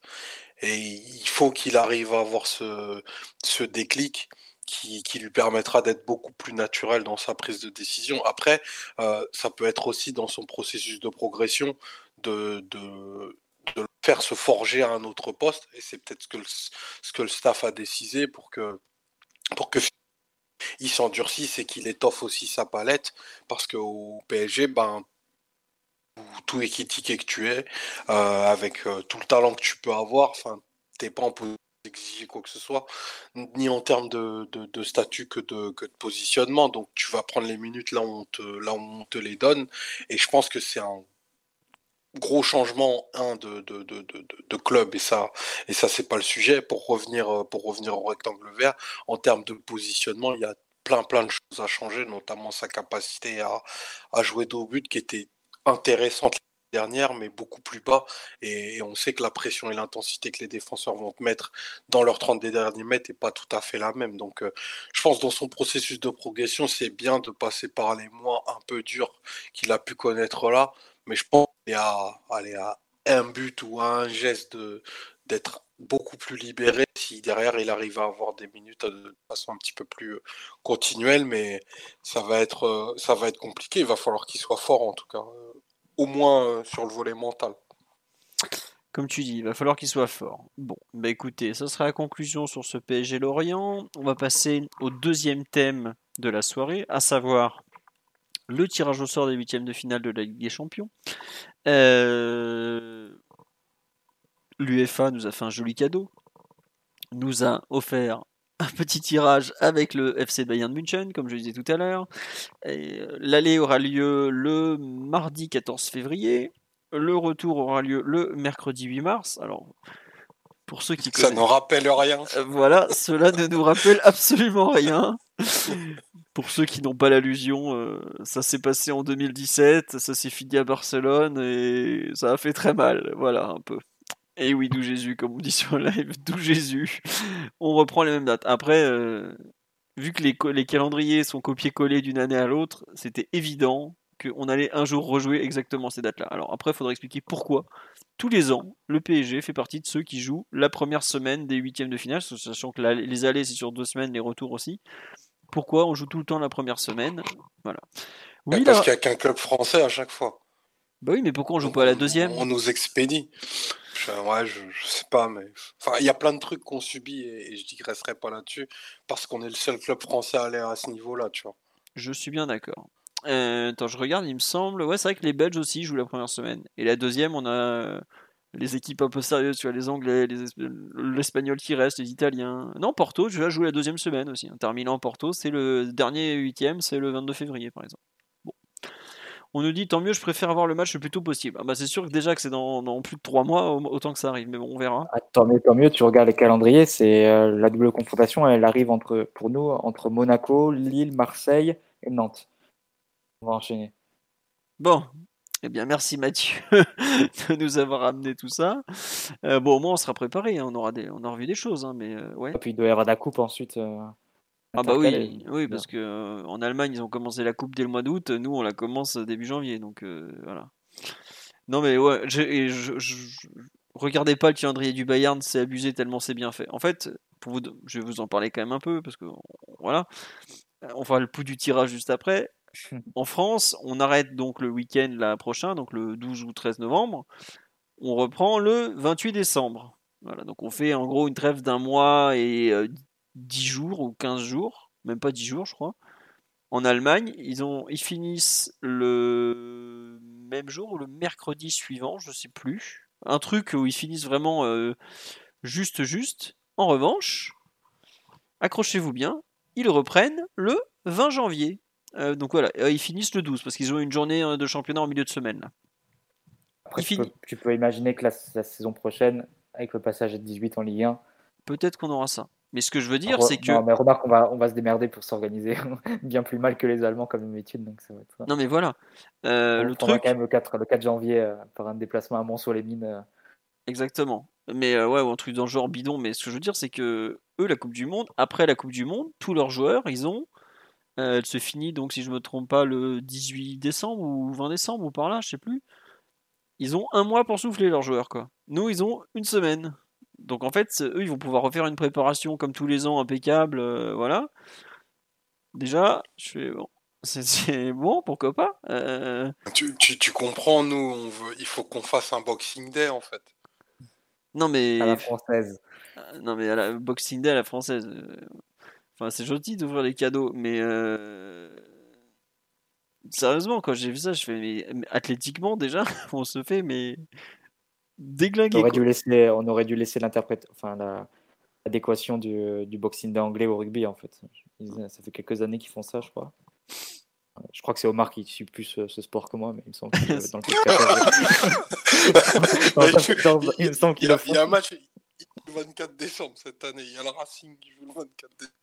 Et il faut qu'il arrive à avoir ce, ce déclic. Qui, qui, lui permettra d'être beaucoup plus naturel dans sa prise de décision. Après, euh, ça peut être aussi dans son processus de progression de, de, de faire se forger à un autre poste. Et c'est peut-être ce que, le, ce que le staff a décidé pour que, pour que il s'endurcit, c'est qu'il étoffe aussi sa palette, parce qu'au PSG, ben, tout équitiqué que tu es, euh, avec euh, tout le talent que tu peux avoir, enfin, t'es pas en position d'exiger quoi que ce soit, ni en termes de, statut que de, positionnement. Donc tu vas prendre les minutes là où là où on te les donne. Et je pense que c'est un gros changement un de, de, de, de, club et ça et ça c'est pas le sujet. Pour revenir euh, pour revenir au rectangle vert en termes de positionnement il y a plein plein de choses à changer notamment sa capacité à, à jouer au but qui était intéressante dernière mais beaucoup plus bas. Et, on sait que la pression et l'intensité que les défenseurs vont te mettre dans leurs 30 derniers mètres n'est pas tout à fait la même. Donc euh, je pense dans son processus de progression c'est bien de passer par les mois un peu durs qu'il a pu connaître là mais je pense y a, aller à un but ou à un geste d'être beaucoup plus libéré si derrière il arrive à avoir des minutes de façon un petit peu plus euh, continuelle, mais ça va être, euh, ça va être compliqué. Il va falloir qu'il soit fort en tout cas, euh, au moins sur le volet mental. Comme tu dis, il va falloir qu'il soit fort. Bon, bah écoutez, ça sera la conclusion sur ce PSG Lorient. On va passer au deuxième thème de la soirée, à savoir le tirage au sort des huitièmes de finale de la Ligue des Champions. Euh, L'UEFA nous a fait un joli cadeau, nous a offert un petit tirage avec le FC Bayern München, comme je disais tout à l'heure. Euh, l'aller aura lieu le mardi 14 février. Le retour aura lieu le mercredi 8 mars. Alors, Pour ceux qui Ça ne rappelle rien. Euh, voilà, cela ne nous rappelle absolument rien. Pour ceux qui n'ont pas l'allusion, euh, ça s'est passé en 2017, ça s'est fini à Barcelone et ça a fait très mal. Voilà, un peu. Et oui, d'où Jésus, comme on dit sur live, d'où Jésus. On reprend les mêmes dates. Après, euh, vu que les, calendriers sont copiés-collés d'une année à l'autre, c'était évident qu'on allait un jour rejouer exactement ces dates-là. Alors après, il faudrait expliquer pourquoi. Tous les ans, le PSG fait partie de ceux qui jouent la première semaine des huitièmes de finale, sachant que les allées c'est sur deux semaines, les retours aussi. Pourquoi on joue tout le temps la première semaine Voilà. Oui, parce qu'il n'y a qu'un club français à chaque fois. Bah oui, mais pourquoi on joue pas à la deuxième? On nous expédie. Je, ouais, je, sais pas, mais enfin, il y a plein de trucs qu'on subit et, et je digresserai pas là-dessus parce qu'on est le seul club français à aller à ce niveau-là, tu vois. Je suis bien d'accord. Euh, attends, je regarde, il me semble. Ouais, c'est vrai que les Belges aussi jouent la première semaine. Et la deuxième, on a les équipes un peu sérieuses, tu vois, les Anglais, l'Espagnol qui reste, les Italiens. Non, Porto, je vais jouer la deuxième semaine aussi. Inter Milan, Porto, c'est le dernier huitième, c'est le 22 février, par exemple. Bon. On nous dit, tant mieux, je préfère avoir le match le plus tôt possible. Ah bah c'est sûr que déjà que c'est dans, plus de trois mois, autant que ça arrive, mais bon, on verra. Ah, tant, mieux, tant mieux, tu regardes les calendriers, c'est euh, la double confrontation, elle arrive entre, pour nous entre Monaco, Lille, Marseille et Nantes. On va enchaîner. Bon, eh bien, merci Mathieu de nous avoir amené tout ça. Euh, bon, au moins, on sera préparé. Hein. On, aura des, on aura vu des choses. Hein, mais, euh, ouais. Et puis, il doit y avoir la coupe ensuite. Euh, ah, bah oui, oui parce que en Allemagne, ils ont commencé la coupe dès le mois d'août. Nous, on la commence début janvier. Donc, voilà. Non, mais ouais, je, je, regardez pas le calendrier du Bayern, c'est abusé tellement c'est bien fait. En fait, pour vous, je vais vous en parler quand même un peu parce que voilà, on fera le pouls du tirage juste après en France, on arrête donc le week-end là prochain, donc le 12 ou 13 novembre. On reprend le 28 décembre. Voilà, donc on fait en gros une trêve d'un mois et 10 euh, jours ou 15 jours, même pas 10 jours je crois. En Allemagne, ils, ont, ils finissent le même jour ou le mercredi suivant, je sais plus. Un truc où ils finissent vraiment euh, juste juste. En revanche, accrochez-vous bien, ils reprennent le 20 janvier. Euh, donc voilà, euh, ils finissent le 12 parce qu'ils ont une journée euh, de championnat en milieu de semaine. Après, tu, peux, imaginer que la, saison prochaine, avec le passage à 18 en Ligue 1, peut-être qu'on aura ça. Mais ce que je veux dire, c'est que. Non, mais remarque, on va, on va se démerder pour s'organiser bien plus mal que les Allemands comme d'habitude. Donc ça va être... Non, mais voilà. le truc. quand même le 4, le 4 janvier par un déplacement à Mont-sur-les-Mines. Exactement. Mais ouais, ou un truc dans le genre bidon. Mais ce que je veux dire, c'est que eux, la Coupe du Monde, après la Coupe du Monde, tous leurs joueurs, ils ont euh, elle se finit donc, si je me trompe pas, le 18 décembre ou 20 décembre ou par là, je sais plus. Ils ont un mois pour souffler leurs joueurs, quoi. Nous, ils ont une semaine. Donc en fait, eux, ils vont pouvoir refaire une préparation comme tous les ans, impeccable, euh, voilà. Déjà, je fais bon. C'est bon, pourquoi pas euh, tu, tu, comprends, nous, on veut, il faut qu'on fasse un Boxing Day en fait. Non mais à la française. Non mais à la Boxing Day à la française. Enfin, c'est gentil d'ouvrir les cadeaux, mais euh, sérieusement, quand j'ai vu ça, je fais mais, athlétiquement déjà, on se fait mais déglinguer. On aurait, dû laisser, on aurait dû laisser l'interprète, enfin l'adéquation du, du boxing day anglais au rugby en fait. Ça fait quelques années qu'ils font ça, je crois. Je crois que c'est Omar qui suit plus ce, sport que moi, mais il me semble qu'il dans le il, il, a, il y a un match le 24 décembre cette année. Il y a le Racing qui joue le 24 décembre.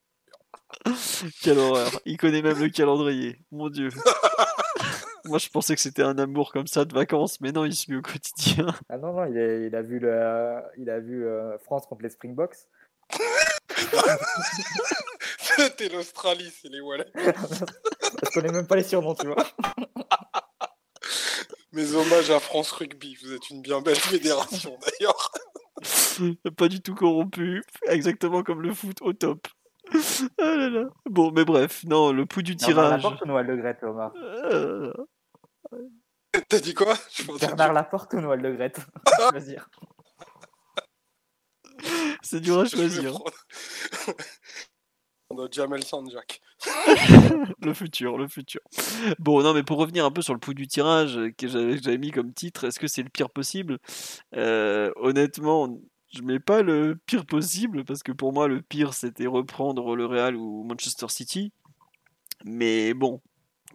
Quelle horreur. Il connaît même le calendrier. Mon dieu. Moi, je pensais que c'était un amour comme ça de vacances, mais non, il se met au quotidien. Ah non, non, il a, vu, le, il a vu euh, France contre les Springboks. C'était l'Australie, c'est les Wallets. je connais même pas les surnoms, tu vois. Mes hommages à France Rugby, vous êtes une bien belle fédération d'ailleurs. Pas du tout corrompu, exactement comme le foot au top. Ah là là. Bon, mais bref, non, le pouls du tirage. Bernard Laporte ou Noël Le Gret, Omar euh... T'as dit quoi? Bernard Laporte ou Noël Le Gret choisir. C'est dur à choisir. On a Jamel Sanjak. le futur, le futur. Bon, non, mais pour revenir un peu sur le pouls du tirage que j'avais mis comme titre, est-ce que c'est le pire possible? Euh, Honnêtement, je mets pas le pire possible parce que pour moi le pire c'était reprendre le Real ou Manchester City. Mais bon,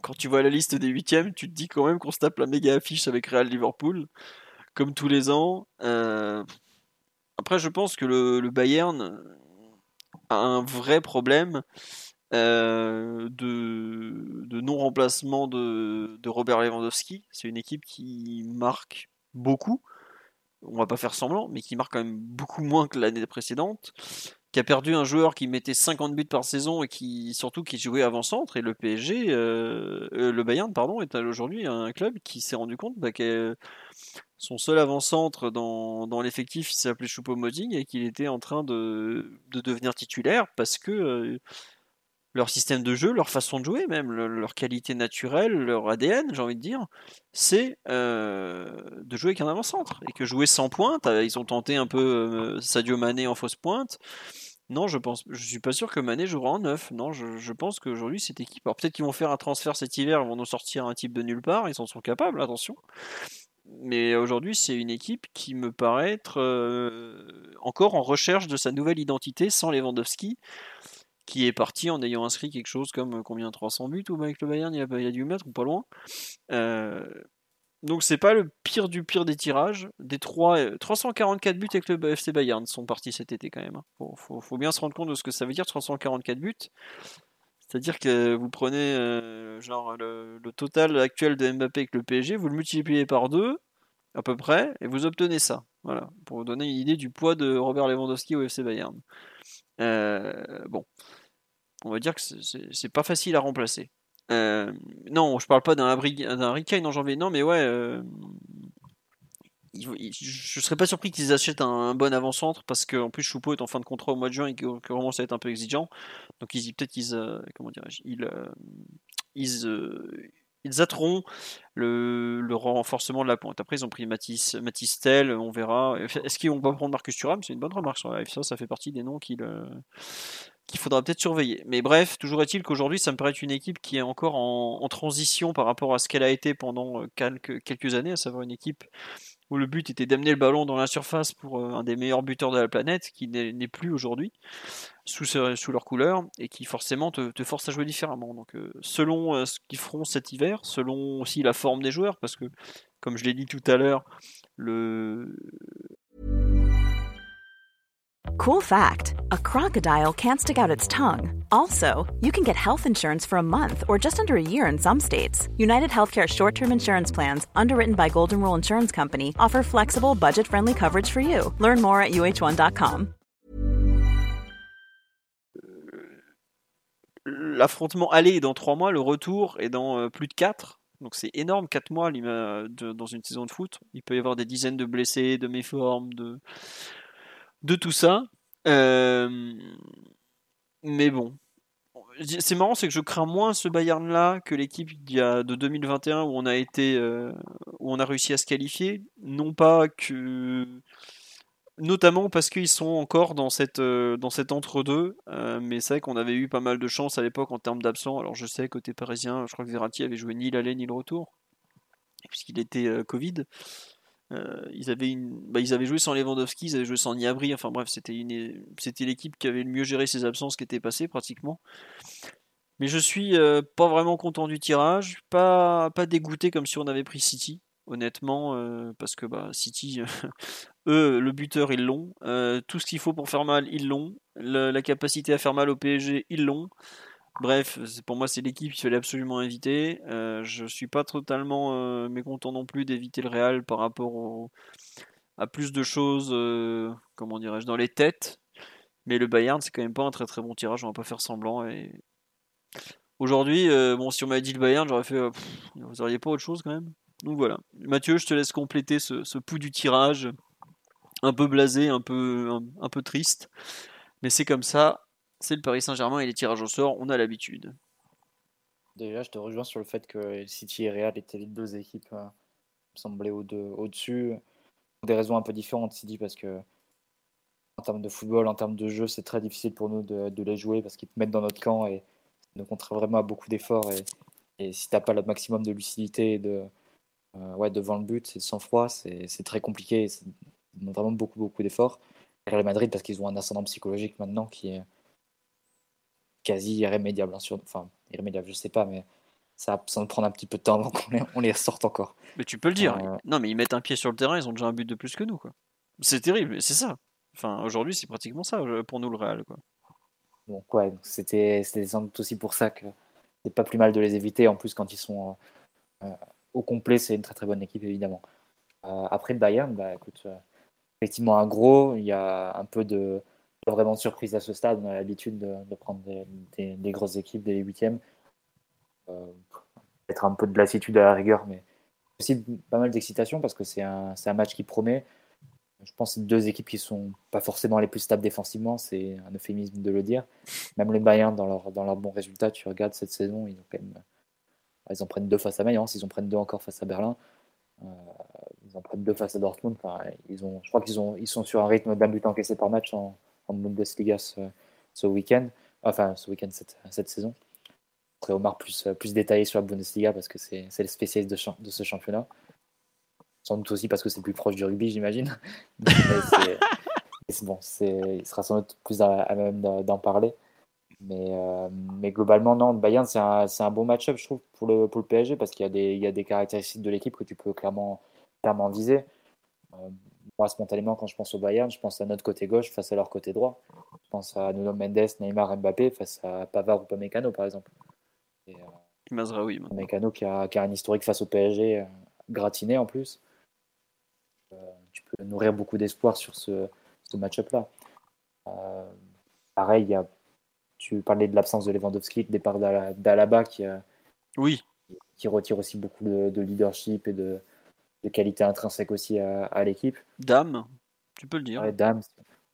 quand tu vois la liste des huitièmes, tu te dis quand même qu'on se tape la méga affiche avec Real Liverpool, comme tous les ans. Euh, après, je pense que le, Bayern a un vrai problème euh, de, non-remplacement de, Robert Lewandowski. C'est une équipe qui marque beaucoup. On va pas faire semblant, mais qui marque quand même beaucoup moins que l'année précédente. Qui a perdu un joueur qui mettait 50 buts par saison et qui surtout qui jouait avant-centre. Et le PSG, euh, euh, le Bayern, pardon, est aujourd'hui un club qui s'est rendu compte bah, que son seul avant-centre dans, dans l'effectif, s'appelait Choupo-Moting et qu'il était en train de, de, devenir titulaire parce que euh, leur système de jeu, leur façon de jouer, même leur qualité naturelle, leur ADN, j'ai envie de dire, c'est euh, de jouer avec un avant-centre. Et que jouer sans pointe, euh, ils ont tenté un peu euh, Sadio Mané en fausse pointe. Non, je pense, je suis pas sûr que Mané jouera en neuf. Non, je, pense qu'aujourd'hui cette équipe, alors peut-être qu'ils vont faire un transfert cet hiver, ils vont nous sortir un type de nulle part, ils en sont capables, attention. Mais aujourd'hui, c'est une équipe qui me paraît être encore en recherche de sa nouvelle identité sans Lewandowski qui est parti en ayant inscrit quelque chose comme euh, combien 300 buts ou avec le Bayern il a, a dû mettre ou pas loin. Euh, donc c'est pas le pire du pire des tirages. Des 3, 344 euh, buts avec le FC Bayern sont partis cet été quand même. Hein. Faut, bien se rendre compte de ce que ça veut dire 344 buts. C'est-à-dire que vous prenez genre le, total actuel de Mbappé avec le PSG, vous le multipliez par 2 à peu près et vous obtenez ça. Voilà, pour vous donner une idée du poids de Robert Lewandowski au FC Bayern. bon, on va dire que c'est pas facile à remplacer. Euh, non, je parle pas d'un Harry en janvier, non, mais ouais, euh, je serais pas surpris qu'ils achètent un, bon avant-centre parce qu'en plus Choupo est en fin de contrat au mois de juin et qu'il commence à être un peu exigeant. Donc ils peut-être qu'ils euh, comment dirais-je, ils, ils, ils atterront le, le, renforcement de la pointe. Après, ils ont pris Mathis Tell, on verra. Est-ce qu'ils vont pas prendre Marcus Thuram? C'est une bonne remarque sur la Ça, ça fait partie des noms qu'il qu'il faudra peut-être surveiller. Mais bref, toujours est-il qu'aujourd'hui, ça me paraît une équipe qui est encore en, transition par rapport à ce qu'elle a été pendant euh, quelques, années, à savoir une équipe où le but était d'amener le ballon dans la surface pour euh, un des meilleurs buteurs de la planète, qui n'est plus aujourd'hui, sous, leur couleur, et qui forcément te, force à jouer différemment. Donc euh, selon ce qu'ils feront cet hiver, selon aussi la forme des joueurs, parce que comme je l'ai dit tout à l'heure, le, Cool fact a crocodile can't stick out its tongue. Also, you can get health insurance for a month or just under a year in some states. United Healthcare short term insurance plans, underwritten by Golden Rule Insurance Company, offer flexible, budget friendly coverage for you. Learn more at uh1.com. L'affrontement aller est dans 3 mois, le retour est dans euh, plus de 4. Donc c'est énorme, 4 mois dans une saison de foot. Il peut y avoir des dizaines de blessés, de méformes, de de tout ça. Euh, mais bon, c'est marrant, c'est que je crains moins ce Bayern-là que l'équipe de 2021 où on a été, euh, où on a réussi à se qualifier. Non pas que, notamment parce qu'ils sont encore dans cette, euh, dans cet entre-deux. mais c'est vrai qu'on avait eu pas mal de chance à l'époque en termes d'absents. Alors je sais côté parisien, je crois que Verratti avait joué ni l'aller ni le retour puisqu'il était Covid. Euh, ils, avaient bah, ils avaient joué sans Lewandowski, ils avaient joué sans Niabri, enfin bref, c'était l'équipe qui avait le mieux géré ses absences qui était passée pratiquement. Mais je suis euh, pas vraiment content du tirage, pas, pas dégoûté comme si on avait pris City, honnêtement, euh, parce que bah, City, eux, le buteur, ils l'ont. tout ce qu'il faut pour faire mal, ils l'ont. La capacité à faire mal au PSG, ils l'ont. Bref, pour moi, c'est l'équipe qu'il fallait absolument éviter. Euh, je suis pas totalement euh, mécontent non plus d'éviter le Real par rapport à plus de choses, euh, comment dirais-je, dans les têtes. Mais le Bayern, c'est quand même pas un très très bon tirage, on va pas faire semblant. Aujourd'hui, bon, si on m'avait dit le Bayern, j'aurais fait, vous auriez pas autre chose quand même Donc voilà. Mathieu, je te laisse compléter ce, pouls du tirage. Un peu blasé, un peu triste. Mais c'est comme ça c'est le Paris Saint-Germain et les tirages au sort, on a l'habitude. Déjà, je te rejoins sur le fait que City et Real étaient les deux équipes euh, semblaient au-dessus. Pour des raisons un peu différentes, City, parce que en termes de football, en termes de jeu, c'est très difficile pour nous de, les jouer parce qu'ils te mettent dans notre camp et nous comptera vraiment à beaucoup d'efforts. Et, et, si tu n'as pas le maximum de lucidité de, euh, ouais, devant le but, c'est sans froid, c'est très compliqué. Ils demandent vraiment beaucoup, beaucoup d'efforts. Real Madrid, parce qu'ils ont un ascendant psychologique maintenant qui est quasi irrémédiable. Hein, enfin, irrémédiable, je sais pas, mais ça, va prendre un petit peu de temps avant qu'on les, on les ressorte encore. Mais tu peux le dire. Euh, non, mais ils mettent un pied sur le terrain, ils ont déjà un but de plus que nous. quoi. C'est terrible, c'est ça. Enfin, aujourd'hui, c'est pratiquement ça pour nous le Real. Quoi. Donc, ouais, c'était sans doute aussi pour ça que c'est pas plus mal de les éviter. En plus, quand ils sont au complet, c'est une très très bonne équipe, évidemment. après le Bayern, bah, écoute, effectivement un gros, il y a un peu de vraiment de surprise à ce stade. On a l'habitude de, prendre des, grosses équipes, des huitièmes. Euh, être un peu de lassitude à la rigueur, mais aussi pas mal d'excitation parce que c'est un, un, match qui promet. Je pense que deux équipes qui sont pas forcément les plus stables défensivement, c'est un euphémisme de le dire. Même les Bayern, dans leur, dans leur bon résultat, tu regardes cette saison, ils en prennent deux face à Mayence, ils en prennent deux encore face à Berlin. Euh, ils en prennent deux face à Dortmund. Enfin, ils ont, je crois qu'ils ils sont sur un rythme d'un but encaissé par match en, en Bundesliga ce, week-end, enfin ce week-end, cette, cette saison. Après, Omar plus, plus détaillé sur la Bundesliga parce que c'est le spécialiste de, ce championnat. Sans doute aussi parce que c'est plus proche du rugby, j'imagine. bon, il sera sans doute plus à, même d'en parler. Mais, euh, globalement, non, Bayern, c'est un, bon match-up, je trouve, pour le, PSG, parce qu'il y, y, a des caractéristiques de l'équipe que tu peux clairement, clairement viser. Euh, moi, spontanément, quand je pense au Bayern, je pense à notre côté gauche face à leur côté droit. Je pense à Nuno Mendes, Neymar, Mbappé face à Pavard ou Pamecano, par exemple. Et, euh, Mazraoui. Pamecano qui a, qui a, un historique face au PSG euh, gratiné en plus. Euh, tu peux nourrir beaucoup d'espoir sur ce, ce match-up-là. Euh, pareil, y a, tu parlais de l'absence de Lewandowski, le départ d'Alaba qui, oui. qui retire aussi beaucoup de, de leadership et de, de qualité intrinsèque aussi à, l'équipe. Dame, tu peux le dire. Ouais, dame,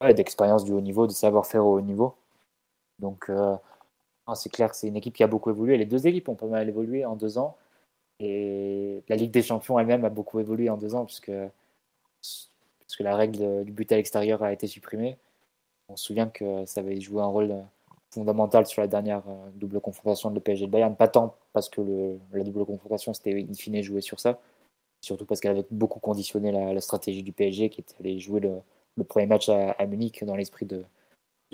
ouais, d'expérience du haut niveau, de savoir-faire au haut niveau. Donc, euh, c'est clair que c'est une équipe qui a beaucoup évolué. Les deux équipes ont pas mal évolué en deux ans. Et la Ligue des Champions elle-même a beaucoup évolué en deux ans, puisque, puisque la règle du but à l'extérieur a été supprimée. On se souvient que ça avait joué un rôle fondamental sur la dernière euh, double confrontation de PSG de Bayern. Pas tant parce que le, la double confrontation, c'était in fine joué sur ça, surtout parce qu'elle avait beaucoup conditionné la, stratégie du PSG qui était allé jouer le, premier match à, Munich dans l'esprit de,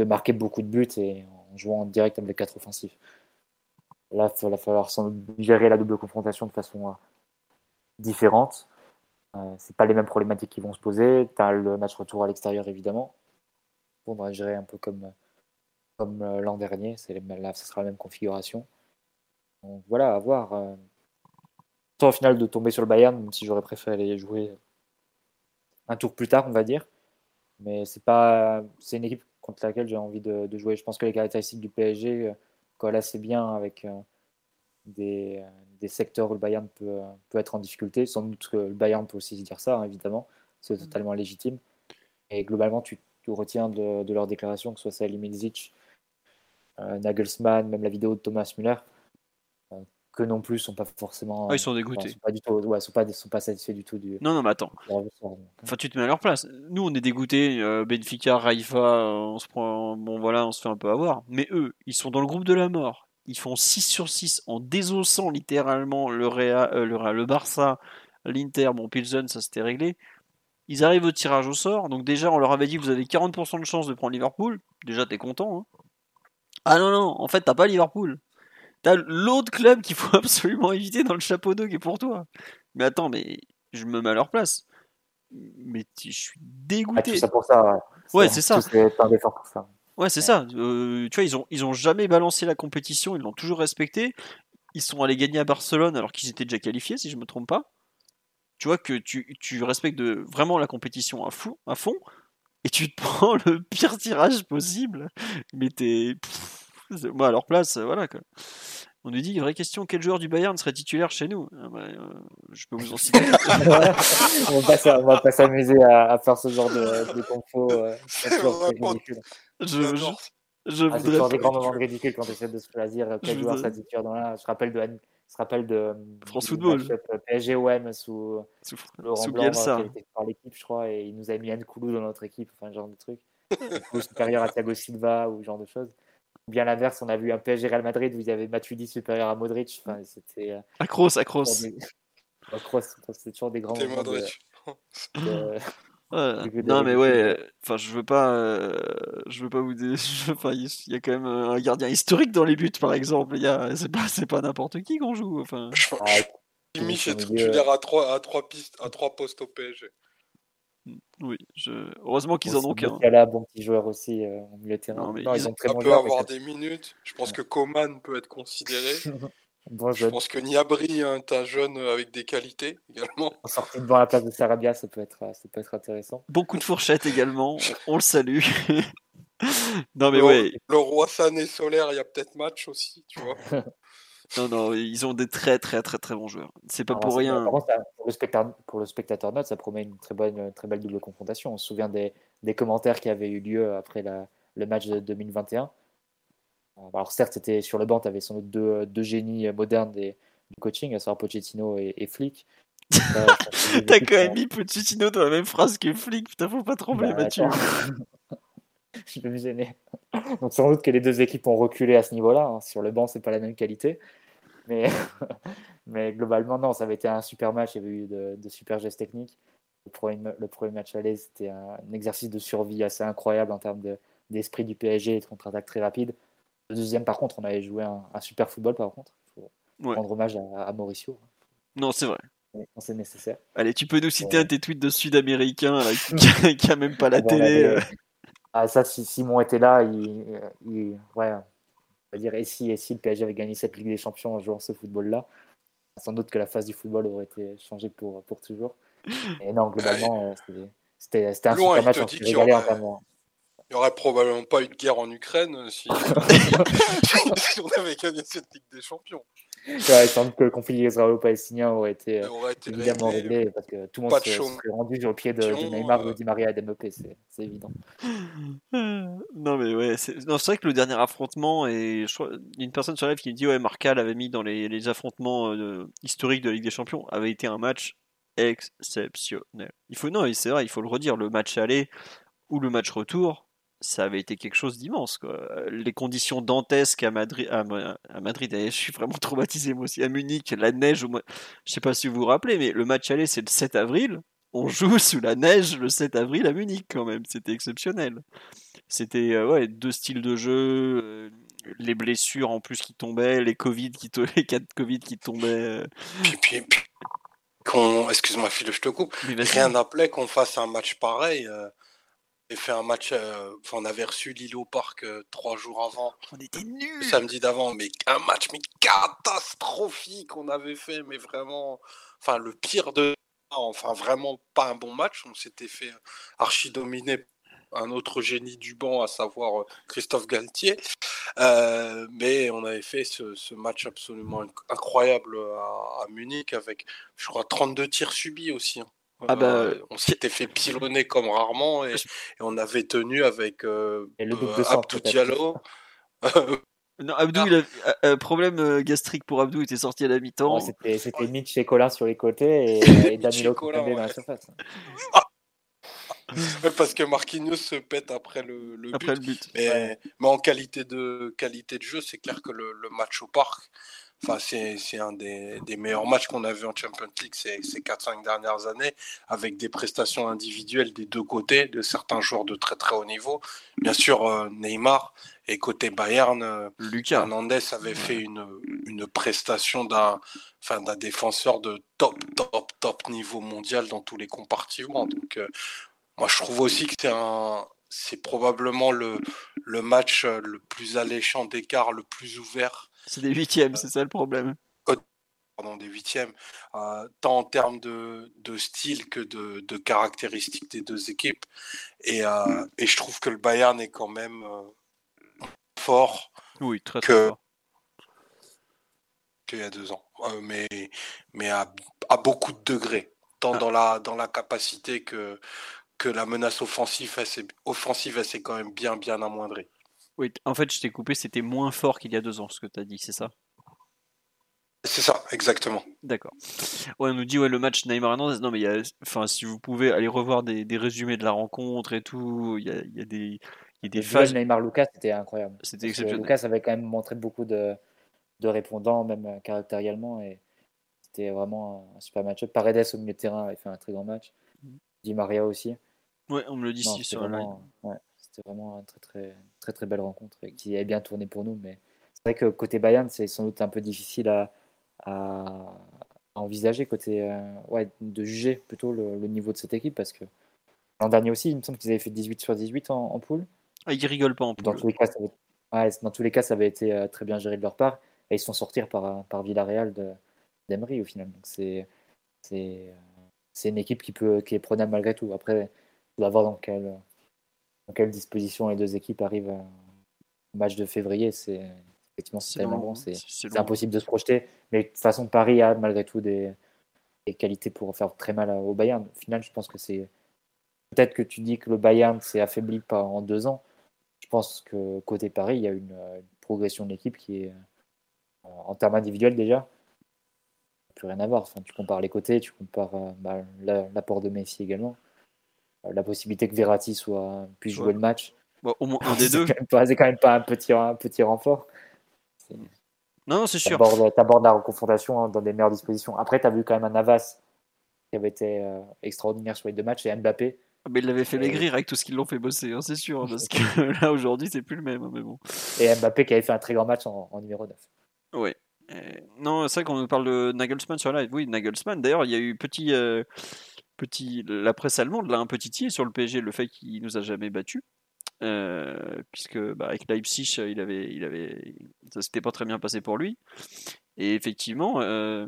marquer beaucoup de buts et en jouant en direct avec quatre offensifs. Là, il va falloir gérer la double confrontation de façon euh, différente. Euh, c'est pas les mêmes problématiques qui vont se poser. Tu as le match retour à l'extérieur évidemment. On va gérer un peu comme, comme euh, l'an dernier. Ce sera la même configuration. Voilà, à voir. Euh, au final de tomber sur le Bayern, même si j'aurais préféré jouer un tour plus tard, on va dire. Mais c'est pas, c'est une équipe contre laquelle j'ai envie de, jouer. Je pense que les caractéristiques du PSG euh, collent assez bien avec euh, des, des, secteurs où le Bayern peut, peut, être en difficulté. Sans doute que le Bayern peut aussi se dire ça, hein, évidemment. C'est mm. totalement légitime. Et globalement, tu, retiens de, de, leur déclaration, que ce soit euh, Nagelsmann, même la vidéo de Thomas Müller, que non plus sont pas forcément. Ah, ils sont dégoûtés. sont pas du tout, ouais, sont pas, sont pas satisfaits du tout du. Non, non, mais attends. Enfin, tu te mets à leur place. Nous, on est dégoûtés. Euh, Benfica, Raifa, on se prend, bon voilà, on se fait un peu avoir. Mais eux, ils sont dans le groupe de la mort. Ils font 6 sur 6 en désossant littéralement le, Réa, euh, le, le Barça, l'Inter. Bon, Pilsen, ça s'était réglé. Ils arrivent au tirage au sort. Donc, déjà, on leur avait dit que vous avez 40% de chance de prendre Liverpool. Déjà, t'es content. Hein ah non, non, en fait, t'as pas Liverpool. T'as l'autre club qu'il faut absolument éviter dans le chapeau d'eau qui est pour toi. Mais attends, mais je me mets à leur place. Mais je suis dégoûté. Ah, ça pour ça. Ouais, c'est ça. pour ça. Ouais, c'est ça. Euh, tu vois, ils ont, ils ont jamais balancé la compétition, ils l'ont toujours respecté. Ils sont allés gagner à Barcelone alors qu'ils étaient déjà qualifiés, si je me trompe pas. Tu vois que tu, tu respectes de, vraiment la compétition à, fou, à fond et tu te prends le pire tirage possible. Mais t'es. Moi, à leur place, euh, voilà quoi. On nous dit, vraie question, quel joueur du Bayern serait titulaire chez nous? Ah bah, euh, Je peux vous en citer. on, va va pas s'amuser à, faire ce genre de, de confo. Euh. Je, je, je ah, voudrais... des grands moments de ridicule quand tu essaies de se choisir quel joueur titulaire dans là. Je rappelle de, je rappelle de France Football. PSG OM sous, sous Laurent sous Blanc, qui était par l'équipe, je crois, et il nous a mis Yann Koulou dans notre équipe, enfin, genre de truc. supérieur à Thiago Silva ou ce genre de choses bien l'inverse, on a vu un PSG Real Madrid où il y avait Matuidi supérieur à Modric. Enfin, c'était. Euh, Acros, Acros. c'est toujours des grands. Modric. non mais ouais, enfin je veux pas, euh, je veux pas vous dire, enfin il y a quand même un gardien historique dans les buts par exemple. Il y a, c'est pas, c'est pas n'importe qui qu'on joue. Enfin. Ah, Jimmy, tu à trois, à trois pistes, à trois postes au PSG. Oui, je... heureusement qu'ils en ont qu'un. Il y a là, bon petit joueur aussi euh, au milieu de terrain. Non, mais Non, ils ils ont- très bon peut joueur, avoir des minutes. Je pense que Coman peut être considéré. bon Je pense que Niabri est un jeune avec des qualités également. En sortie devant la place de Sarabia, ça peut être, euh, ça peut être intéressant. Beaucoup de fourchettes également, on le salue. non mais le, ouais, le roi Sané Solaire, il y a peut-être match aussi, tu vois. non non, ils ont des très très très très bons joueurs. C'est pas Alors, pour rien. ça- pour, le spectateur, pour le spectateur note, ça promet une très, bonne, une très belle double confrontation. On se souvient des, des commentaires qui avaient eu lieu après la- le match de 2021. Euh, Alors certes, c'était sur le banc, tu avais sans doute deux, deux génies modernes des, du coaching, à savoir Pochettino et, et Flick. T'as quand même mis Pochettino dans la même phrase que Flick, putain faut pas trembler Bah, Mathieu. je vais me gêner. Donc sans doute que les deux équipes ont reculé à ce niveau-là. hein. Sur le banc, c'est pas la même qualité. Mais, mais globalement, non, ça avait été un super match. Il y avait eu de, de super gestes techniques. Le premier, le premier match aller, c'était un, exercice de survie assez incroyable en termes de- d'esprit du PSG et de contre-attaque très rapide. Le deuxième, par contre, on avait joué un, un super football, par contre. Il faut Ouais. rendre hommage à, à Mauricio Non c'est vrai. c'est nécessaire. Allez, tu peux nous citer Ouais. un de tes tweets de Sud-Américain qui, a, qui a même pas la bon, télé. avait- euh. Ah, ça, si Simon était là, il, il- ouais, dire, et si, et si le PSG avait gagné cette Ligue des Champions en jouant ce football-là, sans doute que la phase du football aurait été changée pour, pour toujours. Et non, globalement, euh, c'était- un Loin, super match, on s'est régalé en termes- Il n'y aurait probablement pas eu de guerre en Ukraine si, si on avait gagné cette Ligue des Champions. Ouais, sans doute que le conflit israélo-palestinien aurait été euh, aurait été évidemment réglé. réglé, parce que tout le monde de se, serait rendu sur le pied de, de Neymar, de euh. Di Maria et d'Mbappé, c'est c'est évident. Non mais ouais, c'est non, c'est vrai que le dernier affrontement et je crois- il y a une personne sur live qui me dit ouais Marcal avait mis dans les, les affrontements euh, historiques de la Ligue des Champions avait été un match exceptionnel. Il faut non, et c'est vrai, il faut le redire, le match aller ou le match retour, ça avait été quelque chose d'immense quoi. Les conditions dantesques à Madrid à, Ma- à Madrid, je suis vraiment traumatisé moi aussi à Munich, la neige au mois je sais pas si vous vous rappelez mais le match aller c'est le 7 avril. On joue sous la neige le 7 avril à Munich quand même, c'était exceptionnel. C'était euh, ouais, deux styles de jeu, euh, les blessures en plus qui tombaient, les Covid qui les cas de Covid qui tombaient. euh. Excuse-moi, Phil, je te coupe. Rien n'appelait qu'on fasse un match pareil. Fait un match. euh, on avait reçu Lille au parc euh, trois jours avant, On était le nuls. samedi d'avant, mais un match mais catastrophique qu'on avait fait, mais vraiment, enfin le pire de, enfin vraiment pas un bon match. On s'était fait archi dominer un autre génie du banc, à savoir euh, Christophe Galtier. Euh, mais on avait fait ce, ce match absolument inc- incroyable à, à Munich avec, je crois, 32 tirs subis aussi. hein. Ah bah, Euh, on s'était fait pilonner comme rarement et, et on avait tenu avec euh, Et le double euh, Abdou. Diallo. Non, Abdou, Ah. il a, euh, problème gastrique pour Abdou, il était sorti à la mi-temps. Ouais, C'était c'était Mitch et Colin sur les côtés et, et Danilo Colin, dans la surface. Ouais, parce que Marquinhos se pète après le, le après but. le but. Mais, Ouais. mais en qualité de, qualité de jeu, c'est clair que le, le match au parc, enfin, c'est un des, des meilleurs matchs qu'on a vu en Champions League ces, ces 4-5 dernières années, avec des prestations individuelles des deux côtés, de certains joueurs de très très haut niveau. Bien sûr, euh, Neymar, et côté Bayern, euh, Lucas. Hernandez avait fait une, une prestation d'un enfin, défenseur de top, top, top niveau mondial dans tous les compartiments. Donc, euh, moi, je trouve aussi que c'est un. C'est probablement le, le match le plus alléchant d'écart, le plus ouvert C'est des huitièmes, c'est ça le problème. pardon, des huitièmes, euh, tant en termes de, de style que de, de caractéristiques des deux équipes. Et, euh, et je trouve que le Bayern est quand même euh, fort Oui, très très Que- fort. qu'il y a deux ans, Euh, mais, mais à, à beaucoup de degrés, tant Ah. dans, la, dans la capacité que, que la menace offensive, elle s'est, offensive, elle s'est quand même bien, bien amoindrie. Oui, en fait, je t'ai coupé, c'était moins fort qu'il y a deux ans, ce que tu as dit, c'est ça? C'est ça, exactement. D'accord. Ouais, on nous dit, ouais, le match Neymar Hernandez. Non, mais il y a, enfin, si vous pouvez aller revoir des, des résumés de la rencontre et tout, il y a, il y a des, il y a des Le phases. Neymar-Lucas, c'était incroyable. C'était exceptionnel. Lucas avait quand même montré beaucoup de, de répondants, même euh, caractériellement, et c'était vraiment un, super match. Paredes au milieu de terrain avait fait un très grand match. Mhm. Di Maria aussi. Ouais, on me le dit Non, c'était sur vraiment, ouais, c'était vraiment une très, très, très, très belle rencontre et qui a bien tourné pour nous. Mais c'est vrai que côté Bayern, c'est sans doute un peu difficile à, à, envisager, côté, euh, ouais, de juger plutôt le, le niveau de cette équipe parce que L'an dernier aussi, il me semble qu'ils avaient fait 18 sur 18 en, en poule. Ah, ils rigolent pas en poule. Dans tous les cas, ça avait, ouais, dans tous les cas, ça avait été euh, très bien géré de leur part. Et ils sont sortis par, par Villarreal d'Emery au final. Donc c'est c'est une équipe qui, peut, qui est prenable malgré tout. Après, on va voir dans quelle, dans quelle disposition les deux équipes arrivent au match de février. C'est effectivement c'est tellement bon, c'est impossible de se projeter. Mais de toute façon, Paris a malgré tout des, des qualités pour faire très mal au Bayern. Au final, je pense que c'est peut-être que tu dis que le Bayern s'est affaibli en deux ans. Je pense que côté Paris, il y a une, progression de l'équipe qui est en termes individuels déjà plus rien à voir. Enfin, tu compares les côtés, tu compares euh, bah, l'apport de Messi également, euh, la possibilité que Verratti soit puisse jouer le match. au moins un des deux. C'est quand, même pas un petit, un petit renfort. Non, c'est sûr. Tu abordes la confrontation hein, dans des meilleures dispositions. Après, tu as vu quand même un Navas qui avait été euh, extraordinaire sur les deux matchs et Mbappé. Ah, mais il l'avait fait maigrir avec tout ce qu'ils l'ont fait bosser, hein, c'est sûr. parce que là, aujourd'hui, c'est plus le même. Hein, mais bon. Et Mbappé qui avait fait un très grand match en, en numéro 9. Oui. non, c'est vrai qu'on nous parle de Nagelsmann sur live. Oui, Nagelsmann. D'ailleurs, il y a eu petit, euh, petit, la presse allemande l'a un petit tier sur le PSG, le fait qu'il nous a jamais battu. Euh, puisque bah, avec Leipzig, il avait, il avait, ça s'était pas très bien passé pour lui. Et effectivement, euh,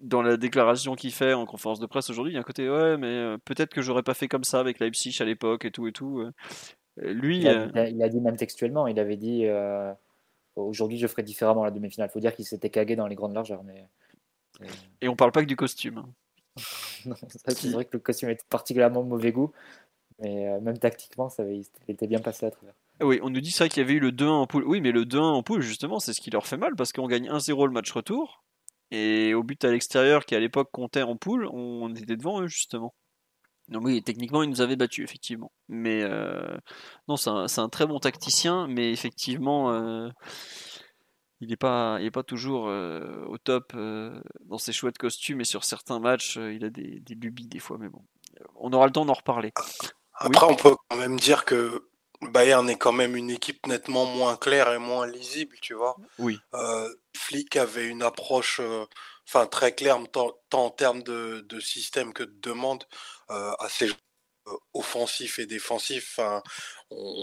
dans la déclaration qu'il fait en conférence de presse aujourd'hui, il y a un côté ouais, mais peut-être que j'aurais pas fait comme ça avec Leipzig à l'époque et tout et tout. Lui, il a, il a, dit même textuellement, il avait dit Aujourd'hui, je ferais différemment la demi-finale. Il faut dire qu'il s'était cagué dans les grandes largeurs. Mais... Et on parle pas que du costume. C'est vrai que le costume était particulièrement mauvais goût. Mais euh, même tactiquement, ça avait, il était bien passé à travers. Oui, on nous dit ça qu'il y avait eu le 2-1 en poule. Oui, mais le 2-1 en poule, justement, c'est ce qui leur fait mal parce qu'on gagne 1-0 le match retour. Et au but à l'extérieur, qui à l'époque comptait en poule, on était devant eux, justement. Donc oui, techniquement, il nous avait battu, effectivement. Mais euh, non, c'est un, très bon tacticien, mais effectivement, euh, il n'est pas, il est pas toujours euh, au top dans ses chouettes costumes et sur certains matchs, il a des, des, lubies des fois, mais bon, on aura le temps d'en reparler. Après, on peut quand même dire que Bayern est quand même une équipe nettement moins claire et moins lisible, tu vois. Oui. Flick avait une approche enfin très clair tant, en termes de, système que de demande euh, assez euh, offensif et défensif.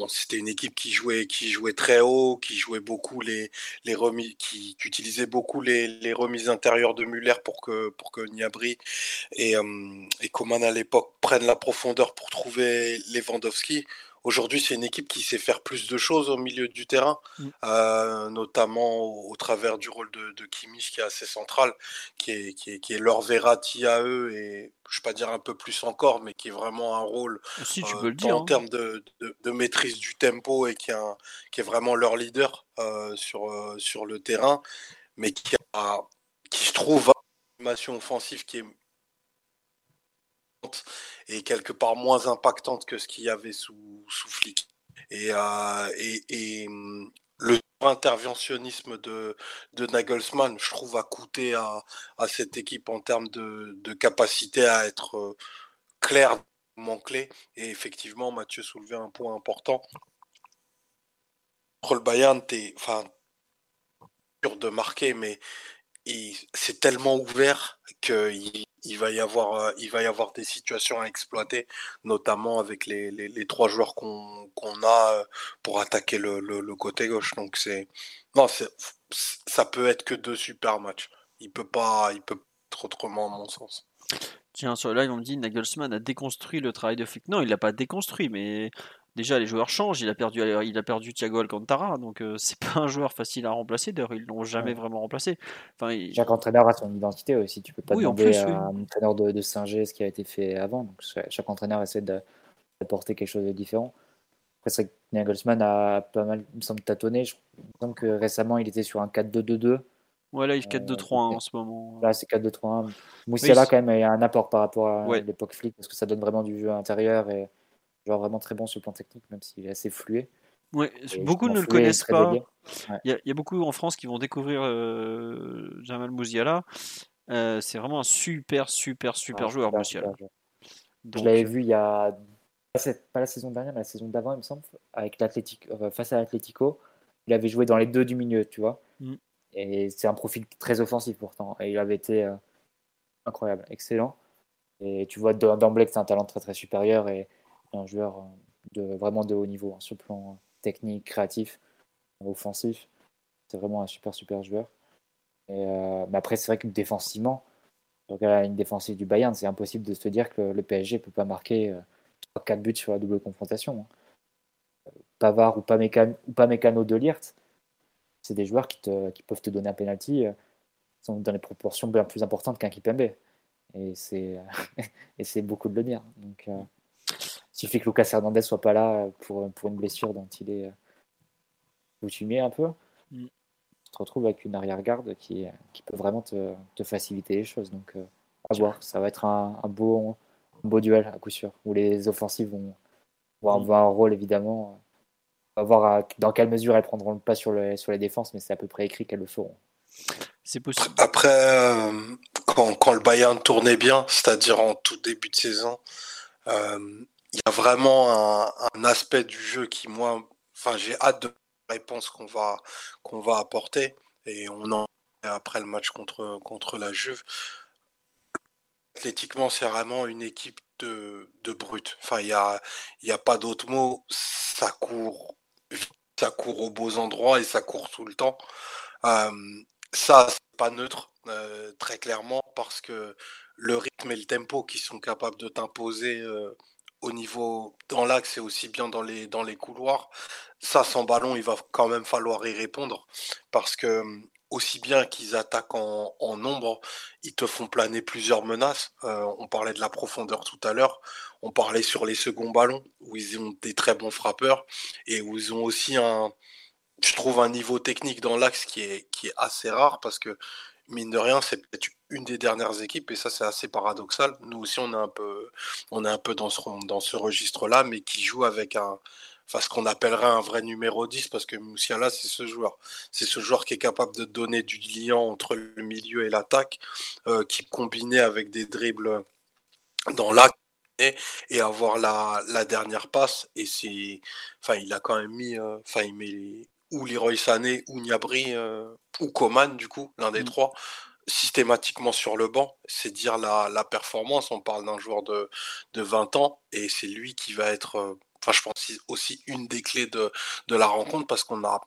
C'était une équipe qui jouait, qui jouait très haut, qui jouait beaucoup les, remises, qui, utilisait beaucoup les, les, remises intérieures de Muller pour que pour que Niabri et, euh, et Coman à l'époque prennent la profondeur pour trouver Lewandowski. Aujourd'hui, c'est une équipe qui sait faire plus de choses au milieu du terrain, mmh. euh, notamment au, travers du rôle de, de, Kimmich qui est assez central, qui est, qui est, qui est leur Verratti à eux et je ne vais pas dire un peu plus encore, mais qui est vraiment un rôle si, tu euh, peux le dire, en hein. termes de, de, maîtrise du tempo et qui, est vraiment leur leader euh, sur, sur le terrain, mais qui, a, qui je trouve, une animation offensive qui est et quelque part moins impactante que ce qu'il y avait sous, sous Flick. Et, euh, et, hum, le interventionnisme de, de Nagelsmann, je trouve, a coûté à, à cette équipe en termes de, de capacité à être euh, clair, clé. Et effectivement, Mathieu soulevait un point important. Contre le Bayern, t'es, enfin, dur de marquer, mais c'est tellement ouvert qu'il il va y avoir euh, il va y avoir des situations à exploiter notamment avec les, les, trois joueurs qu'on a euh, pour attaquer le, le, côté gauche. Donc c'est non ça peut être que deux super matchs. Il peut pas il peut être autrement à mon sens. Tiens, sur le live, on me dit Nagelsmann a déconstruit le travail de Flick. Non, il l'a pas déconstruit, mais déjà les joueurs changent. Il a perdu, il a perdu Thiago Alcantara, donc euh, c'est pas un joueur facile à remplacer. D'ailleurs, ils l'ont jamais vraiment remplacé. Enfin, Chaque entraîneur a son identité aussi. Tu peux pas demander à un entraîneur de, de singer ce qui a été fait avant. Donc chaque entraîneur essaie d'apporter quelque chose de différent. Après, c'est que Nagelsmann a pas mal, il me semble, tâtonné. Je pense que récemment, il était sur un 4-2-2-2. Ouais, là, il 4-2-3 en ce moment. Là, c'est 4-2-3-1. Moussiala, quand même, il y a un apport par rapport à l'époque flic parce que ça donne vraiment du jeu intérieur et genre vraiment très bon sur le plan technique, même s'il est assez flué. Ouais, beaucoup ne le connaissent pas. Il y, a beaucoup en France qui vont découvrir euh, Jamal Mouziala. Euh, c'est vraiment un super, super, super ah, joueur, Mouziala. Je l'avais vu il y a pas la saison dernière, mais la saison d'avant, il me semble, avec euh, face à l'Atletico. Il avait joué dans les deux du milieu, tu vois. Mm. Et c'est un profil très offensif pourtant. Et il avait été incroyable, excellent. Et tu vois d'emblée que c'est un talent très très supérieur et un joueur de, vraiment de haut niveau hein, sur le plan technique, créatif, offensif. C'est vraiment un super super joueur. Et, mais après, c'est vrai que défensivement, une défensive du Bayern, c'est impossible de se dire que le PSG ne peut pas marquer 4 buts sur la double confrontation. Hein. Pavard ou pas, Mécano, ou pas Mécano de Lirt, c'est des joueurs qui, te, qui, peuvent te donner un penalty euh, sont dans des proportions bien plus importantes qu'un Kipembe. Et c'est, beaucoup de le dire. Donc, euh, il suffit que Lucas Hernandez soit pas là pour, pour une blessure dont il est coutumier un peu. Mm. Tu te retrouves avec une arrière-garde qui, qui peut vraiment te, te faciliter les choses. Donc, euh, à voir. Ça va être un, un beau, beau duel à coup sûr, où les offensives vont, vont avoir un rôle évidemment. On va voir dans quelle mesure elles prendront le pas sur, le, sur les défenses, mais c'est à peu près écrit qu'elles le feront. C'est possible. Après, euh, quand, quand, le Bayern tournait bien, c'est-à-dire en tout début de saison, euh, il y a vraiment un, aspect du jeu qui, moi, enfin, j'ai hâte de la réponse qu'on va, va apporter. Et on en après le match contre, contre la Juve athlétiquement, c'est vraiment une équipe de, de brut. Enfin, il n'y a, y a pas d'autre mot. Ça court, ça court aux beaux endroits et ça court tout le temps. Euh, ça, c'est pas neutre, euh, très clairement, parce que le rythme et le tempo qui sont capables de t'imposer euh, au niveau dans l'axe et aussi bien dans les, dans les couloirs, ça, sans ballon, il va quand même falloir y répondre parce que aussi bien qu'ils attaquent en, nombre, ils te font planer plusieurs menaces. Euh, on parlait de la profondeur tout à l'heure. On parlait sur les seconds ballons où ils ont des très bons frappeurs et où ils ont aussi un, je trouve un niveau technique dans l'axe qui est, qui est assez rare parce que mine de rien, c'est peut-être une des dernières équipes et ça c'est assez paradoxal. Nous aussi on est un peu, on est un peu dans ce, dans ce registre-là, mais qui joue avec un, enfin ce qu'on appellerait un vrai numéro 10 parce que Moussiala c'est ce joueur. C'est ce joueur qui est capable de donner du lien entre le milieu et l'attaque, euh, qui combiné avec des dribbles dans l'axe et avoir la, la, dernière passe et c'est enfin il a quand même mis euh, enfin il met ou Leroy Sané ou Niabri euh, ou Coman du coup l'un des mmh. trois systématiquement sur le banc, c'est dire la, la, performance. On parle d'un joueur de, de 20 ans et c'est lui qui va être enfin je pense aussi une des clés de, de la rencontre parce qu'on a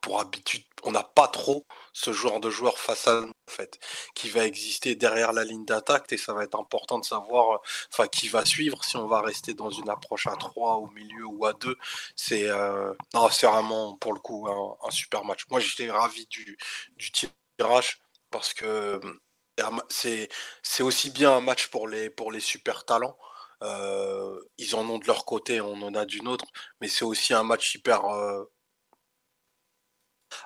pour habitude, on n'a pas trop ce genre de joueur face à nous, en fait, qui va exister derrière la ligne d'attaque et ça va être important de savoir enfin, qui va suivre si on va rester dans une approche à 3 au milieu ou à 2. C'est euh, vraiment pour le coup un, super match. Moi j'étais ravi du, du tirage parce que c'est aussi bien un match pour les, pour les super talents euh, ils en ont de leur côté, on en a d'une autre, mais c'est aussi un match hyper euh,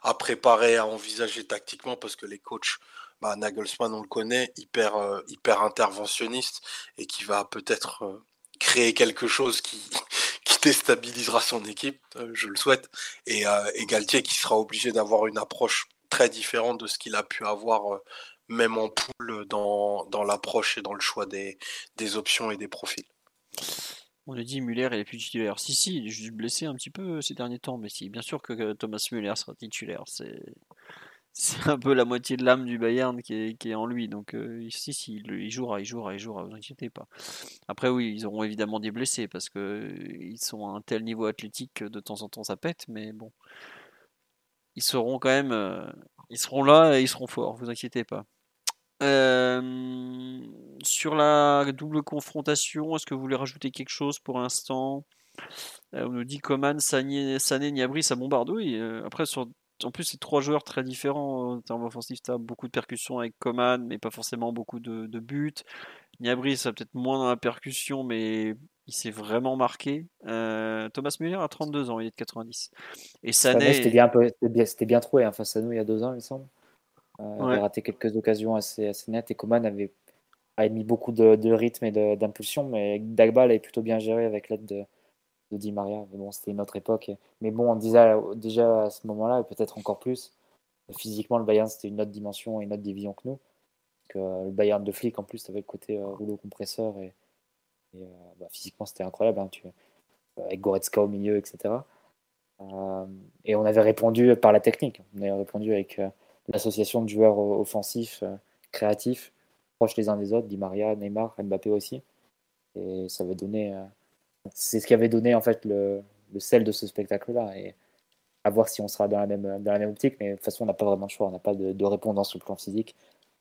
à préparer, à envisager tactiquement parce que les coachs, bah, Nagelsmann, on le connaît, hyper, euh, hyper interventionniste et qui va peut-être créer quelque chose qui, qui déstabilisera son équipe, je le souhaite, et, et Galtier qui sera obligé d'avoir une approche très différente de ce qu'il a pu avoir même en poule dans, dans l'approche et dans le choix des, des options et des profils. On a dit Muller il est plus titulaire. Si, si, il est juste blessé un petit peu ces derniers temps, mais si, bien sûr que Thomas Muller sera titulaire. C'est, c'est un peu la moitié de l'âme du Bayern qui est, en lui. Donc, euh, si, si, il, jouera, il jouera, il jouera, vous inquiétez pas. Après, oui, ils auront évidemment des blessés parce qu'ils sont à un tel niveau athlétique que de temps en temps ça pète, mais bon. Ils seront quand même. Euh, ils seront là et ils seront forts, vous inquiétez pas. Euh, sur la double confrontation, est-ce que vous voulez rajouter quelque chose pour l'instant? Euh, On nous dit Coman, Sané, Sané Niabri, ça bombarde. Oui, euh, après, sur, en plus, c'est trois joueurs très différents en termes offensifs. Tu as beaucoup de percussions avec Coman, mais pas forcément beaucoup de, buts. Niabri, ça peut-être moins dans la percussion, mais il s'est vraiment marqué. Thomas Müller a 32 ans, il est de 90. Et Sané. C'était bien, bien, bien, trouvé hein, face à nous il y a deux ans, il me semble. Euh, il a raté quelques occasions assez, assez nettes et Coman avait, mis beaucoup de, rythme et d'impulsion, mais Dagba avait plutôt bien géré avec l'aide de, de Di Maria. bon, c'était une autre époque. Mais bon, on disait déjà à ce moment-là, et peut-être encore plus, physiquement, le Bayern, c'était une autre dimension et une autre division que nous. Que, le Bayern de flic, en plus, avait le côté euh, rouleau compresseur. Et, euh, bah, physiquement, c'était incroyable. Hein, tu, avec Goretzka au milieu, etc. et on avait répondu par la technique. On avait répondu avec l'association de joueurs offensifs, euh, créatifs, proches les uns des autres, Di Maria, Neymar, Mbappé aussi. Et ça va donner. Euh, c'est ce qui avait donné en fait le, sel de ce spectacle-là. Et à voir si on sera dans la même, dans la même optique. Mais de toute façon, on n'a pas vraiment le choix. On n'a pas de, répondant sur le plan physique.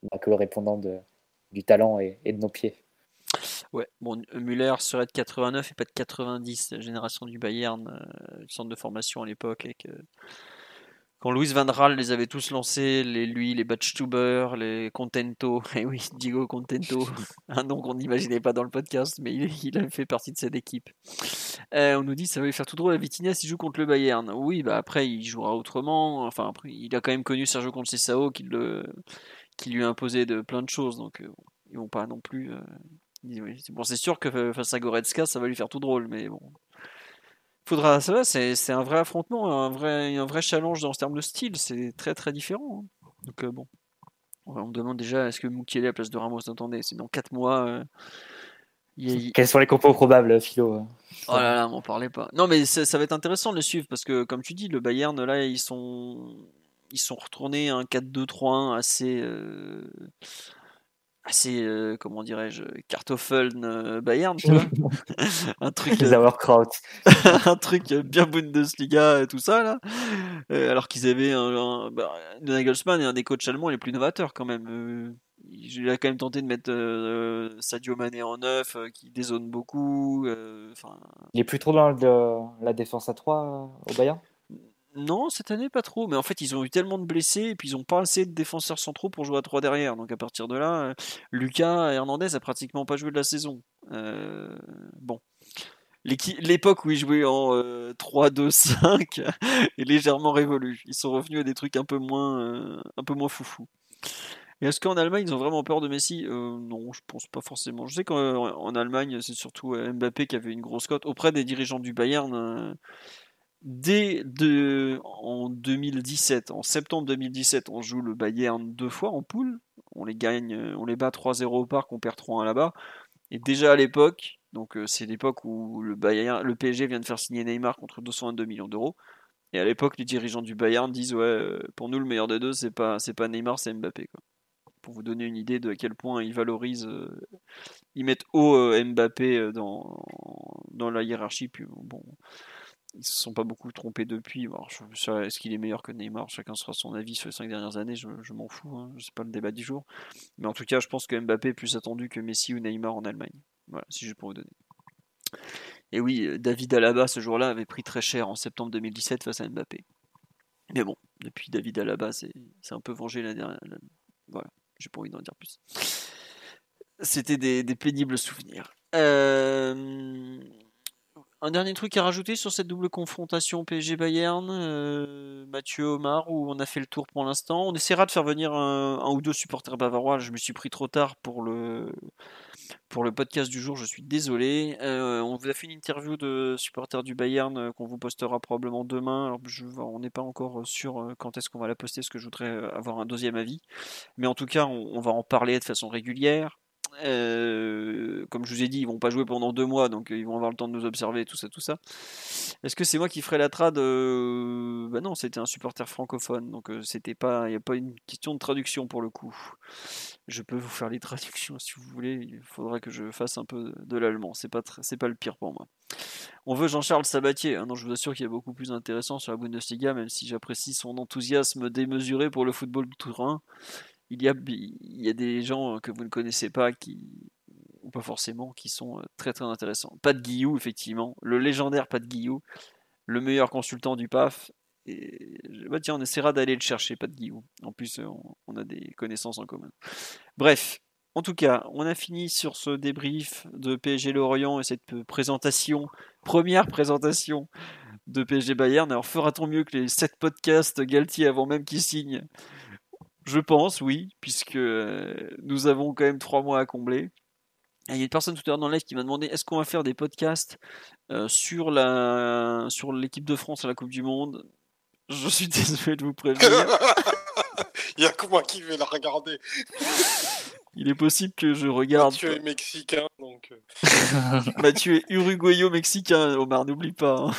On n'a que le répondant du talent et, de nos pieds. Ouais, bon, Müller serait de 89 et pas de 90, la génération du Bayern, euh, centre de formation à l'époque, avec euh, quand Louis Van Raal les avait tous lancés, les, lui, les Batchtuber, les Contento, et eh oui, Diego Contento, un nom qu'on n'imaginait pas dans le podcast, mais il, il, a fait partie de cette équipe. Euh, on nous dit ça va lui faire tout drôle à Vitinha s'il joue contre le Bayern. Oui, bah après il jouera autrement. Enfin après, il a quand même connu Sergio Conceição qui le, qui lui a imposé de plein de choses, donc euh, ils vont pas non plus. Euh, bon, c'est sûr que face à Goretzka, ça va lui faire tout drôle, mais bon, faudra ça c'est un vrai affrontement un vrai un vrai challenge dans ce terme de style c'est très très différent hein. donc euh, bon. On me demande déjà est-ce que Mukiele à la place de Ramos attendez c'est dans 4 mois euh, quels sont les compos probables Philo? Euh oh là là m'en parlez pas. Non mais ça va être intéressant de le suivre parce que comme tu dis le Bayern là ils sont ils sont retournés un 4-2-3-1 assez assez, euh, comment dirais-je, Kartoffeln euh, Bayern, tu vois. un truc. Euh, un truc bien Bundesliga et tout ça, là. alors qu'ils avaient un, bah, Nagelsmann et un des coachs allemands les plus novateurs, quand même. il a quand même tenté de mettre Sadio Mané en neuf, qui dézone beaucoup. il est plus trop dans la défense à 3 au Bayern? Non, cette année pas trop, mais en fait ils ont eu tellement de blessés et puis ils ont pas assez de défenseurs centraux pour jouer à 3 derrière. Donc à partir de là, euh, Lucas Hernandez a pratiquement pas joué de la saison. Euh, bon. L'époque où ils jouaient en 3-2-5 euh, est légèrement révolue. Ils sont revenus à des trucs un peu moins, un peu moins foufou. Est-ce qu'en Allemagne ils ont vraiment peur de Messi? Non, je pense pas forcément. Je sais qu'en Allemagne c'est surtout Mbappé qui avait une grosse cote auprès des dirigeants du Bayern dès en 2017, en septembre 2017, on joue le Bayern deux fois en poule. On les gagne, euh, on les bat 3-0 au parc, on perd 3-1 là-bas. Et déjà à l'époque, donc euh, c'est l'époque où le, Bayern, le PSG vient de faire signer Neymar contre 222 millions d'euros. Et à l'époque, les dirigeants du Bayern disent ouais, euh, pour nous le meilleur des deux, c'est pas pas Neymar, c'est Mbappé. Quoi. Pour vous donner une idée de à quel point ils valorisent, ils mettent haut Mbappé dans dans la hiérarchie. Puis bon, ils se sont pas beaucoup trompés depuis. Est-ce qu'il est meilleur que Neymar? Chacun sera son avis sur les cinq dernières années, je, m'en fous, hein. c'est pas le débat du jour. Mais en tout cas, je pense que Mbappé est plus attendu que Messi ou Neymar en Allemagne. Voilà, si je pour vous donner. Et oui, David Alaba ce jour-là avait pris très cher en septembre 2017 face à Mbappé. Mais bon, depuis David Alaba, c'est un peu vengé la dernière. Voilà, j'ai pas envie d'en dire plus. C'était des, des, pénibles souvenirs. Euh, un dernier truc à rajouter sur cette double confrontation PSG-Bayern, euh, Mathieu Omar, où on a fait le tour pour l'instant? On essaiera de faire venir un, ou deux supporters bavarois. Je me suis pris trop tard pour le, pour le podcast du jour, je suis désolé. Euh, on vous a fait une interview de supporters du Bayern euh, qu'on vous postera probablement demain. on n'est pas encore sûr quand est-ce qu'on va la poster, parce que je voudrais avoir un deuxième avis. Mais en tout cas, on va en parler de façon régulière. Euh, comme je vous ai dit, ils vont pas jouer pendant deux mois, donc euh, ils vont avoir le temps de nous observer, tout ça, tout ça. Est-ce que c'est moi qui ferai la trad euh... Bah non, c'était un supporter francophone, donc euh, c'était pas, il n'y a pas une question de traduction pour le coup. Je peux vous faire les traductions si vous voulez. Il faudra que je fasse un peu de l'allemand. C'est pas, c'est pas le pire pour moi. On veut Jean-Charles Sabatier. Non, je vous assure qu'il y a beaucoup plus intéressant sur la Bundesliga, même si j'apprécie son enthousiasme démesuré pour le football de Turin il y a, des gens que vous ne connaissez pas qui ou pas forcément qui sont euh, très très intéressants. Pat Guillou effectivement, le légendaire Pat Guillou, le meilleur consultant du PAF. Et bah tiens, on essaiera d'aller le chercher, Pat Guillou. En plus, euh, on, a des connaissances en commun. Bref, en tout cas, on a fini sur ce débrief de PSG Lorient et cette présentation, première présentation de PSG Bayern. Alors fera-t-on mieux que les 7 podcasts Galtier avant même qu'il signe? Je pense, oui, puisque euh, nous avons quand même trois mois à combler. il y a une personne tout à l'heure dans le live qui m'a demandé est-ce qu'on va faire des podcasts euh, sur la sur l'équipe de France à la Coupe du Monde? Je suis désolé de vous prévenir. il n'y a que moi qui vais la regarder. Il est possible que je regarde. Mathieu est mexicain, donc. Euh. Mathieu est uruguayo-mexicain, Omar, n'oublie pas. Hein.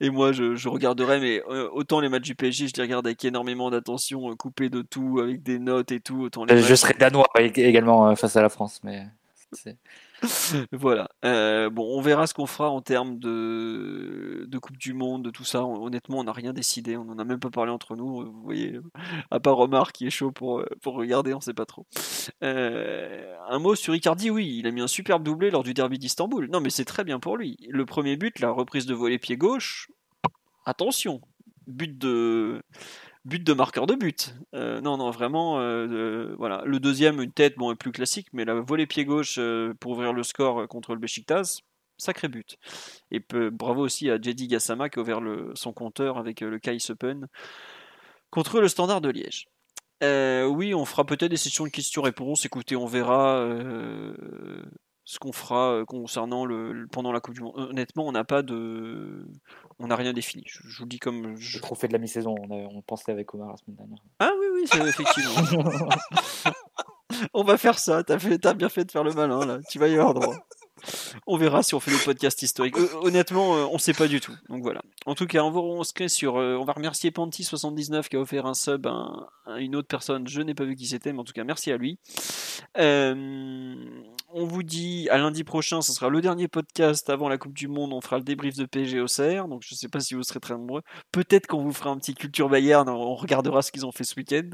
Et moi, je, regarderai, mais euh, autant les matchs du PSG, je les regarde avec énormément d'attention, coupé de tout, avec des notes et tout. Autant je serai danois également face à la France, mais. voilà. Euh, bon, on verra ce qu'on fera en termes de, Coupe du Monde, de tout ça. Honnêtement, on n'a rien décidé. On n'en a même pas parlé entre nous. Vous voyez, à part Omar qui est chaud pour, pour regarder, on sait pas trop. Euh, un mot sur Icardi, oui, il a mis un superbe doublé lors du derby d'Istanbul. Non, mais c'est très bien pour lui. Le premier but, la reprise de volet pied gauche. Attention, but de but de marqueur de but. Euh, non, non, vraiment, euh, voilà. Le deuxième, une tête, bon, plus classique, mais la volée pied gauche euh, pour ouvrir le score contre le Besiktas, sacré but. Et bravo aussi à Jedi Gassama qui a ouvert son compteur avec le Kai Open contre le Standard de Liège. oui, on fera peut-être des sessions de questions-réponses. Écoutez, on verra ce qu'on fera euh, concernant le, pendant la Coupe du Monde. Honnêtement, on n'a pas de, on n'a rien défini. Je, vous dis comme je... le trophée de la mi-saison. On, pensait avec Omar la semaine dernière. Ah oui, oui, c'est effectivement. on va faire ça. T'as fait, as bien fait de faire le malin là. Tu vas y avoir droit. On verra si on fait des podcasts historiques. Euh, honnêtement, euh, on sait pas du tout. Donc voilà. En tout cas, on va, on sur, euh, on va remercier Panty79 qui a offert un sub à, une autre personne. Je n'ai pas vu qui c'était, mais en tout cas, merci à lui. On vous dit à lundi prochain, ce sera le dernier podcast avant la Coupe du Monde. On fera le débrief de PSG au CR. Donc je sais pas si vous serez très nombreux. Peut-être qu'on vous fera un petit culture Bayern. On regardera ce qu'ils ont fait ce week-end.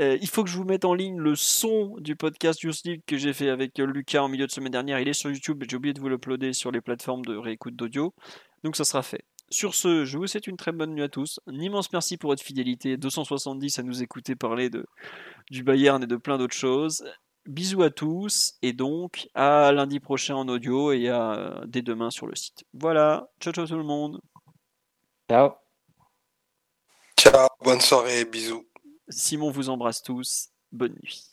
Euh, il faut que je vous mette en ligne le son du podcast Youth que j'ai fait avec euh, Lucas en milieu de semaine dernière. Il est sur YouTube, j'ai oublié de vous l'uploader sur les plateformes de réécoute d'audio. Donc ça sera fait. Sur ce, je vous souhaite une très bonne nuit à tous. Un immense merci pour votre fidélité. 270 à nous écouter parler de, du Bayern et de plein d'autres choses. Bisous à tous et donc à lundi prochain en audio et à dès demain sur le site. Voilà, ciao ciao tout le monde. Ciao. Ciao, bonne soirée, bisous. Simon vous embrasse tous. Bonne nuit.